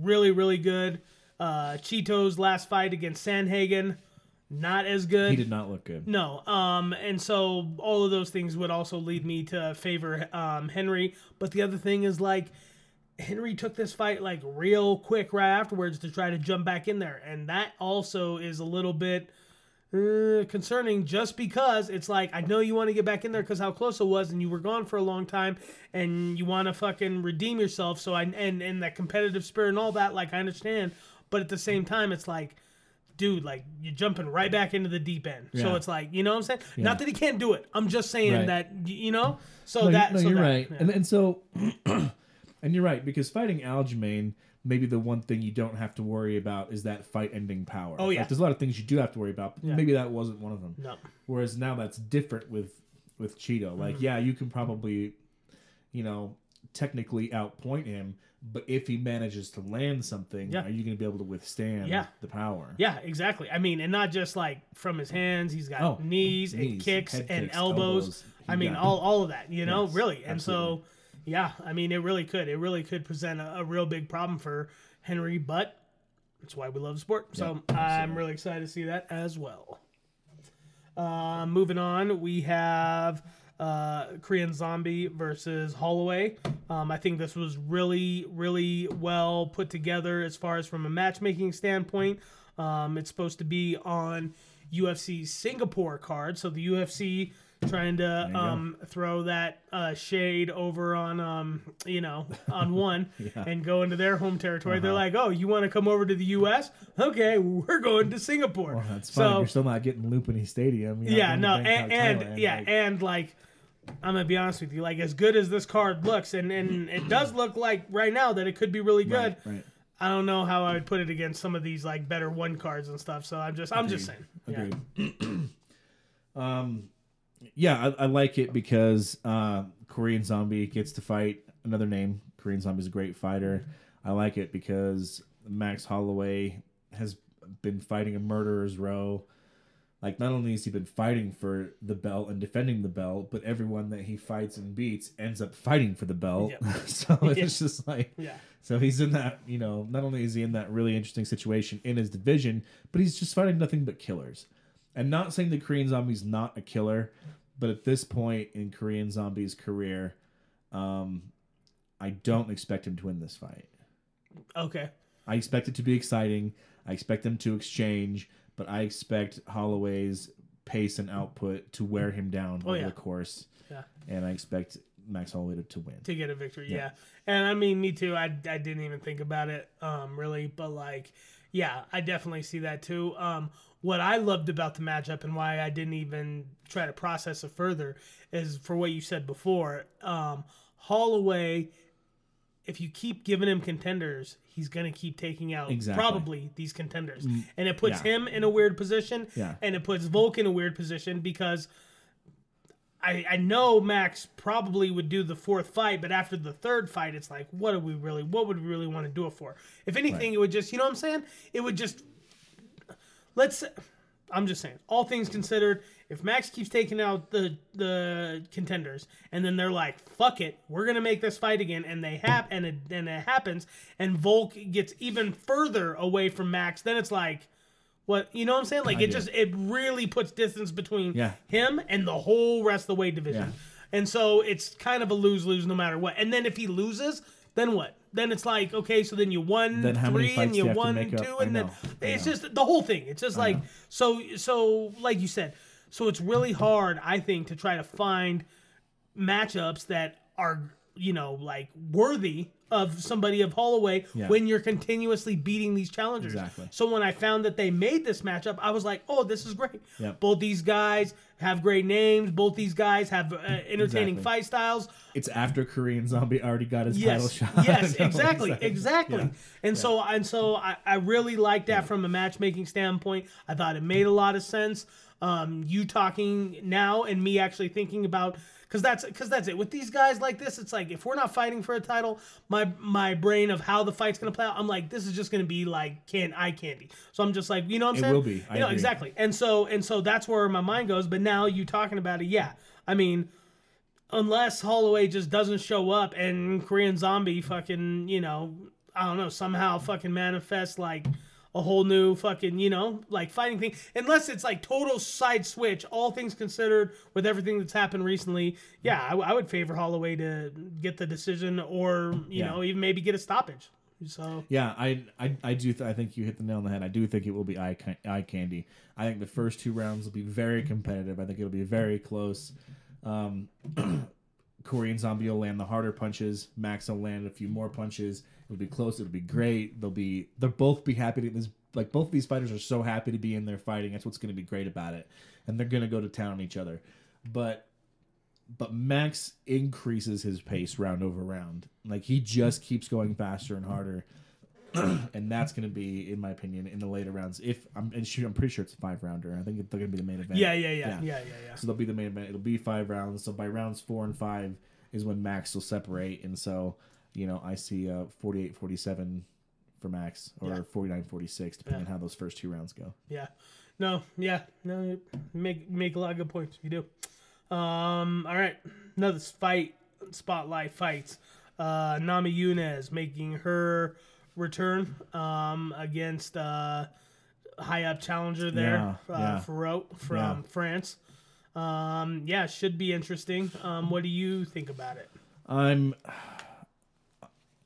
really really good uh chito's last fight against sandhagen not as good He did not look good. no, um, and so all of those things would also lead me to favor um, Henry. But the other thing is like Henry took this fight like real quick right afterwards to try to jump back in there, and that also is a little bit uh, concerning. Just because it's like I know you want to get back in there because how close it was, and you were gone for a long time, and you want to fucking redeem yourself. So I and and that competitive spirit and all that, like I understand, but at the same time, it's like dude, like you're jumping right back into the deep end. So it's like, you know what I'm saying? Not that he can't do it. I'm just saying Right. that you know. So no, that no, so you're that- right, yeah. and and so, and you're right because fighting Aljamain, maybe the one thing you don't have to worry about is that fight ending power. Oh, yeah. Like, there's a lot of things you do have to worry about. But Maybe that wasn't one of them. No. Whereas now that's different with with Chito. Like, Mm-hmm. yeah, you can probably you know, technically outpoint him. But if he manages to land something, Yeah. are you going to be able to withstand Yeah. the power? Yeah, exactly. I mean, and not just like from his hands. He's got Oh, knees, and kicks and kicks, elbows. elbows. I mean, Yeah. all all of that. You know, Yes, really. And absolutely. so, yeah, I mean, it really could. It really could present a, a real big problem for Henry. But that's why we love sport. So I'm really excited to see that as well. Uh, moving on, we have uh, Korean Zombie versus Holloway. Um, I think this was really, really well put together as far as from a matchmaking standpoint. Um, it's supposed to be on UFC Singapore card, so the UFC trying to um, throw that uh, shade over on um, you know on one and go into their home territory. They're like, oh, you want to come over to the U.S.? Okay, we're going to Singapore. Well, that's fine. So You're still not getting Lumpinee Stadium. You're yeah, no, and, and yeah, Like, and like I'm gonna be honest with you, like as good as this card looks, and and it does look like right now that it could be really good. right, right. I don't know how I would put it against some of these like better one cards and stuff. So I'm just I'm just saying. Yeah. Agreed. um, yeah, I, I like it because uh, Korean Zombie gets to fight another name. Korean Zombie is a great fighter. I like it because Max Holloway has been fighting a murderer's row. Like not only has he been fighting for the belt and defending the belt, but everyone that he fights and beats ends up fighting for the belt. Yep. so it's just like Yeah. so he's in that, you know, not only is he in that really interesting situation in his division, but he's just fighting nothing but killers. And not saying the Korean Zombie's not a killer, but at this point in Korean Zombie's career, um, I don't expect him to win this fight. Okay. I expect it to be exciting. I expect them to exchange, but I expect Holloway's pace and output to wear him down over Oh, yeah. the course. Yeah. And I expect Max Holloway to, to win. To get a victory, yeah. And I mean, me too. I, I didn't even think about it, um, really, but like, yeah, I definitely see that too. Um, what I loved about the matchup and why I didn't even try to process it further is for what you said before. Um, Holloway, if you keep giving him contenders, he's gonna keep taking out Exactly. Mm, probably these contenders, and it puts yeah. him in a weird position, Yeah. and it puts Volk in a weird position because I, I know Max probably would do the fourth fight, but after the third fight, it's like, what do we really, what would we really want to do it for? If anything, it would just, you know what I'm saying? It would just, let's, I'm just saying, all things considered, if Max keeps taking out the the contenders, and then they're like, fuck it, we're gonna make this fight again, and they have, and it, and it happens, and Volk gets even further away from Max, then it's like. What you know what I'm saying? Like it do. just it really puts distance between Yeah. him and the whole rest of the weight division. Yeah. And so it's kind of a lose lose no matter what. And then if he loses, then what? Then it's like, okay, so then you won Then three and you you won two, and then it's just the whole thing. It's just like so so like you said. So it's really hard, I think, to try to find matchups that are you know like worthy of somebody of Holloway Yeah. when you're continuously beating these challengers. Exactly. So when I found that they made this matchup, I was like, oh, this is great. Yep. Both these guys have great names. Both these guys have uh, entertaining Exactly. fight styles. It's after Korean Zombie already got his title shot. yes, exactly, exactly. yeah. And so, and so, I, I really liked that from a matchmaking standpoint. I thought it made a lot of sense. Um, you talking now and me actually thinking about because that's because that's it with these guys like this. It's like if we're not fighting for a title, my my brain of how the fight's gonna play out, I'm like this is just gonna be like can eye candy. So I'm just like you know what I'm It saying? will be. I You know, agree. exactly. And so and so that's where my mind goes. But now you talking about it, yeah. I mean unless Holloway just doesn't show up and Korean Zombie fucking, you know, I don't know, somehow fucking manifest like a whole new fucking, you know, like fighting thing. Unless it's like total side switch, all things considered, with everything that's happened recently, yeah, I, I would favor Holloway to get the decision or, you Yeah. know, even maybe get a stoppage. So, Yeah, I, I, I do. Th- I think you hit the nail on the head. I do think it will be eye, ca- eye candy. I think the first two rounds will be very competitive. I think it'll be very close. Um, Korean Zombie will land the harder punches. Max will land a few more punches. It'll be close. It'll be great. They'll be. They'll both be happy to this. Like both of these fighters are so happy to be in there fighting. That's what's going to be great about it. And they're going to go to town on each other. But but Max increases his pace round over round. Like he just keeps going faster and harder, and that's going to be, in my opinion, in the later rounds. If I'm, and shoot, I'm pretty sure it's a five rounder. I think they're going to be the main event. yeah, yeah, yeah, yeah, yeah, yeah. So they'll be the main event. It'll be five rounds. So by rounds four and five, is when Max will separate, and so you know I see uh 48-47 for Max or Yeah. 49-46 depending on how those first two rounds go. Yeah. No, yeah. No, you make make a lot of good points. You do. Um, all right. Another fight spotlight fights. Uh Namajunas making her return um against uh high up challenger there, Yeah, uh yeah. From Yeah. France. Um yeah, should be interesting. Um what do you think about it? I'm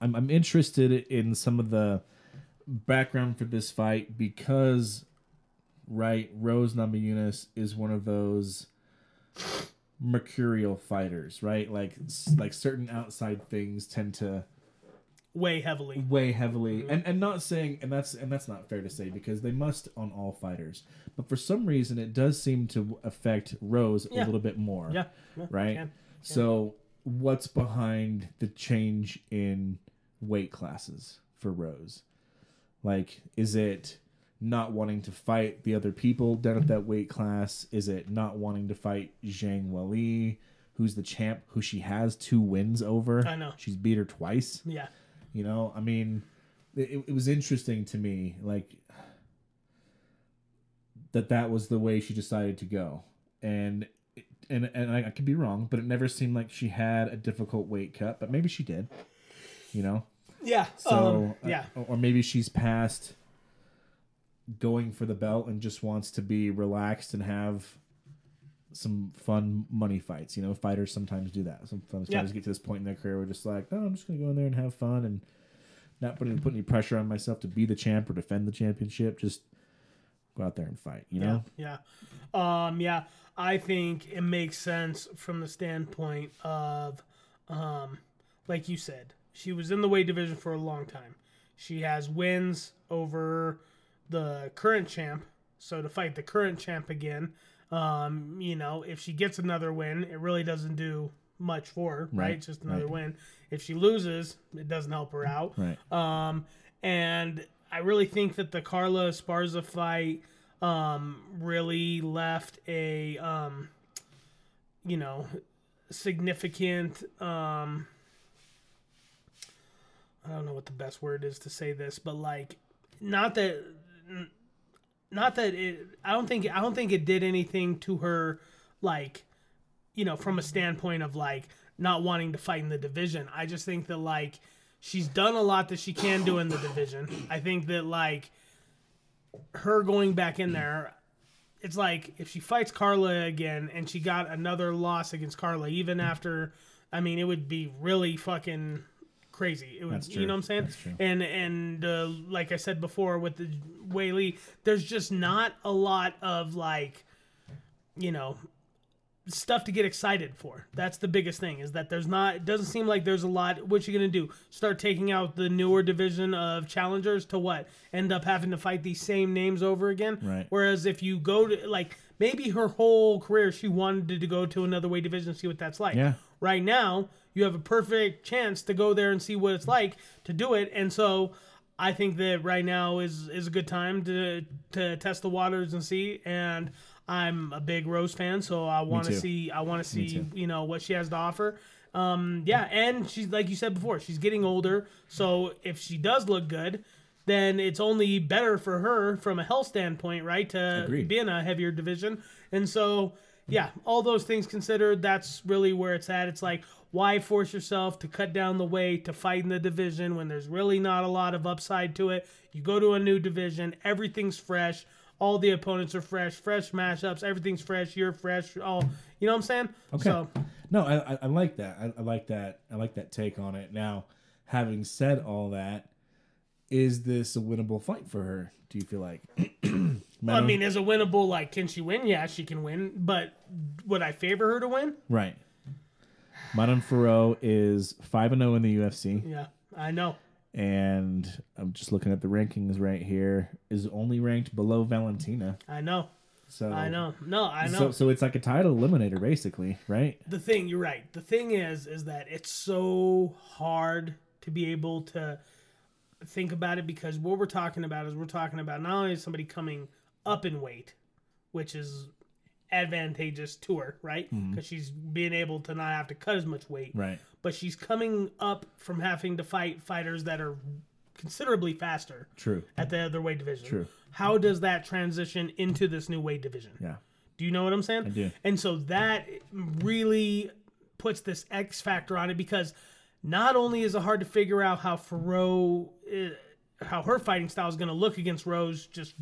I'm I'm interested in some of the background for this fight because right, Rose Namajunas is one of those mercurial fighters, right? Like like certain outside things tend to weigh heavily. weigh heavily mm-hmm. and and not saying and that's and that's not fair to say because they must on all fighters but for some reason it does seem to affect rose a little bit more Yeah. yeah, right can. so what's behind the change in weight classes for rose. Like is it not wanting to fight the other people down at that weight class? Is it not wanting to fight zhang weili who's the champ who she has two wins over? I know. she's beat her twice. Yeah. you know, I mean, it, it was interesting to me, like that that was the way she decided to go, and and and I, I could be wrong, but it never seemed like she had a difficult weight cut, but maybe she did, you know. Yeah. So um, uh, yeah. or, or maybe she's past going for the belt and just wants to be relaxed and have some fun money fights. You know, fighters sometimes do that. Some fighters Yeah. get to this point in their career where just like, no, I'm just gonna go in there and have fun and not putting put any pressure on myself to be the champ or defend the championship. Just go out there and fight. You know, Yeah, yeah, um, yeah. I think it makes sense from the standpoint of, um, like you said, she was in the weight division for a long time. She has wins over the current champ, so to fight the current champ again, um, you know, if she gets another win, it really doesn't do much for her, right? Right, just another right. win. If she loses, it doesn't help her out. right? Um, and I really think that the Carla Esparza fight um, really left a, um, you know, significant. Um, I don't know what the best word is to say this, but like, not that, not that it. I don't think. I don't think it did anything to her, like, you know, from a standpoint of like not wanting to fight in the division. I just think that like she's done a lot that she can do in the division. I think that like her going back in there, it's like if she fights Carla again and she got another loss against Carla, even after, I mean, it would be really fucking crazy. It That's you know what I'm saying? And and uh, like I said before with the Wei Lee, there's just not a lot of like, you know, stuff to get excited for. That's the biggest thing is that there's not it doesn't seem like there's a lot what you're going to do? Start taking out the newer division of challengers to what? End up having to fight these same names over again? Right. Whereas if you go to like maybe her whole career she wanted to go to another weight division and see what that's like. Yeah. Right now, you have a perfect chance to go there and see what it's like to do it. And so I think that right now is is a good time to to test the waters and see. And I'm a big Rose fan, so I want to see I want to see you know what she has to offer. Um, yeah, and she's like you said before, she's getting older. So if she does look good, then it's only better for her from a health standpoint, right? To Agreed. be in a heavier division. And so, yeah, all those things considered, that's really where it's at. It's like, why force yourself to cut down the weight to fight in the division when there's really not a lot of upside to it? You go to a new division, everything's fresh. All the opponents are fresh, fresh mashups, everything's fresh, you're fresh, all you know what I'm saying? Okay. So No, I, I, I like that. I, I like that. I like that take on it. Now, having said all that, is this a winnable fight for her? Do you feel like? I mean, is a winnable like can she win? Yeah, she can win, but would I favor her to win? right. Manon Fiorot is five and zero in the UFC, Yeah, I know. and I'm just looking at the rankings right here. Is only ranked below Valentina. I know. So I know. No, I know. So, so it's like a title eliminator, basically, right? the thing you're right the thing is is that it's so hard to be able to think about it because what we're talking about is we're talking about not only somebody coming up in weight which is advantageous to her, right? Mm-hmm. Because she's being able to not have to cut as much weight, Right. But she's coming up from having to fight fighters that are considerably faster True. at the other weight division. True. How does that transition into this new weight division? Yeah. Do you know what I'm saying? I do. And so that really puts this X factor on it because not only is it hard to figure out how Fiorot, uh, how her fighting style is going to look against Rose just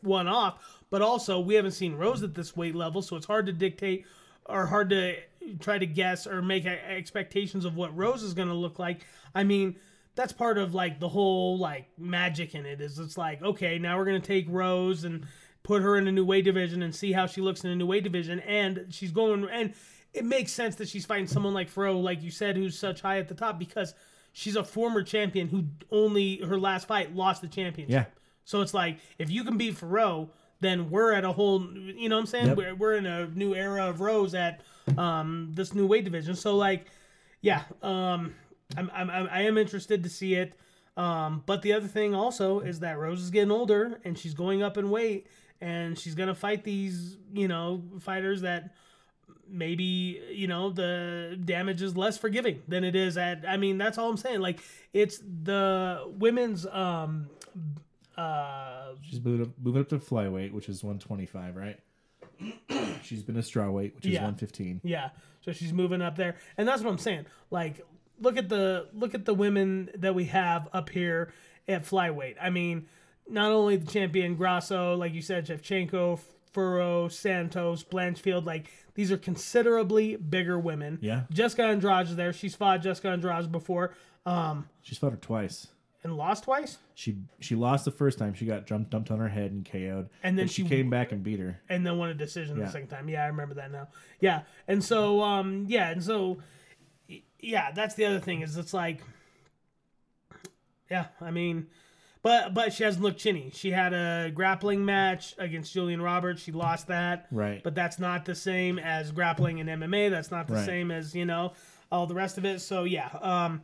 one off, but also we haven't seen Rose at this weight level, so it's hard to dictate or hard to try to guess or make expectations of what Rose is going to look like. I mean, that's part of like the whole like magic in it is it's like okay now we're going to take Rose and put her in a new weight division and see how she looks in a new weight division and she's going and it makes sense that she's fighting someone like Fro like you said who's such high at the top because she's a former champion who only her last fight lost the championship. Yeah. So it's like if you can beat Fro, then we're at a whole. You know what I'm saying? Yep. We're, we're in a new era of Rose at um, this new weight division. So like, yeah, um, I'm, I'm I am interested to see it. Um, but the other thing also is that Rose is getting older and she's going up in weight and she's gonna fight these you know fighters that maybe you know the damage is less forgiving than it is at i mean that's all i'm saying like it's the women's um uh She's moving up, moving up to flyweight, which is 125, right? She's been a strawweight, which is Yeah. 115. yeah so she's moving up there and that's what i'm saying like look at the look at the women that we have up here at flyweight i mean not only the champion grasso like you said shevchenko fiorot santos blanchfield like these are considerably bigger women Yeah. jessica andrade is there she's fought jessica andrade before um She's fought her twice. and lost twice She she lost the first time. She got jumped dumped on her head and KO'd. And then she, she- came back and beat her. and then won a decision Yeah. the second time. Yeah, I remember that now. Yeah, and so um yeah, and so yeah, that's the other thing is it's like yeah, I mean, but but she hasn't looked chinny. She had a grappling match against Julian Roberts. She lost that. Right. But that's not the same as grappling in MMA. That's not the Right. same as you know all the rest of it. So yeah, um,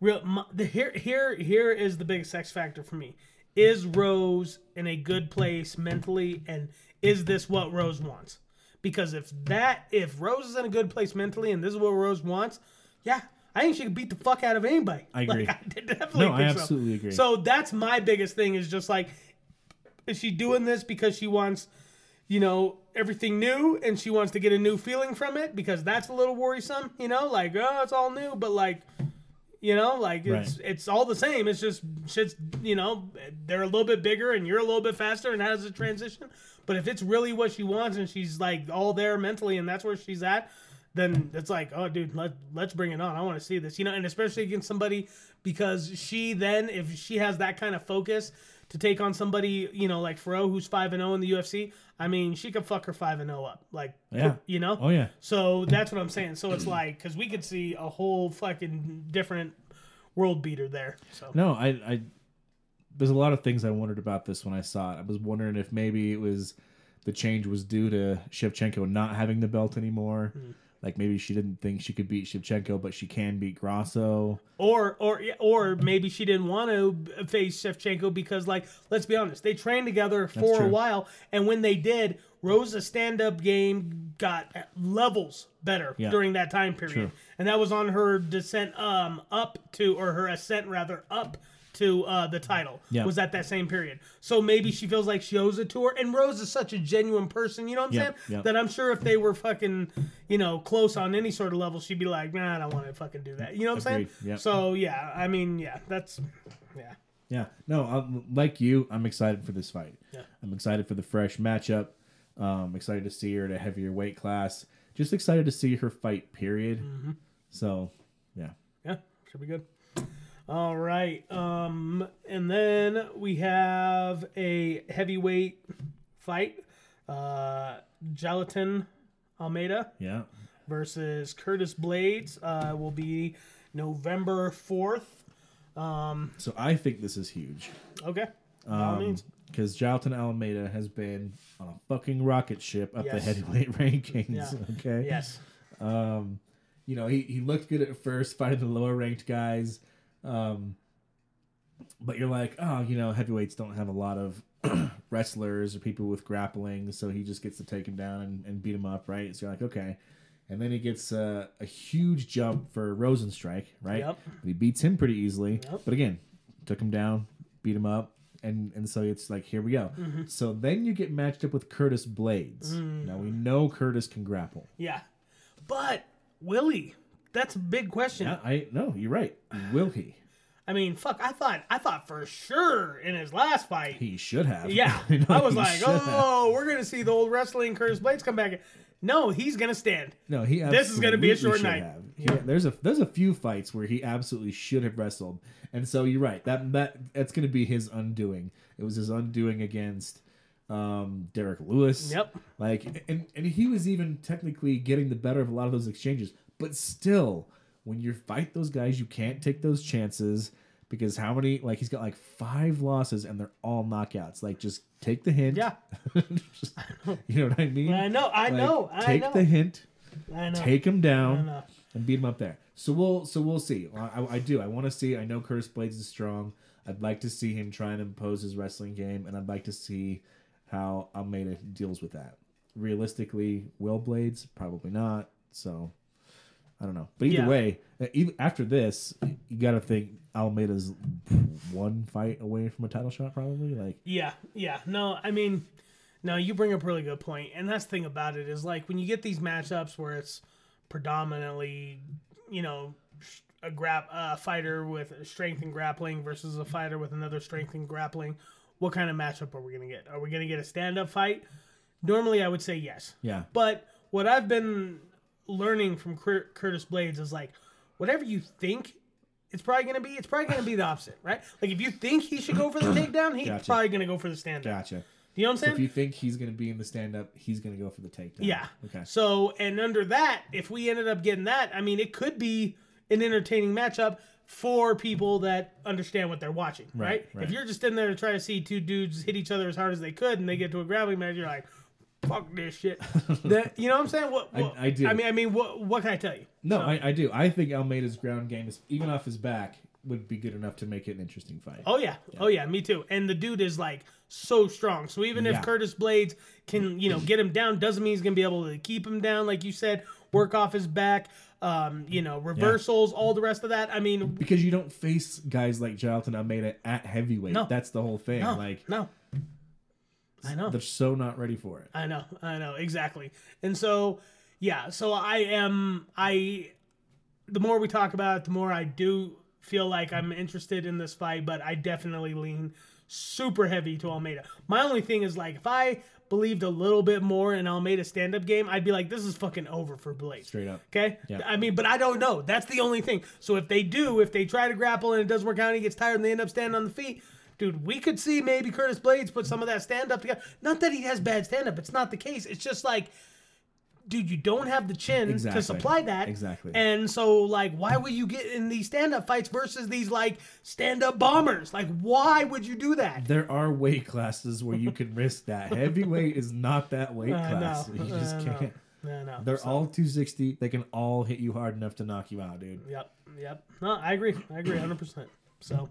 real my, the here here here is the biggest X factor for me. Is Rose in a good place mentally, and is this what Rose wants? Because if that if Rose is in a good place mentally, and this is what Rose wants, yeah. I think she could beat the fuck out of anybody. I agree. Like, I definitely No, I think so. absolutely agree. So that's my biggest thing is just like, is she doing this because she wants, you know, everything new and she wants to get a new feeling from it? Because that's a little worrisome, you know, like, oh, it's all new, but like, you know, like it's Right. it's all the same. It's just shit's, you know, they're a little bit bigger and you're a little bit faster, and how does it transition? But if it's really what she wants and she's like all there mentally and that's where she's at, then it's like, oh, dude, let let's bring it on. I want to see this, you know, and especially against somebody because she then, if she has that kind of focus to take on somebody, you know, like Fro, who's five and zero in the UFC. I mean, she could fuck her five and zero up, like, Yeah. you know. Oh yeah. So that's what I'm saying. So it's like because we could see a whole fucking different world beater there. So No, I, I there's a lot of things I wondered about this when I saw it. I was wondering if maybe it was the change was due to Shevchenko not having the belt anymore. Hmm. Like maybe she didn't think she could beat Shevchenko, but she can beat Grasso. or or or maybe she didn't want to face Shevchenko because like let's be honest, they trained together for a while, and when they did, Rose's stand up game got levels better Yeah. during that time period, True. and that was on her descent um up to or her ascent rather up. To uh, the title was at that same period, so maybe she feels like she owes it to her. And Rose is such a genuine person, you know what I'm saying? That I'm sure if they were fucking, you know, close on any sort of level, she'd be like, "Nah, I don't want to fucking do that." You know what I'm saying? So yeah, I mean, yeah, that's yeah, Yeah, no, I'm, like you, I'm excited for this fight. Yeah. I'm excited for the fresh matchup. Um, excited to see her at a heavier weight class. Just excited to see her fight. Period. Mm-hmm. So, yeah, yeah, should be good. All right, um, and then we have a heavyweight fight. Uh, Jailton Almeida yeah, versus Curtis Blaydes uh, will be November fourth. Um, So I think this is huge Okay, Um, means. because Jailton Almeida has been on a fucking rocket ship up the heavyweight rankings. Yeah. Okay. Yes. Um, you know, he, he looked good at first fighting the lower ranked guys. Um, but you're like, oh, you know, heavyweights don't have a lot of wrestlers or people with grappling, so he just gets to take him down and, and beat him up, right? So you're like, okay. And then he gets uh, a huge jump for Rozenstruik, right? Yep. He beats him pretty easily, Yep. but again, took him down, beat him up, and and so it's like here we go. Mm-hmm. So then you get matched up with Curtis Blaydes. Mm. Now we know Curtis can grapple. Yeah. But Willie, that's a big question. Yeah, I no, you're right. Will he? I mean, fuck, I thought I thought for sure in his last fight. He should have. yeah. You know, I was like, should have. "Oh, we're going to see the old wrestling Curtis Blaydes come back." No, he's going to stand. No, he. This is gonna be a short night. He- there's a there's a few fights where he absolutely should have wrestled, and so you're right. That that that's going to be his undoing. It was his undoing against um, Derrick Lewis. Yep. Like, and and he was even technically getting the better of a lot of those exchanges, but still, when you fight those guys, you can't take those chances because how many? Like, he's got like five losses, and they're all knockouts. Like, just take the hint. Yeah. Just- you know what I mean? I know, I Like, know, I take know. the hint I know. take him down and beat him up there. So we'll so we'll see. I, I, I do. I want to see. I know Curtis Blaydes is strong. I'd like to see him try and impose his wrestling game, and I'd like to see how Almeida deals with that. Realistically, will Blaydes probably not. So I don't know. But either Yeah. way, uh, even after this, you got to think Almeida's one fight away from a title shot, probably. Like Yeah, yeah. No, I mean, no, you bring up a really good point, and that's the thing about it is like when you get these matchups where it's predominantly, you know, a grap a fighter with strength and grappling versus a fighter with another strength and grappling. What kind of matchup are we gonna get? Are we gonna get a stand up fight? Normally, I would say yes. yeah, But what I've been learning from Curtis Blaydes is like, whatever you think it's probably gonna be, it's probably gonna be the opposite, right? Like if you think he should go for the takedown, he's Gotcha. probably gonna go for the stand up. gotcha. Do you know what I'm So saying? if you think he's going to be in the stand up, he's going to go for the takedown. yeah. Okay. So and under that, if we ended up getting that, I mean, it could be an entertaining matchup for people that understand what they're watching, right? Right, right. If you're just in there to try to see two dudes hit each other as hard as they could, and they get to a grappling match, you're like, "Fuck this shit." That- you know what I'm saying? What, what I do. I mean, I mean, what what can I tell you? No, I, I do. I think Almeida's ground game is even off his back would be good enough to make it an interesting fight. Oh yeah. Oh yeah, me too. And the dude is like so strong. So even if Curtis Blaydes can, you know, get him down, doesn't mean he's gonna be able to keep him down, like you said, work off his back, um, you know, reversals, all the rest of that. I mean Because you don't face guys like Jailton Almeida at heavyweight. No. That's the whole thing. no, like no. I know. they're so not ready for it. I know, I know, exactly. And so, yeah, so I am, I, the more we talk about it, the more I do feel like I'm interested in this fight, but I definitely lean super heavy to Almeida. My only thing is, like, if I believed a little bit more in Almeida's stand up game, I'd be like, this is fucking over for Blade. Straight up. Okay? Yeah. I mean, but I don't know. That's the only thing. So if they do, if they try to grapple and it doesn't work out and he gets tired and they end up standing on the feet, dude, we could see maybe Curtis Blaydes put some of that stand up together. Not that he has bad stand up, it's not the case. It's just like, dude, you don't have the chin Exactly. to supply that. Exactly. And so, like, why would you get in these stand up fights versus these, like, stand up bombers? Like, why would you do that? There are weight classes where you can risk that. Heavyweight is not that weight I class. know. You just know. can't. No, no. They're So- all 260. They can all hit you hard enough to knock you out, dude. Yep, yep. No, I agree. I agree 100%. So,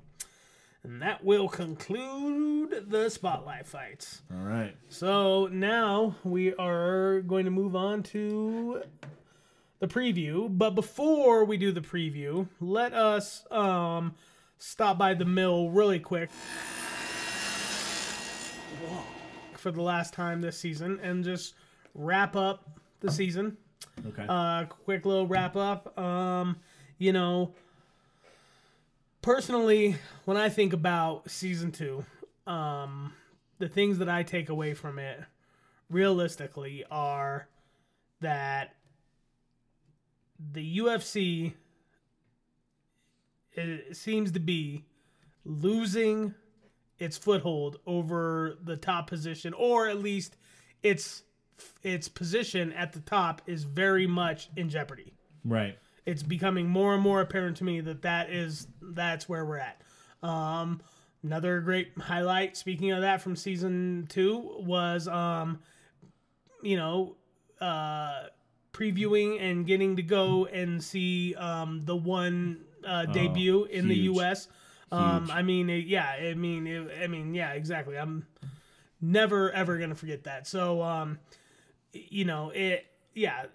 and that will conclude the spotlight fights. All right. So now we are going to move on to the preview. But before we do the preview, let us um, stop by the mill really quick for the last time this season and just wrap up the season Okay. uh, quick little wrap up. Um, you know, personally, when I think about season two, um, the things that I take away from it, realistically, are that the UFC seems to be losing its foothold over the top position, or at least its its position at the top is very much in jeopardy. right. It's becoming more and more apparent to me that that is that's where we're at. Um, another great highlight. Speaking of that from season two was um, you know uh, previewing and getting to go and see um, the one uh, debut in the. U.S. Um, I mean, it, yeah, I mean, it, I mean, yeah, exactly. I'm never ever gonna forget that. So, um, you know, it, yeah.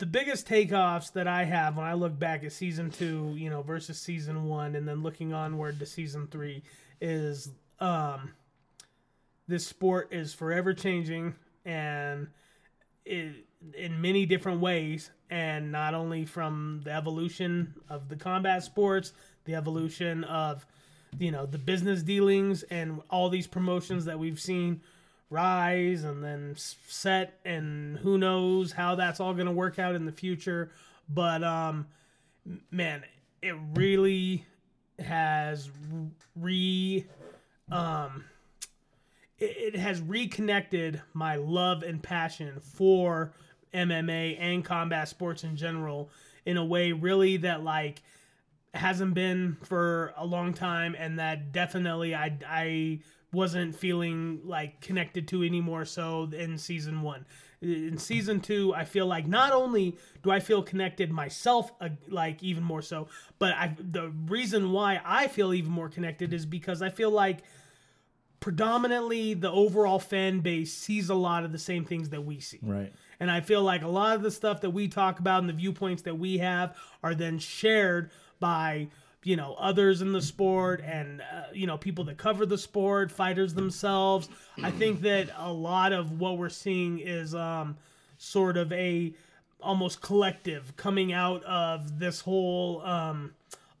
The biggest takeoffs that I have when I look back at season two, you know, versus season one, and then looking onward to season three, is um, this sport is forever changing and it, in many different ways and not only from the evolution of the combat sports the evolution of you know the business dealings and all these promotions that we've seen rise and then set and who knows how that's all going to work out in the future. But um man it really has re um it, it has reconnected my love and passion for MMA and combat sports in general in a way really that like hasn't been for a long time and that definitely I I wasn't feeling like connected to anymore so in season 1 in season 2 I feel like not only do I feel connected myself uh, like even more so but I the reason why I feel even more connected is because I feel like predominantly the overall fan base sees a lot of the same things that we see. Right. And I feel like a lot of the stuff that we talk about and the viewpoints that we have are then shared by you know others in the sport and uh, you know people that cover the sport fighters themselves. I think that a lot of what we're seeing is um sort of a almost collective coming out of this whole um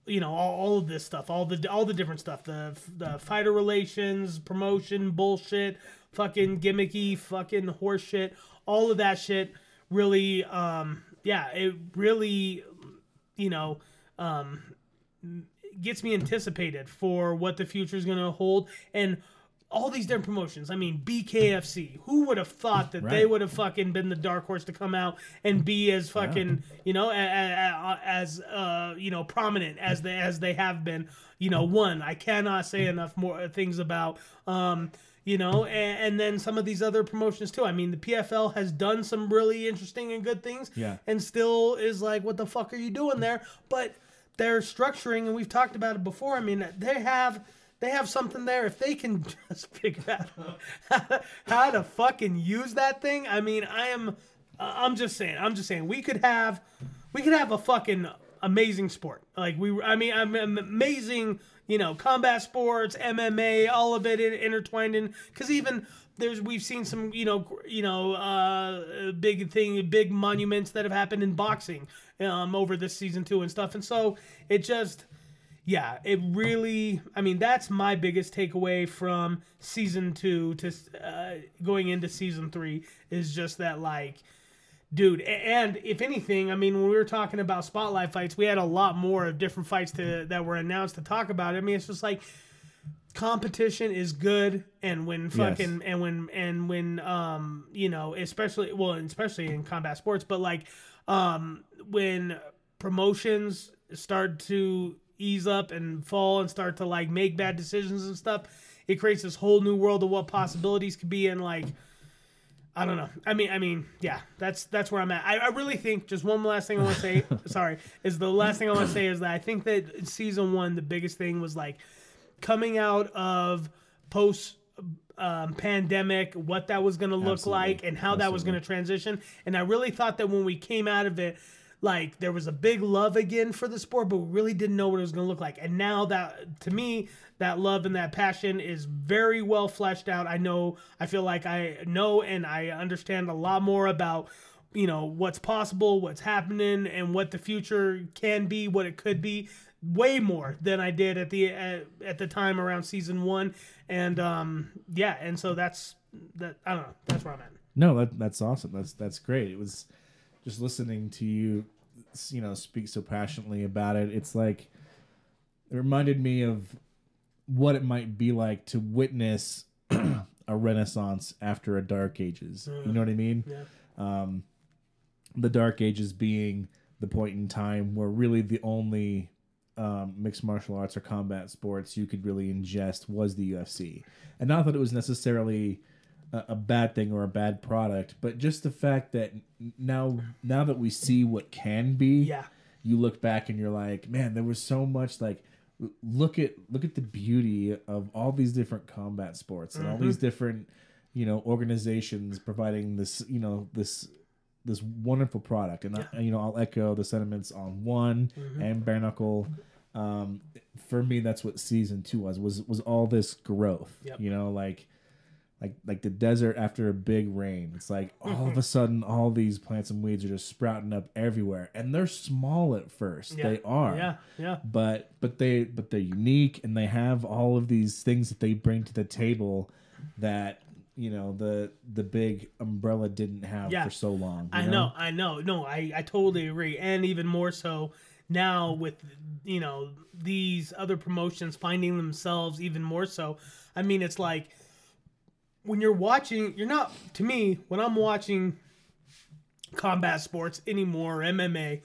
you know all, all of this stuff all the all the different stuff the the fighter relations promotion bullshit fucking gimmicky fucking horseshit all of that shit really um yeah it really you know um gets me anticipated for what the future is going to hold and all these different promotions. I mean, BKFC. Who would have thought that they would have fucking been the dark horse to come out and be as fucking, you know, as uh, you know, prominent as they as they have been. You know, one I cannot say enough more things about. Um, you know, and, and then some of these other promotions too. I mean, the PFL has done some really interesting and good things, Yeah. and still is like, what the fuck are you doing there? But they're structuring, and we've talked about it before. I mean, they have they have something there. If they can just figure out how to, fucking use that thing, I mean, I am. I'm just saying. I'm just saying. We could have, we could have a fucking amazing sport. Like we, I mean, I'm, I'm amazing. You know, combat sports, MMA, all of it intertwined in. Because even there's we've seen some you know you know uh big thing big monuments that have happened in boxing um over this season two and stuff. And so it just yeah it really i mean that's my biggest takeaway from season two to uh, going into season three is just that like dude and if anything i mean when we were talking about spotlight fights we had a lot more of different fights to that were announced to talk about. I mean it's just like competition is good and when fucking and when and when um you know especially well especially in combat sports but like um when promotions start to ease up and fall and start to like make bad decisions and stuff it creates this whole new world of what possibilities could be and like I don't know. I mean, I mean, yeah, that's that's where I'm at. I, I really think just one last thing I want to say. sorry, is the last thing I want to say is that I think that season one the biggest thing was like coming out of post um, pandemic, what that was going to look Absolutely. like, and how that was going to transition. And I really thought that when we came out of it, like there was a big love again for the sport, but we really didn't know what it was going to look like. And now that, to me, that love and that passion is very well fleshed out. I know, I feel like I know and I understand a lot more about you know what's possible what's happening and what the future can be what it could be way more than i did at the at, at the time around season one and um yeah and so that's that i don't know that's where i'm at No, that that's awesome. That's that's great. It was just listening to you, you know, speak so passionately about it. It's like it reminded me of what it might be like to witness a renaissance after a dark ages. You know what I mean? Um, the dark ages being the point in time where really the only um, mixed martial arts or combat sports you could really ingest was the UFC, and not that it was necessarily a, a bad thing or a bad product, but just the fact that now now that we see what can be, Yeah. you look back and you're like, man, there was so much like look at look at the beauty of all these different combat sports and all these different you know organizations providing this you know this this wonderful product and I, you know I'll echo the sentiments on one and bare knuckle um for me that's what season two was was was all this growth Yep. you know like like like the desert after a big rain. It's like all of a sudden all these plants and weeds are just sprouting up everywhere, and they're small at first. Yeah. They are, Yeah, yeah. but but they but they're unique, and they have all of these things that they bring to the table that you know the the big umbrella didn't have Yeah. for so long. I know, I know. No, I, I totally agree. And even more so now with, you know, these other promotions finding themselves even more so. I mean, it's like when you're watching, you're not, to me, when I'm watching combat sports anymore, MMA,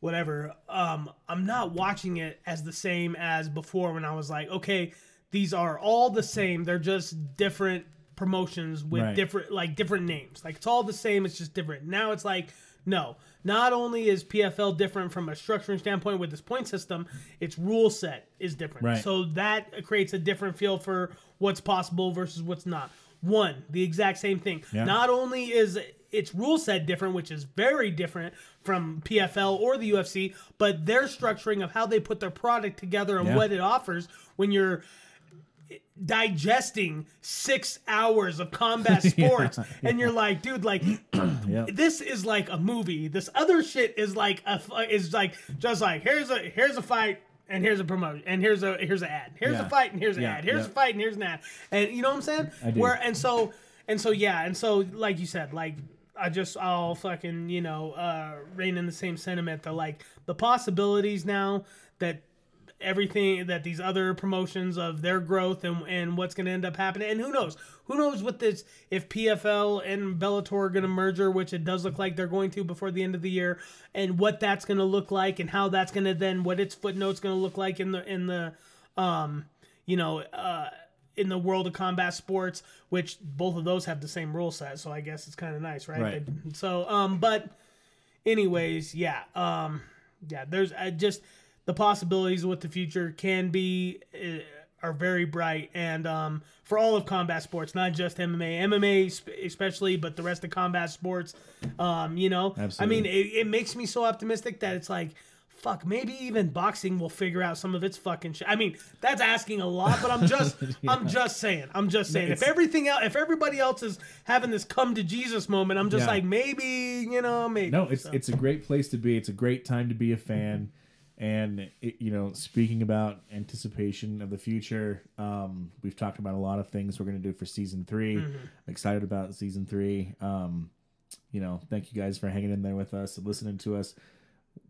whatever, um, I'm not watching it as the same as before when I was like, okay, these are all the same. They're just different promotions with Right. different like different names. Like it's all the same, it's just different. Now it's like no, not only is PFL different from a structuring standpoint with this point system, its rule set is different. Right. So that creates a different feel for what's possible versus what's not. One, the exact same thing. Yeah. Not only is its rule set different, which is very different from PFL or the UFC, but their structuring of how they put their product together and Yeah. what it offers when you're digesting six hours of combat sports and you're like dude like Yeah. this is like a movie this other shit is like a is like just like here's a here's a fight and here's a promotion and here's a here's an ad here's Yeah. a fight and here's an Yeah, ad here's yeah. a fight and here's an ad and you know what i'm saying I do. where and so and so yeah and so like you said like i just i'll fucking you know uh rein in the same sentiment that like the possibilities now that everything that these other promotions of their growth and, and what's going to end up happening. And who knows? Who knows with this if PFL and Bellator are going to merger, which it does look like they're going to before the end of the year, and what that's going to look like and how that's going to then what its footnotes going to look like in the in the um you know uh in the world of combat sports, which both of those have the same rule set, so I guess it's kind of nice, right? Right. They- so, um, but anyways, yeah, um, yeah. There's I just the possibilities with the future can be uh, are very bright, and um, for all of combat sports, not just MMA, MMA sp- especially, but the rest of combat sports. Um, you know, Absolutely. I mean, it, it makes me so optimistic that it's like. Fuck, maybe even boxing will figure out some of its fucking shit. I mean, that's asking a lot, but I'm just, I'm just saying, I'm just saying. If everything else, if everybody else is having this come to Jesus moment, I'm just Yeah. like, maybe, you know, maybe. No, it's So- it's a great place to be. It's a great time to be a fan. And it, you know, speaking about anticipation of the future, um, we've talked about a lot of things we're going to do for season 3 Mm-hmm. Excited about season three. Um, you know, thank you guys for hanging in there with us and listening to us.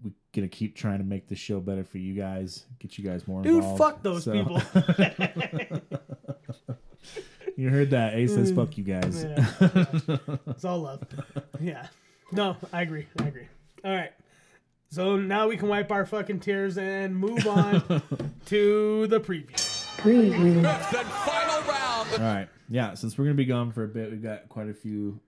We're gonna keep trying to make the show better for you guys, get you guys more Dude, involved. fuck those So- people. You heard that? Ace says, "Fuck you guys." Yeah. it's all love. Yeah. No, I agree. I agree. All right. So now we can wipe our fucking tears and move on to the preview. Preview. Then final round. All right. Yeah, since we're gonna be gone for a bit, we've got quite a few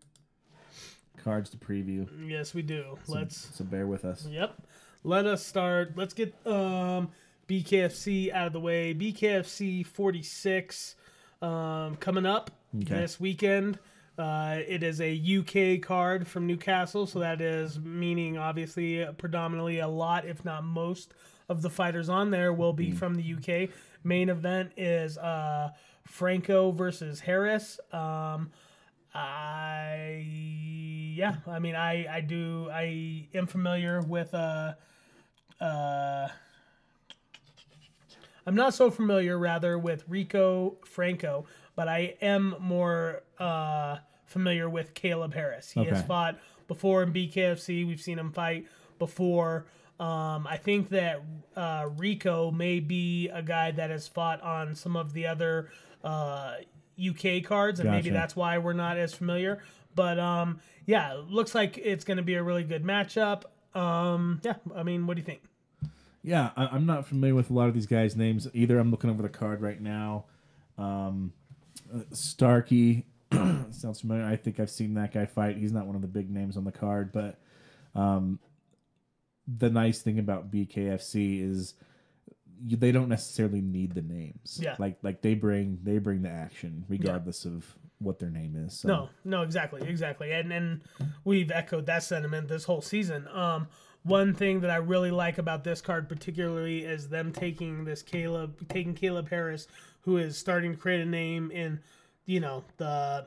cards to preview. Yes, we do. Let's. So bear with us. Yep. Let us start. Let's get um BKFC out of the way. BKFC 46 um, coming up Okay. this weekend. Uh, it is a UK card from Newcastle, so that is meaning obviously predominantly a lot, if not most, of the fighters on there will be from the UK. Main event is uh, Franco versus Harris. Um, I yeah, I mean I I do I am familiar with uh uh I'm not so familiar rather with Rico Franco, but I am more uh familiar with Caleb Harris. He has fought before in BKFC. We've seen him fight before. Um, I think that uh, Rico may be a guy that has fought on some of the other uh, UK cards, and maybe that's why we're not as familiar. But um, yeah, looks like it's going to be a really good matchup. Um, yeah, I mean, what do you think? Yeah, I, I'm not familiar with a lot of these guys' names either. I'm looking over the card right now. Um, uh, Starkey sounds familiar. I think I've seen that guy fight. He's not one of the big names on the card, but um, the nice thing about BKFC is you, they don't necessarily need the names. Yeah. Like like they bring they bring the action regardless of what their name is. So. No, no, exactly, exactly. And and we've echoed that sentiment this whole season. Um, one thing that I really like about this card particularly is them taking this Caleb, taking Caleb Harris, who is starting to create a name in, you know, the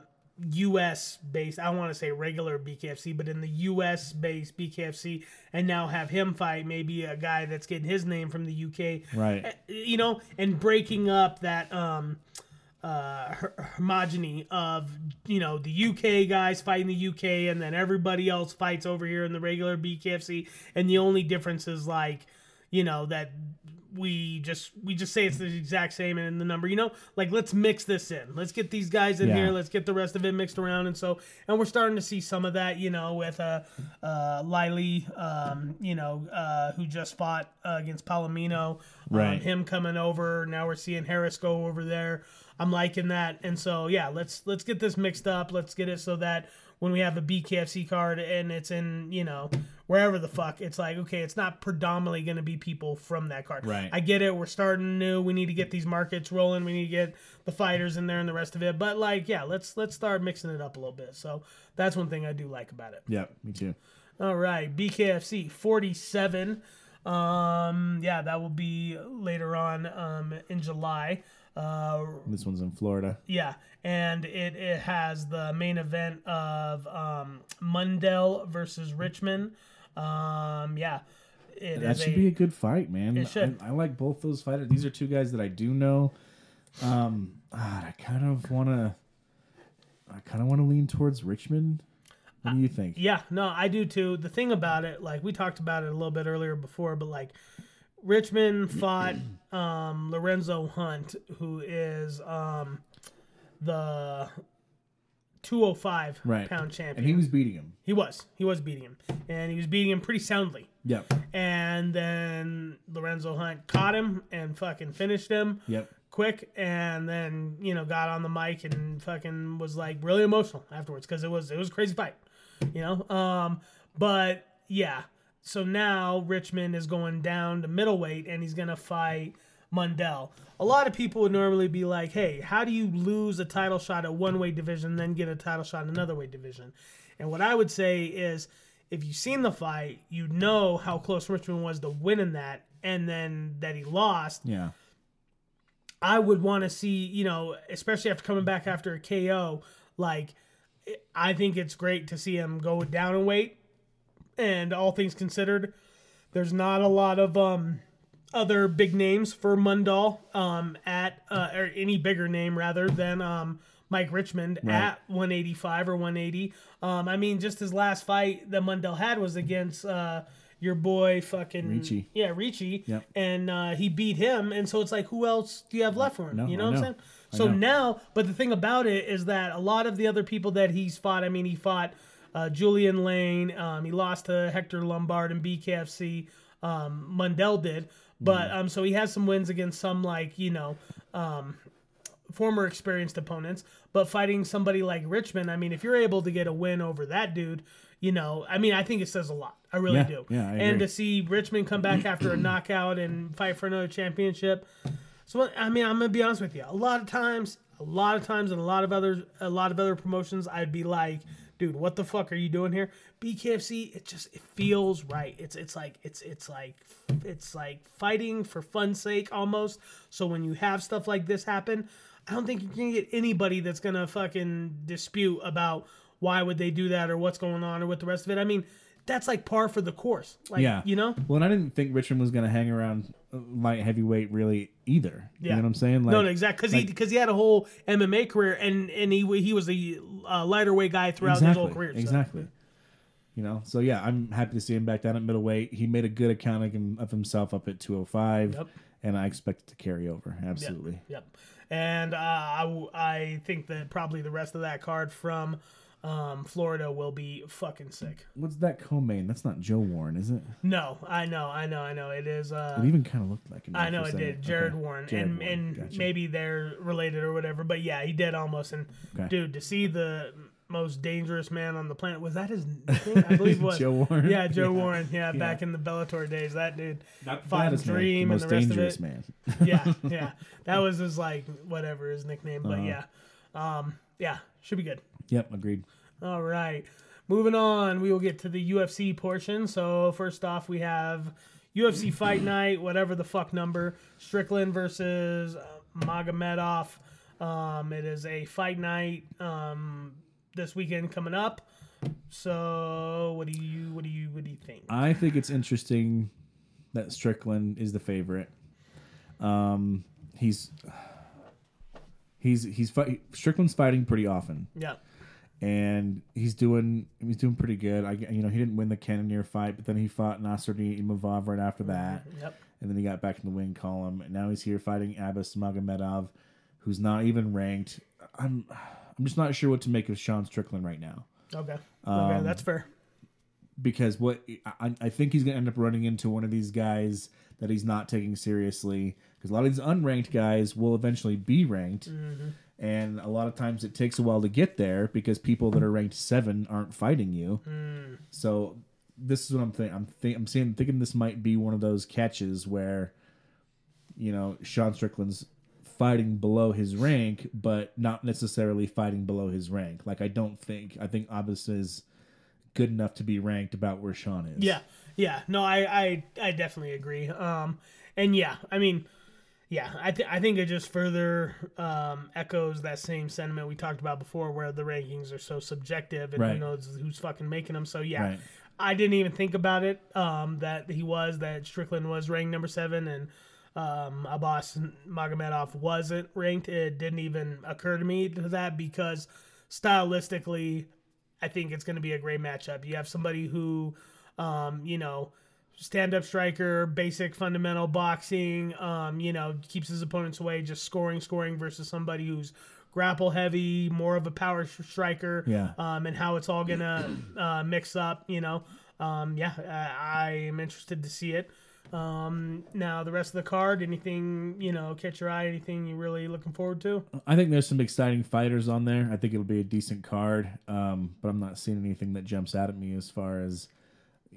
U.S. based. I don't want to say regular BKFC, but in the U.S. based BKFC, and now have him fight maybe a guy that's getting his name from the U.K. Right. Uh, You know, and breaking up that. um uh, homogeny of you know the UK guys fighting the UK and then everybody else fights over here in the regular BKFC and the only difference is like you know that we just we just say it's the exact same in the number. You know like let's mix this in. Let's get these guys in Yeah. here let's get the rest of it mixed around. And so and we're starting to see some of that you know with uh uh Lily um you know uh who just fought uh, against Palomino um, Right. him coming over. Now we're seeing Harris go over there. I'm liking that. And so yeah let's let's get this mixed up. Let's get it so that when we have a BKFC card and it's in you know wherever the fuck it's like okay it's not predominantly going to be people from that card Right. I get it we're starting new we need to get these markets rolling we need to get the fighters in there and the rest of it but like yeah let's let's start mixing it up a little bit so that's one thing I do like about it Yeah, me too. all right, BKFC 47. Um, yeah, that will be later on um, in July. Uh, This one's in Florida. yeah, and it, it has the main event of um, Mundell versus Richman. Um, yeah, it That should a- be a good fight, man. It should. I, I like both those fighters. These are two guys that I do know. Um, ah, I kind of want to. I kind of want to lean towards Richman. What do you think? Yeah, no, I do too. The thing about it, like we talked about it a little bit earlier before, but like Richman fought um, Lorenzo Hunt, who is um, the 205 Right. pound champion. And he was beating him. he was he was beating him, and he was beating him pretty soundly. Yep. And then Lorenzo Hunt caught him and fucking finished him Yep. quick and then you know got on the mic and fucking was like really emotional afterwards because it was it was a crazy fight you know um but yeah so now richman is going down to middleweight and he's gonna fight mundell a lot of people would normally be like hey how do you lose a title shot at one weight division then get a title shot in another weight division and what i would say is if you've seen the fight you know how close richman was to winning that and then that he lost Yeah. I would want to see, you know, especially after coming back after a KO, like I think it's great to see him go down in weight. And all things considered, there's not a lot of um other big names for Mundell um at uh, or any bigger name rather than um Mike Richman at 185 or 180. Um I mean just his last fight that Mundell had was against uh your boy fucking Ricci. Yeah, Ricci. Yep. And uh, he beat him and so it's like who else do you have left for him? No, you know what I'm saying? So now, but the thing about it is that a lot of the other people that he's fought, I mean, he fought uh, Julian Lane, um, he lost to Hector Lombard and BKFC, um, Mundell did, but Mm-hmm. um, so he has some wins against some like you know um, former experienced opponents, but fighting somebody like Richman, I mean, if you're able to get a win over that dude, you know, I mean, I think it says a lot. I really Yeah, do. yeah, and to see Richman come back after a knockout and fight for another championship. So I mean, I'm gonna be honest with you. A lot of times, a lot of times, and a lot of other, a lot of other promotions, I'd be like, dude, what the fuck are you doing here? BKFC, it just it feels right. It's it's like it's it's like it's like fighting for fun's sake almost. So when you have stuff like this happen, I don't think you can get anybody that's gonna fucking dispute about why would they do that or what's going on or what the rest of it. I mean, that's like par for the course. Like, yeah. you know. Well, and I didn't think Richman was going to hang around uh, light heavyweight really either. Yeah. You know what I'm saying? Like, no, no, exactly. Because he like- because he had a whole MMA career and and he he was a uh, lighter weight guy throughout his whole career. so- Exactly. You know, so yeah, I'm happy to see him back down at middleweight. He made a good account of, him, of himself up at 205, Yep. and I expect it to carry over. Absolutely. Yep. And uh, I think that probably the rest of that card from um, Florida will be fucking sick. What's that co-main? That's not Joe Warren, is it? No, I know, I know, I know. It is. Uh, It even kind of looked like him. I know for it did. Jared Okay. Warren, Jared and Warren. and Gotcha. maybe they're related or whatever. But yeah, he did almost. And Okay. dude, to see the most dangerous man on the planet. Was that his name? I believe it was Joe Warren? Yeah, Joe Yeah. Warren. Yeah, back in the Bellator days, that dude Not fought baddest man, Dream the and most the rest of dangerous it. man. yeah, yeah. That was his like whatever his nickname, but Uh-huh. yeah, um, yeah, should be good. Yep, agreed. All right. Moving on, we will get to the UFC portion. So, first off, we have UFC Fight Night, whatever the fuck number. Strickland versus uh, Magomedov. Um, it is a fight night um, this weekend coming up. So, what do you what do you what do you think? I think it's interesting that Strickland is the favorite. Um, he's he's he's fight, Strickland's fighting pretty often, Yeah. And he's doing he's doing pretty good. I you know he didn't win the Cannonier fight, but then he fought Nassourdine Imavov right after that, Yep. and then he got back in the win column, and now he's here fighting Abbas Magomedov, who's not even ranked. I'm I'm just not sure what to make of Sean Strickland right now. Okay. Um, Okay, that's fair. because what I, I think he's going to end up running into one of these guys that he's not taking seriously because a lot of these unranked guys will eventually be ranked and a lot of times it takes a while to get there because people that are ranked 7 aren't fighting you so this is what I'm thinking I'm think I'm saying thinking this might be one of those catches where you know Sean Strickland's fighting below his rank but not necessarily fighting below his rank like I don't think I think Abbas is good enough to be ranked about where Sean is. Yeah, yeah. No, I, I, I definitely agree. Um, and yeah, I mean, yeah, I, th- I think it just further um, echoes that same sentiment we talked about before, where the rankings are so subjective and who knows who's fucking making them. So yeah, Right. I didn't even think about it. Um, that he was that Strickland was ranked number seven and. Um, Abbas Magomedov wasn't ranked. It didn't even occur to me to that because stylistically, I think it's going to be a great matchup. You have somebody who, um, you know, stand up striker, basic fundamental boxing, um, you know, keeps his opponents away, just scoring, scoring versus somebody who's grapple heavy, more of a power striker, Yeah. um, and how it's all going to uh, mix up, you know. Um, yeah, I, I am interested to see it. Um, now, the rest of the card, anything, you know, catch your eye, anything you're really looking forward to? I think there's some exciting fighters on there. I think it'll be a decent card, um, but I'm not seeing anything that jumps out at me as far as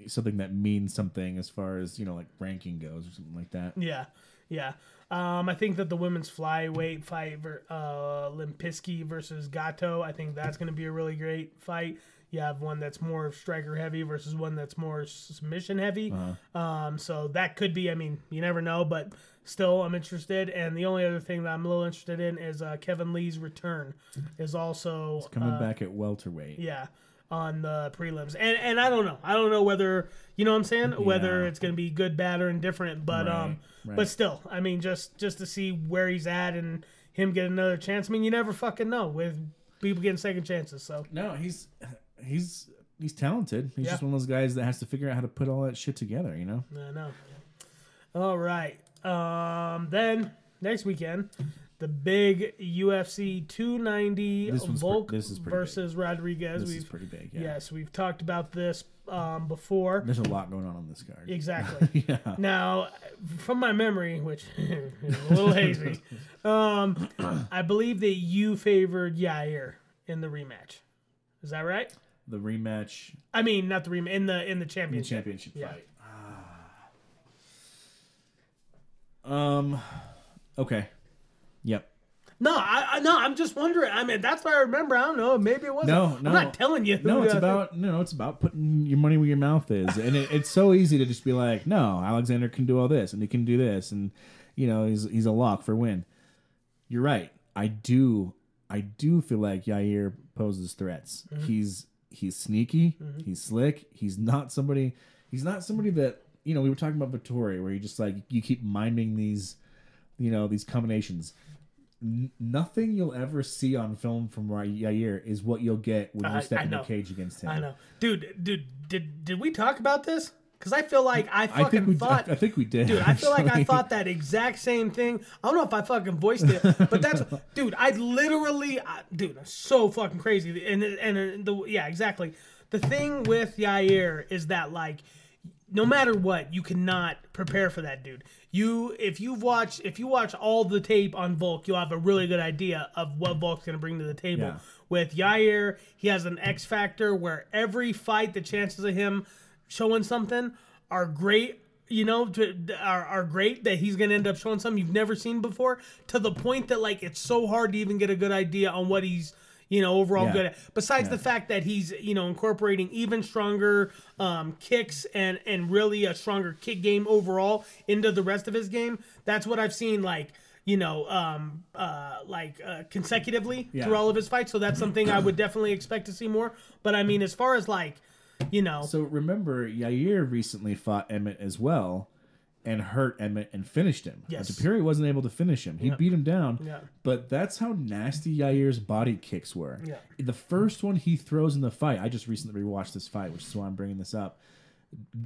something that means something as far as you know like ranking goes or something like that. Yeah, yeah. Um, I think that the women's flyweight fight, uh, Limpiski versus Gato, I think that's going to be a really great fight. You have one that's more striker heavy versus one that's more submission heavy. Um, so that could be. I mean, you never know, but still, I'm interested. And the only other thing that I'm a little interested in is uh, Kevin Lee's return. Is also Coming uh, back at welterweight. yeah, on the prelims. And and I don't know. I don't know whether you know what I'm saying, whether Yeah. it's going to be good, bad or indifferent, but um Right, right. but still, I mean just just to see where he's at and him get another chance. I mean, you never fucking know with people getting second chances. So, No, he's he's he's talented. He's Yeah. just one of those guys that has to figure out how to put all that shit together. You know. I know. All right. Um then next weekend the big UFC 290 This pre- Volk this pretty versus Rodriguez. This we've is pretty big. Yeah. yes, we've talked about this um, before. There's a lot going on on this card. Exactly. yeah. Now, from my memory, which is a little hazy, um, I believe that you favored Yair in the rematch. Is that right? The rematch, I mean, not the rematch in the in the the championship. championship Yeah. fight. Um. Okay. No, I, I no, I'm just wondering. I mean, that's what I remember. I don't know. Maybe it wasn't. No, no. I'm not telling you. No, it's think- about no, it's about putting your money where your mouth is, and it, it's so easy to just be like, no, Alexander can do all this, and he can do this, and you know he's he's a lock for win. You're right. I do, I do feel like Yair poses threats. Mm-hmm. He's he's sneaky. He's slick. He's not somebody. He's not somebody that you know. We were talking about Vettori, where you just like you keep miming these, you know, these combinations. N- nothing you'll ever see on film from Yair is what you'll get when you step I in the cage against him. I know, dude. Dude, did did we talk about this? Because I feel like I fucking I think we thought. I, I think we did. Dude, I feel like I thought that exact same thing. I don't know if I fucking voiced it, but that's, dude. I literally, I, dude, that's so fucking crazy. And and the yeah, exactly. The thing with Yair is that like, no matter what, you cannot prepare for that dude. You if you've watched if you watch all the tape on Volk, you'll have a really good idea of what Volk's gonna bring to the table. Yeah. With Yair, he has an X factor where every fight, the chances of him showing something are great. You know, to, are, are great that he's gonna end up showing something you've never seen before. To the point that like it's so hard to even get a good idea on what he's you know overall Yeah. good at. Besides the fact that he's you know incorporating even stronger um, kicks and and really a stronger kick game overall into the rest of his game. That's what I've seen like you know um, uh, like uh, consecutively Yeah. through all of his fights. So that's something I would definitely expect to see more. But I mean, as far as like you know, So remember, Yair recently fought Emmett as well, and hurt Emmett and finished him. Yes. Topuria wasn't able to finish him. He beat him down. Yeah. But that's how nasty Yair's body kicks were. Yeah. The first one he throws in the fight, I just recently rewatched this fight, which is why I'm bringing this up.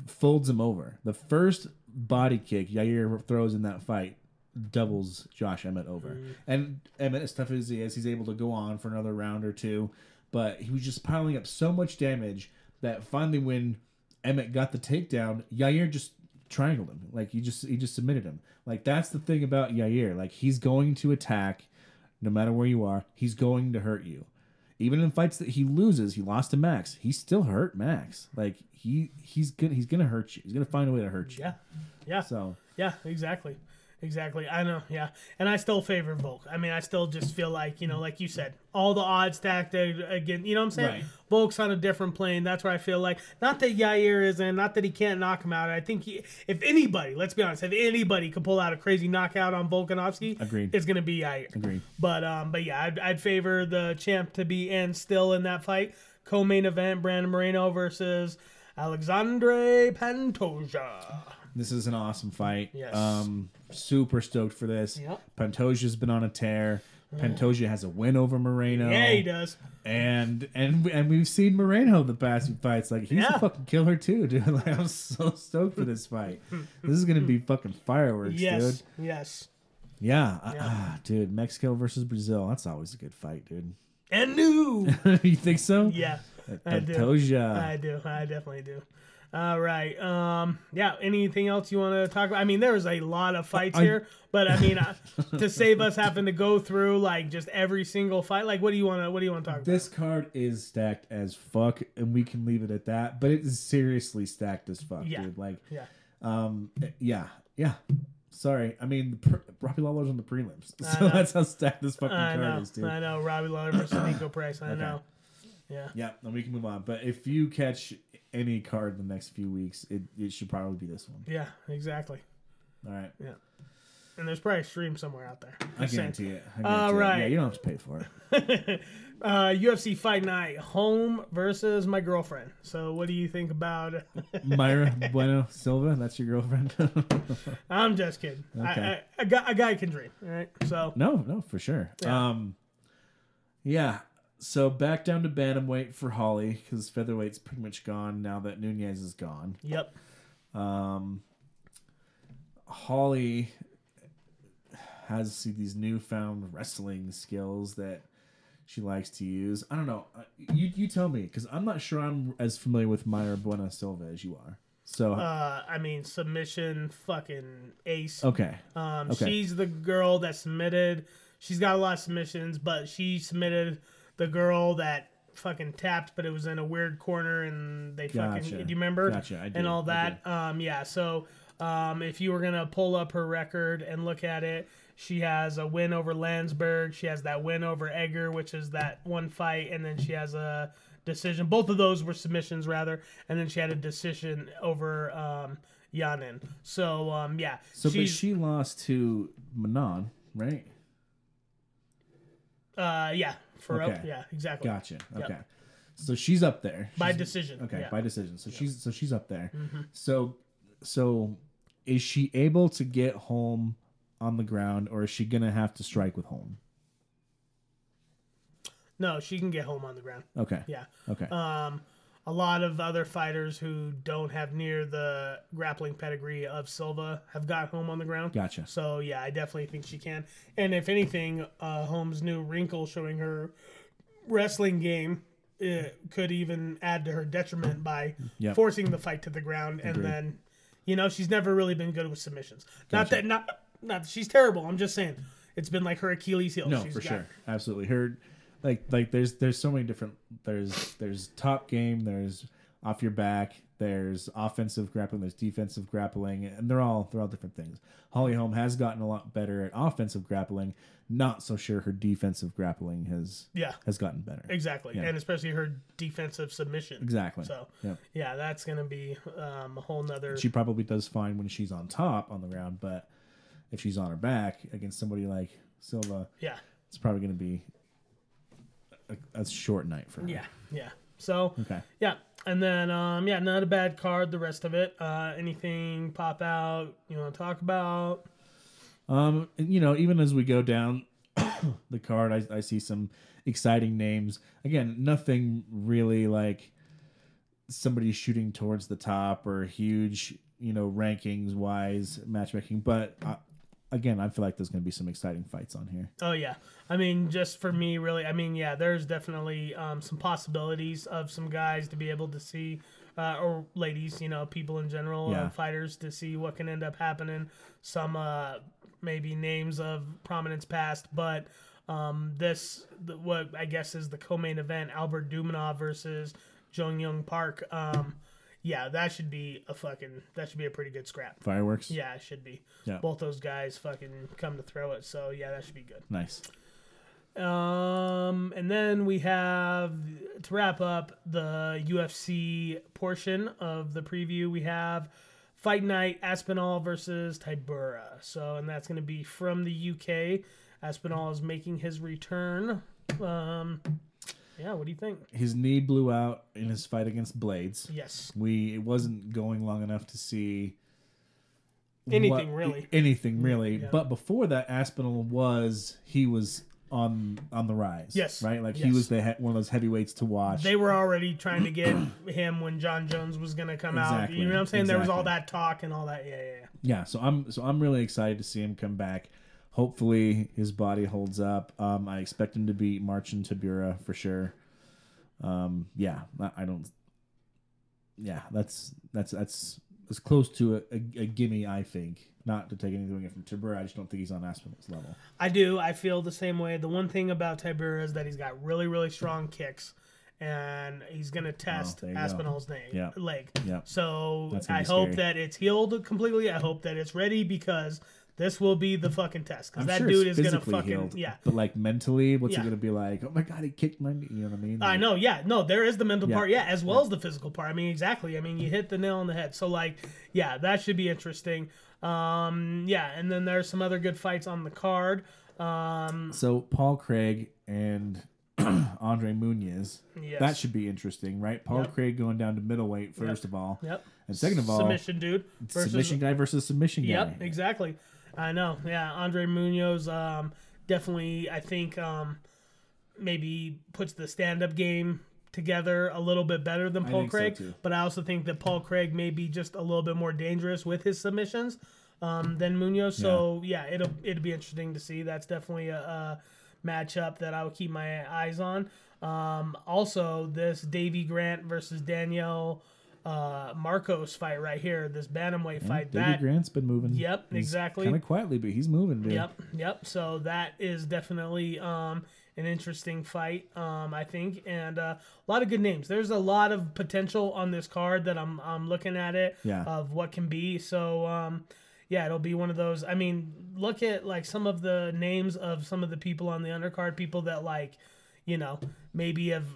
Folds him over. The first body kick Yair throws in that fight doubles Josh Emmett over. Mm. And Emmett, as tough as he is, he's able to go on for another round or two. But he was just piling up so much damage that finally, when Emmett got the takedown, Yair just triangled him. Like he just he just submitted him. Like that's the thing about Yair. Like he's going to attack, no matter where you are. He's going to hurt you. Even in fights that he loses, he lost to Max. He still hurt Max. Like he he's gonna he's gonna hurt you. He's gonna find a way to hurt you. yeah, yeah. So Yeah, exactly. Exactly. I know. Yeah. And I still favor Volk. I mean, I still just feel like, you know, like you said, all the odds stacked again. You know what I'm saying? Right. Volk's on a different plane. That's where I feel like, not that Yair isn't, not that he can't knock him out. I think he, if anybody, let's be honest, if anybody could pull out a crazy knockout on Volkanovski, Agreed. it's going to be Yair. Agreed. But, um, but yeah, I'd, I'd favor the champ to be in still in that fight. Co main event, Brandon Moreno versus Alexandre Pantoja. This is an awesome fight. Yes. Um, super stoked for this. Yep. Pantoja's been on a tear. Pantoja has a win over Moreno. Yeah, he does. And and and we've seen Moreno in the past few fights. Like he's Yeah. a fucking killer too, dude. Like I'm so stoked for this fight. this is gonna be fucking fireworks, Yes. dude. Yes. Yeah, I- ah, dude. Mexico versus Brazil. That's always a good fight, dude. And new. you think so? Yeah, I do. Pantoja. I do. I definitely do. All right. Um. Yeah. Anything else you want to talk about? I mean, there was a lot of fights I- here, but I mean, uh, to save us having to go through like just every single fight, like what do you want to? What do you want to talk about? This card is stacked as fuck, and we can leave it at that. But it is seriously stacked as fuck, Yeah. dude. Like, Yeah. um, yeah, yeah. Sorry, I mean, the pr- Robbie Lawler's on the prelims, so that's how stacked this fucking I card know. is, dude. I know. Robbie Lawler versus Niko Price. I know. Yeah. Yeah, then we can move on. But if you catch any card in the next few weeks, it, it should probably be this one. Yeah. Exactly. All right, Yeah. And there's probably a stream somewhere out there. I Just saying. guarantee it. I All guarantee it. right. Yeah, you don't have to pay for it. Uh, UFC Fight Night, Holm versus my girlfriend. So, what do you think about? Mayra Bueno Silva, that's your girlfriend? I'm just kidding. Okay. I, a, guy, a guy can dream. All right. So, No, no, for sure. Yeah. Um, yeah. So back down to bantamweight for Holly because featherweight's pretty much gone now that Nunes is gone. yep. Um, Holly has these newfound wrestling skills that she likes to use. I don't know. Uh, You you tell me because I'm not sure I'm as familiar with Mayra Bueno Silva as you are. So Uh, I mean, submission, fucking ace. okay, Um, okay. she's the girl that submitted. She's got a lot of submissions, but she submitted the girl that fucking tapped, but it was in a weird corner, and they fucking. Gotcha. Do you remember? Gotcha, I do, And all that. Um, yeah. So, um, if you were gonna pull up her record and look at it, she has a win over Länsberg. She has that win over Egger, which is that one fight, and then she has a decision. Both of those were submissions, rather, and then she had a decision over um, Yanan. So, um, yeah. so but she lost to Manon, right? Uh, yeah, for Okay. yeah, exactly. Gotcha. Yep. Okay. So she's up there By decision. Okay, yeah. Mm-hmm. by decision. So she's so she's up there. So so is she able to get Holm on the ground, or is she gonna have to strike with Holm? No, she can get Holm on the ground. Okay. Yeah. Okay. Um, a lot of other fighters who don't have near the grappling pedigree of Silva have got Holm on the ground. Gotcha. So yeah, I definitely think she can. And if anything, uh, Holmes' new wrinkle showing her wrestling game could even add to her detriment by Yep. forcing the fight to the ground, and then, you know, she's never really been good with submissions. Not that not not that she's terrible. I'm just saying it's been like her Achilles heel. No, She's for got- sure, absolutely. Her, like, like there's there's so many different. There's there's top game. There's off your back. There's offensive grappling. There's defensive grappling, and they're all they're all different things. Holly Holm has gotten a lot better at offensive grappling. Not so sure her defensive grappling has Yeah. has gotten better. Exactly, Yeah. and especially her defensive submission. Exactly. So, Yep. yeah, that's gonna be um, a whole nother. She probably does fine when she's on top on the ground, but if she's on her back against somebody like Silva, yeah, it's probably going to be a, a short night for her. yeah, yeah. So, Okay. yeah, and then um, yeah, not a bad card. The rest of it, uh, anything pop out you want to talk about? Um, and, you know, even as we go down the card, I, I see some exciting names. Again, nothing really like somebody shooting towards the top or huge, you know, rankings wise matchmaking. But uh, again, I feel like there's going to be some exciting fights on here. Oh yeah, I mean, just for me, really. I mean, yeah, there's definitely um, some possibilities of some guys to be able to see, uh, or ladies, you know, people in general, Yeah. uh, fighters to see what can end up happening. Some uh, maybe names of prominence past, but um, this the, what I guess is the co-main event: Albert Dumanov versus Jong Young Park. Um, yeah, that should be a fucking that should be a pretty good scrap. Fireworks. Yeah, it should be. Yeah. Both those guys fucking come to throw it, so yeah, that should be good. Nice. Um, and then we have to wrap up the UFC portion of the preview. We have Fight Night Aspinall versus Tybura. So, and that's going to be from the UK. Aspinall is making his return. Um, yeah, what do you think? His knee blew out in his fight against Blaydes. Yes, We it wasn't going long enough to see anything what- really. anything really. Yeah. But before that, Aspinall was he was on on the rise. Yes. right. Like he was the he- one of those heavyweights to watch. They were already trying to get him when Jon Jones was going to come out. You know what I'm saying? There was all that talk and all that. Yeah, yeah, yeah. yeah. So I'm so I'm really excited to see him come back. Hopefully his body holds up. Um, I expect him to beat Marcin Tybura for sure. Um, yeah, I don't. Yeah, that's that's that's as close to a, a, a gimme. I think not to take anything away from Tabura. I just don't think he's on Aspinall's level. I do. I feel the same way. The one thing about Tybura is that he's got really, really strong kicks, and he's going to test Oh, there you go. Aspinall's name, Yeah. leg. Yeah. So I be hope scary. that it's healed completely. I hope that it's ready because this will be the fucking test. Because that sure dude is going to physically fucking healed, yeah. But like mentally, what's Yeah. he gonna be like? Oh my god, he kicked my knee. You know what I mean? I know, yeah, no, there is the mental Yeah. part, yeah, as well as the physical part. I mean, exactly. I mean, you hit the nail on the head. So, like, yeah, that should be interesting. Um, yeah, and then there's some other good fights on the card. Um, So Paul Craig and Andre Muniz. Yes. That should be interesting, right? Paul Yep. Craig going down to middleweight first of all. yep. And second of all, submission dude versus submission guy versus submission guy. Yep, exactly. I know. Yeah, Andre Muniz um, definitely. I think um, maybe puts the stand-up game together a little bit better than Paul so, Craig. too. but I also think that Paul Craig may be just a little bit more dangerous with his submissions um, than Munoz. So yeah, it'll it'll be interesting to see. That's definitely a, a matchup that I would keep my eyes on. Um, also, this Davey Grant versus Daniel uh, Marcos fight right here, this bantamweight fight. Davey that Grant's been moving. Yep, exactly. Kind of quietly, but he's moving, dude. Yep, yep. So that is definitely um, an interesting fight, um, I think, and uh, a lot of good names. There's a lot of potential on this card that I'm I'm looking at it Yeah. of what can be. So um, yeah, it'll be one of those. I mean, look at like some of the names of some of the people on the undercard, people that like. You know, maybe have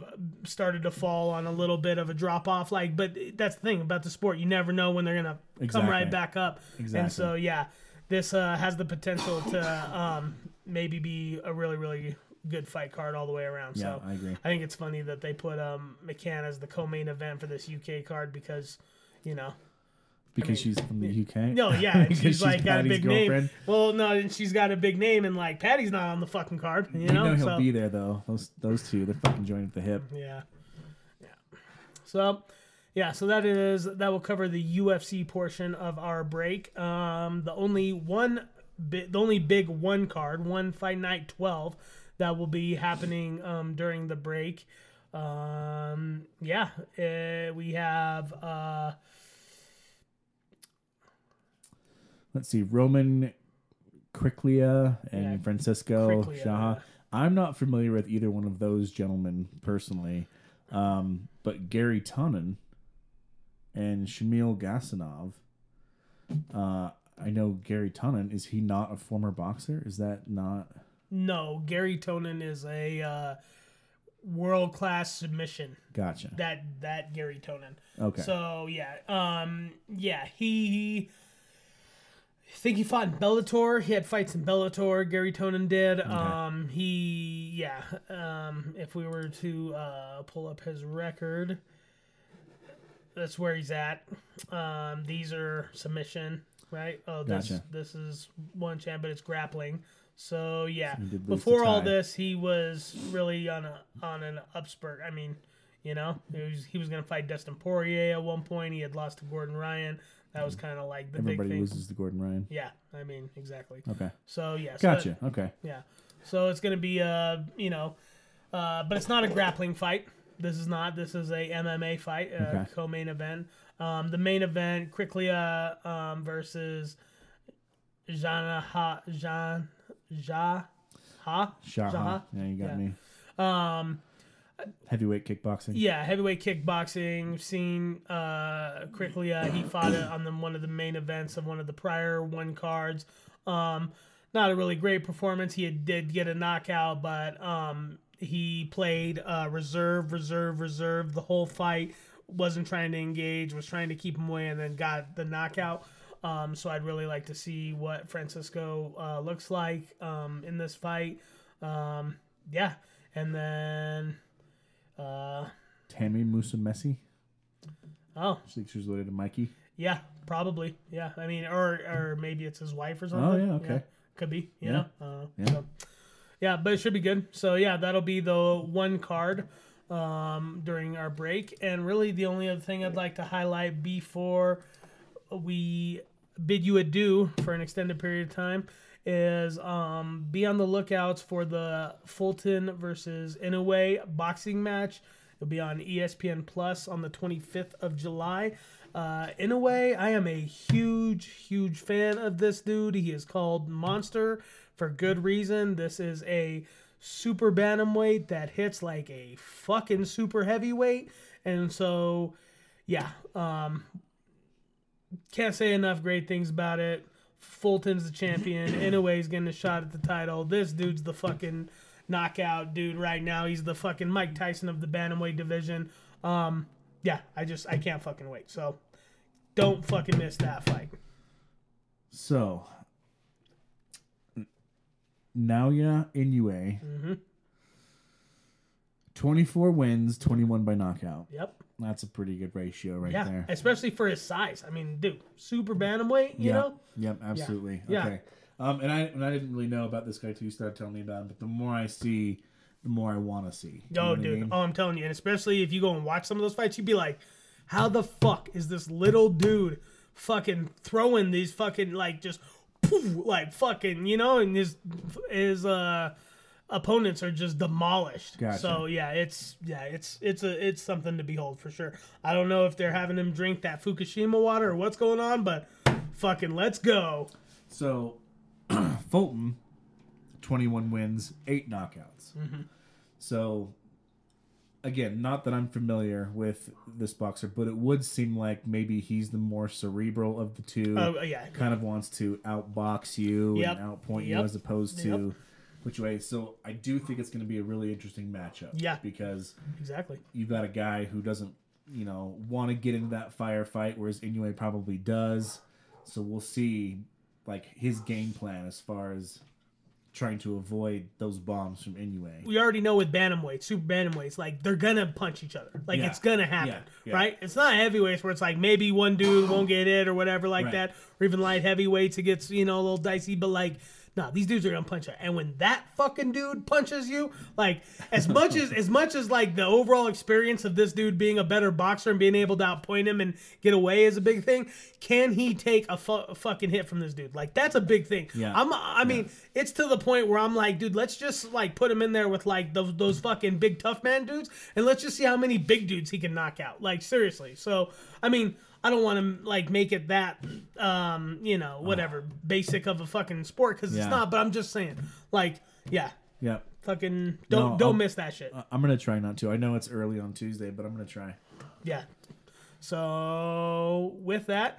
started to fall on a little bit of a drop off. Like, but that's the thing about the sport. You never know when they're gonna come right back up. Exactly. And so, yeah, this uh, has the potential to um, maybe be a really, really good fight card all the way around. Yeah, so I agree. I think it's funny that they put um, McCann as the co-main event for this UK card because, you know, Because she's from the UK. no, yeah, she's like got a big girlfriend. name. Well, no, and she's got a big name, and like Paddy's not on the fucking card, you You know. know he'll so be there though. Those those two, they're fucking joined at the hip. yeah, yeah. So, yeah, so that is that will cover the UFC portion of our break. Um, the only one, bi- the only big one card, one fight night twelve, that will be happening um, during the break. Um, yeah, uh, we have uh, Let's see, Roman Kriklia and Yeah, Francisco. Shaha. I'm not familiar with either one of those gentlemen personally, um, but Garry Tonon and Shamil Gasanov. Uh, I know Garry Tonon. Is he not a former boxer? Is that not? no Garry Tonon is a uh, world class submission. Gotcha. That that Garry Tonon. Okay. So yeah, um, yeah, he. I think he fought in Bellator. He had fights in Bellator. Garry Tonon did. Um, he yeah. Um, if we were to uh, pull up his record, that's where he's at. Um, these are submission, right? Oh, this Gotcha. this is one champ, but it's grappling. So yeah, he did lose to before all this, he was really on a on an upspurt. I mean, you know, he was he was gonna fight Dustin Poirier at one point. He had lost to Gordon Ryan. That was kind of like the big Everybody thing. loses to Gordon Ryan. Yeah, I mean exactly. Okay. So yeah, so Gotcha. Okay. yeah. So it's gonna be uh you know, uh, but it's not a grappling fight. This is not. This is a MMA fight, uh, Okay. co-main event. Um, the main event, Kriklia um, versus Jana Ha Jan Ja Ha Shaha. Yeah, you got Yeah. me. Um, Heavyweight kickboxing. yeah, heavyweight kickboxing. We've seen uh, Kriklia. He fought it on the, one of the main events of one of the prior one cards. Um, not a really great performance. He had, did get a knockout, but um, he played uh, reserve, reserve, reserve the whole fight. Wasn't trying to engage. Was trying to keep him away, and then got the knockout. Um, so I'd really like to see what Francisco uh, looks like um, in this fight. Um, yeah, and then. Uh, Tammy Musumeci. oh, She thinks she's related to Mikey. Yeah, probably. Yeah, I mean, or or maybe it's his wife or something. Oh, yeah, okay. could be. You Yeah. know. Uh, Yeah. So, yeah, but it should be good. So yeah, that'll be the one card um, during our break, and really the only other thing I'd like to highlight before we bid you adieu for an extended period of time is um, be on the lookouts for the Fulton versus Inoue boxing match. It'll be on ESPN Plus on the 25th of July. Uh, Inoue, I am a huge, huge fan of this dude. He is called Monster for good reason. This is a super bantamweight that hits like a fucking super heavyweight. And so, yeah, um, can't say enough great things about it. Fulton's the champion. Inoue's getting a shot at the title. This dude's the fucking knockout dude right now. He's the fucking Mike Tyson of the bantamweight division. Um, yeah, I just I can't fucking wait. So don't fucking miss that fight. So, Naoya Inoue, Mm-hmm. 24 wins, 21 by knockout. Yep. That's a pretty good ratio right Yeah, there. especially for his size. I mean, dude, super bantamweight. You yep. know. Yep, absolutely. Yeah. Okay. Um, and I and I didn't really know about this guy till you started telling me about him. But the more I see, the more I want to see. You Oh, what I dude. mean? Oh, I'm telling you. And especially if you go and watch some of those fights, you'd be like, how the fuck is this little dude fucking throwing these fucking, like, just poof, like fucking, you know, and his, his, uh, opponents are just demolished. Gotcha. So yeah, it's yeah, it's it's a it's something to behold for sure. I don't know if they're having him drink that Fukushima water or what's going on, but fucking let's go. So, Fulton, 21 wins, eight knockouts. Mm-hmm. So, again, not that I'm familiar with this boxer, but it would seem like maybe he's the more cerebral of the two. Oh yeah, Kind of wants to outbox you Yep. and outpoint you as opposed to Yep. Which way. So, I do think it's going to be a really interesting matchup. Yeah. Because exactly. you've got a guy who doesn't, you know, want to get into that firefight, whereas Inoue probably does. So we'll see, like his game plan as far as trying to avoid those bombs from Inoue. we already know with bantamweights, super bantamweights, like they're gonna punch each other. Like Yeah. it's gonna happen, Yeah, yeah. right? It's not heavyweights where it's like maybe one dude won't get it or whatever like Right. that, or even light heavyweights it gets you know a little dicey. But like No, these dudes are gonna punch you. And when that fucking dude punches you, like as much as as much as like the overall experience of this dude being a better boxer and being able to outpoint him and get away is a big thing. Can he take a, fu- a fucking hit from this dude? Like that's a big thing. Yeah. I'm. I mean, it's to the point where I'm like, dude, let's just like put him in there with like those those fucking big tough man dudes, and let's just see how many big dudes he can knock out. Like seriously. So I mean. I don't want to like make it that, um, you know, whatever basic of a fucking sport because Yeah. it's not. But I'm just saying, like, yeah, Yeah. fucking don't No, don't I'll- miss that shit. I'm gonna try not to. I know it's early on Tuesday, but I'm gonna try. Yeah. So with that,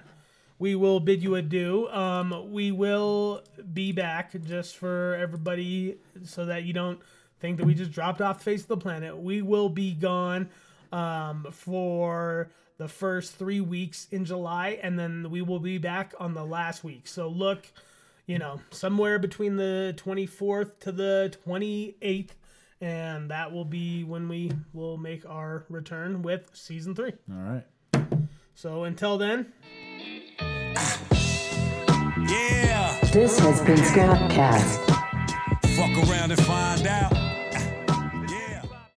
we will bid you adieu. Um, we will be back just for everybody, so that you don't think that we just dropped off the face of the planet. We will be gone um, for the first three weeks in July, and then we will be back on the last week. So look, you know, somewhere between the 24th to the 28th. And that will be when we will make our return with season three. All right. So until then, Yeah, This has been Scapcast. fuck around and find out.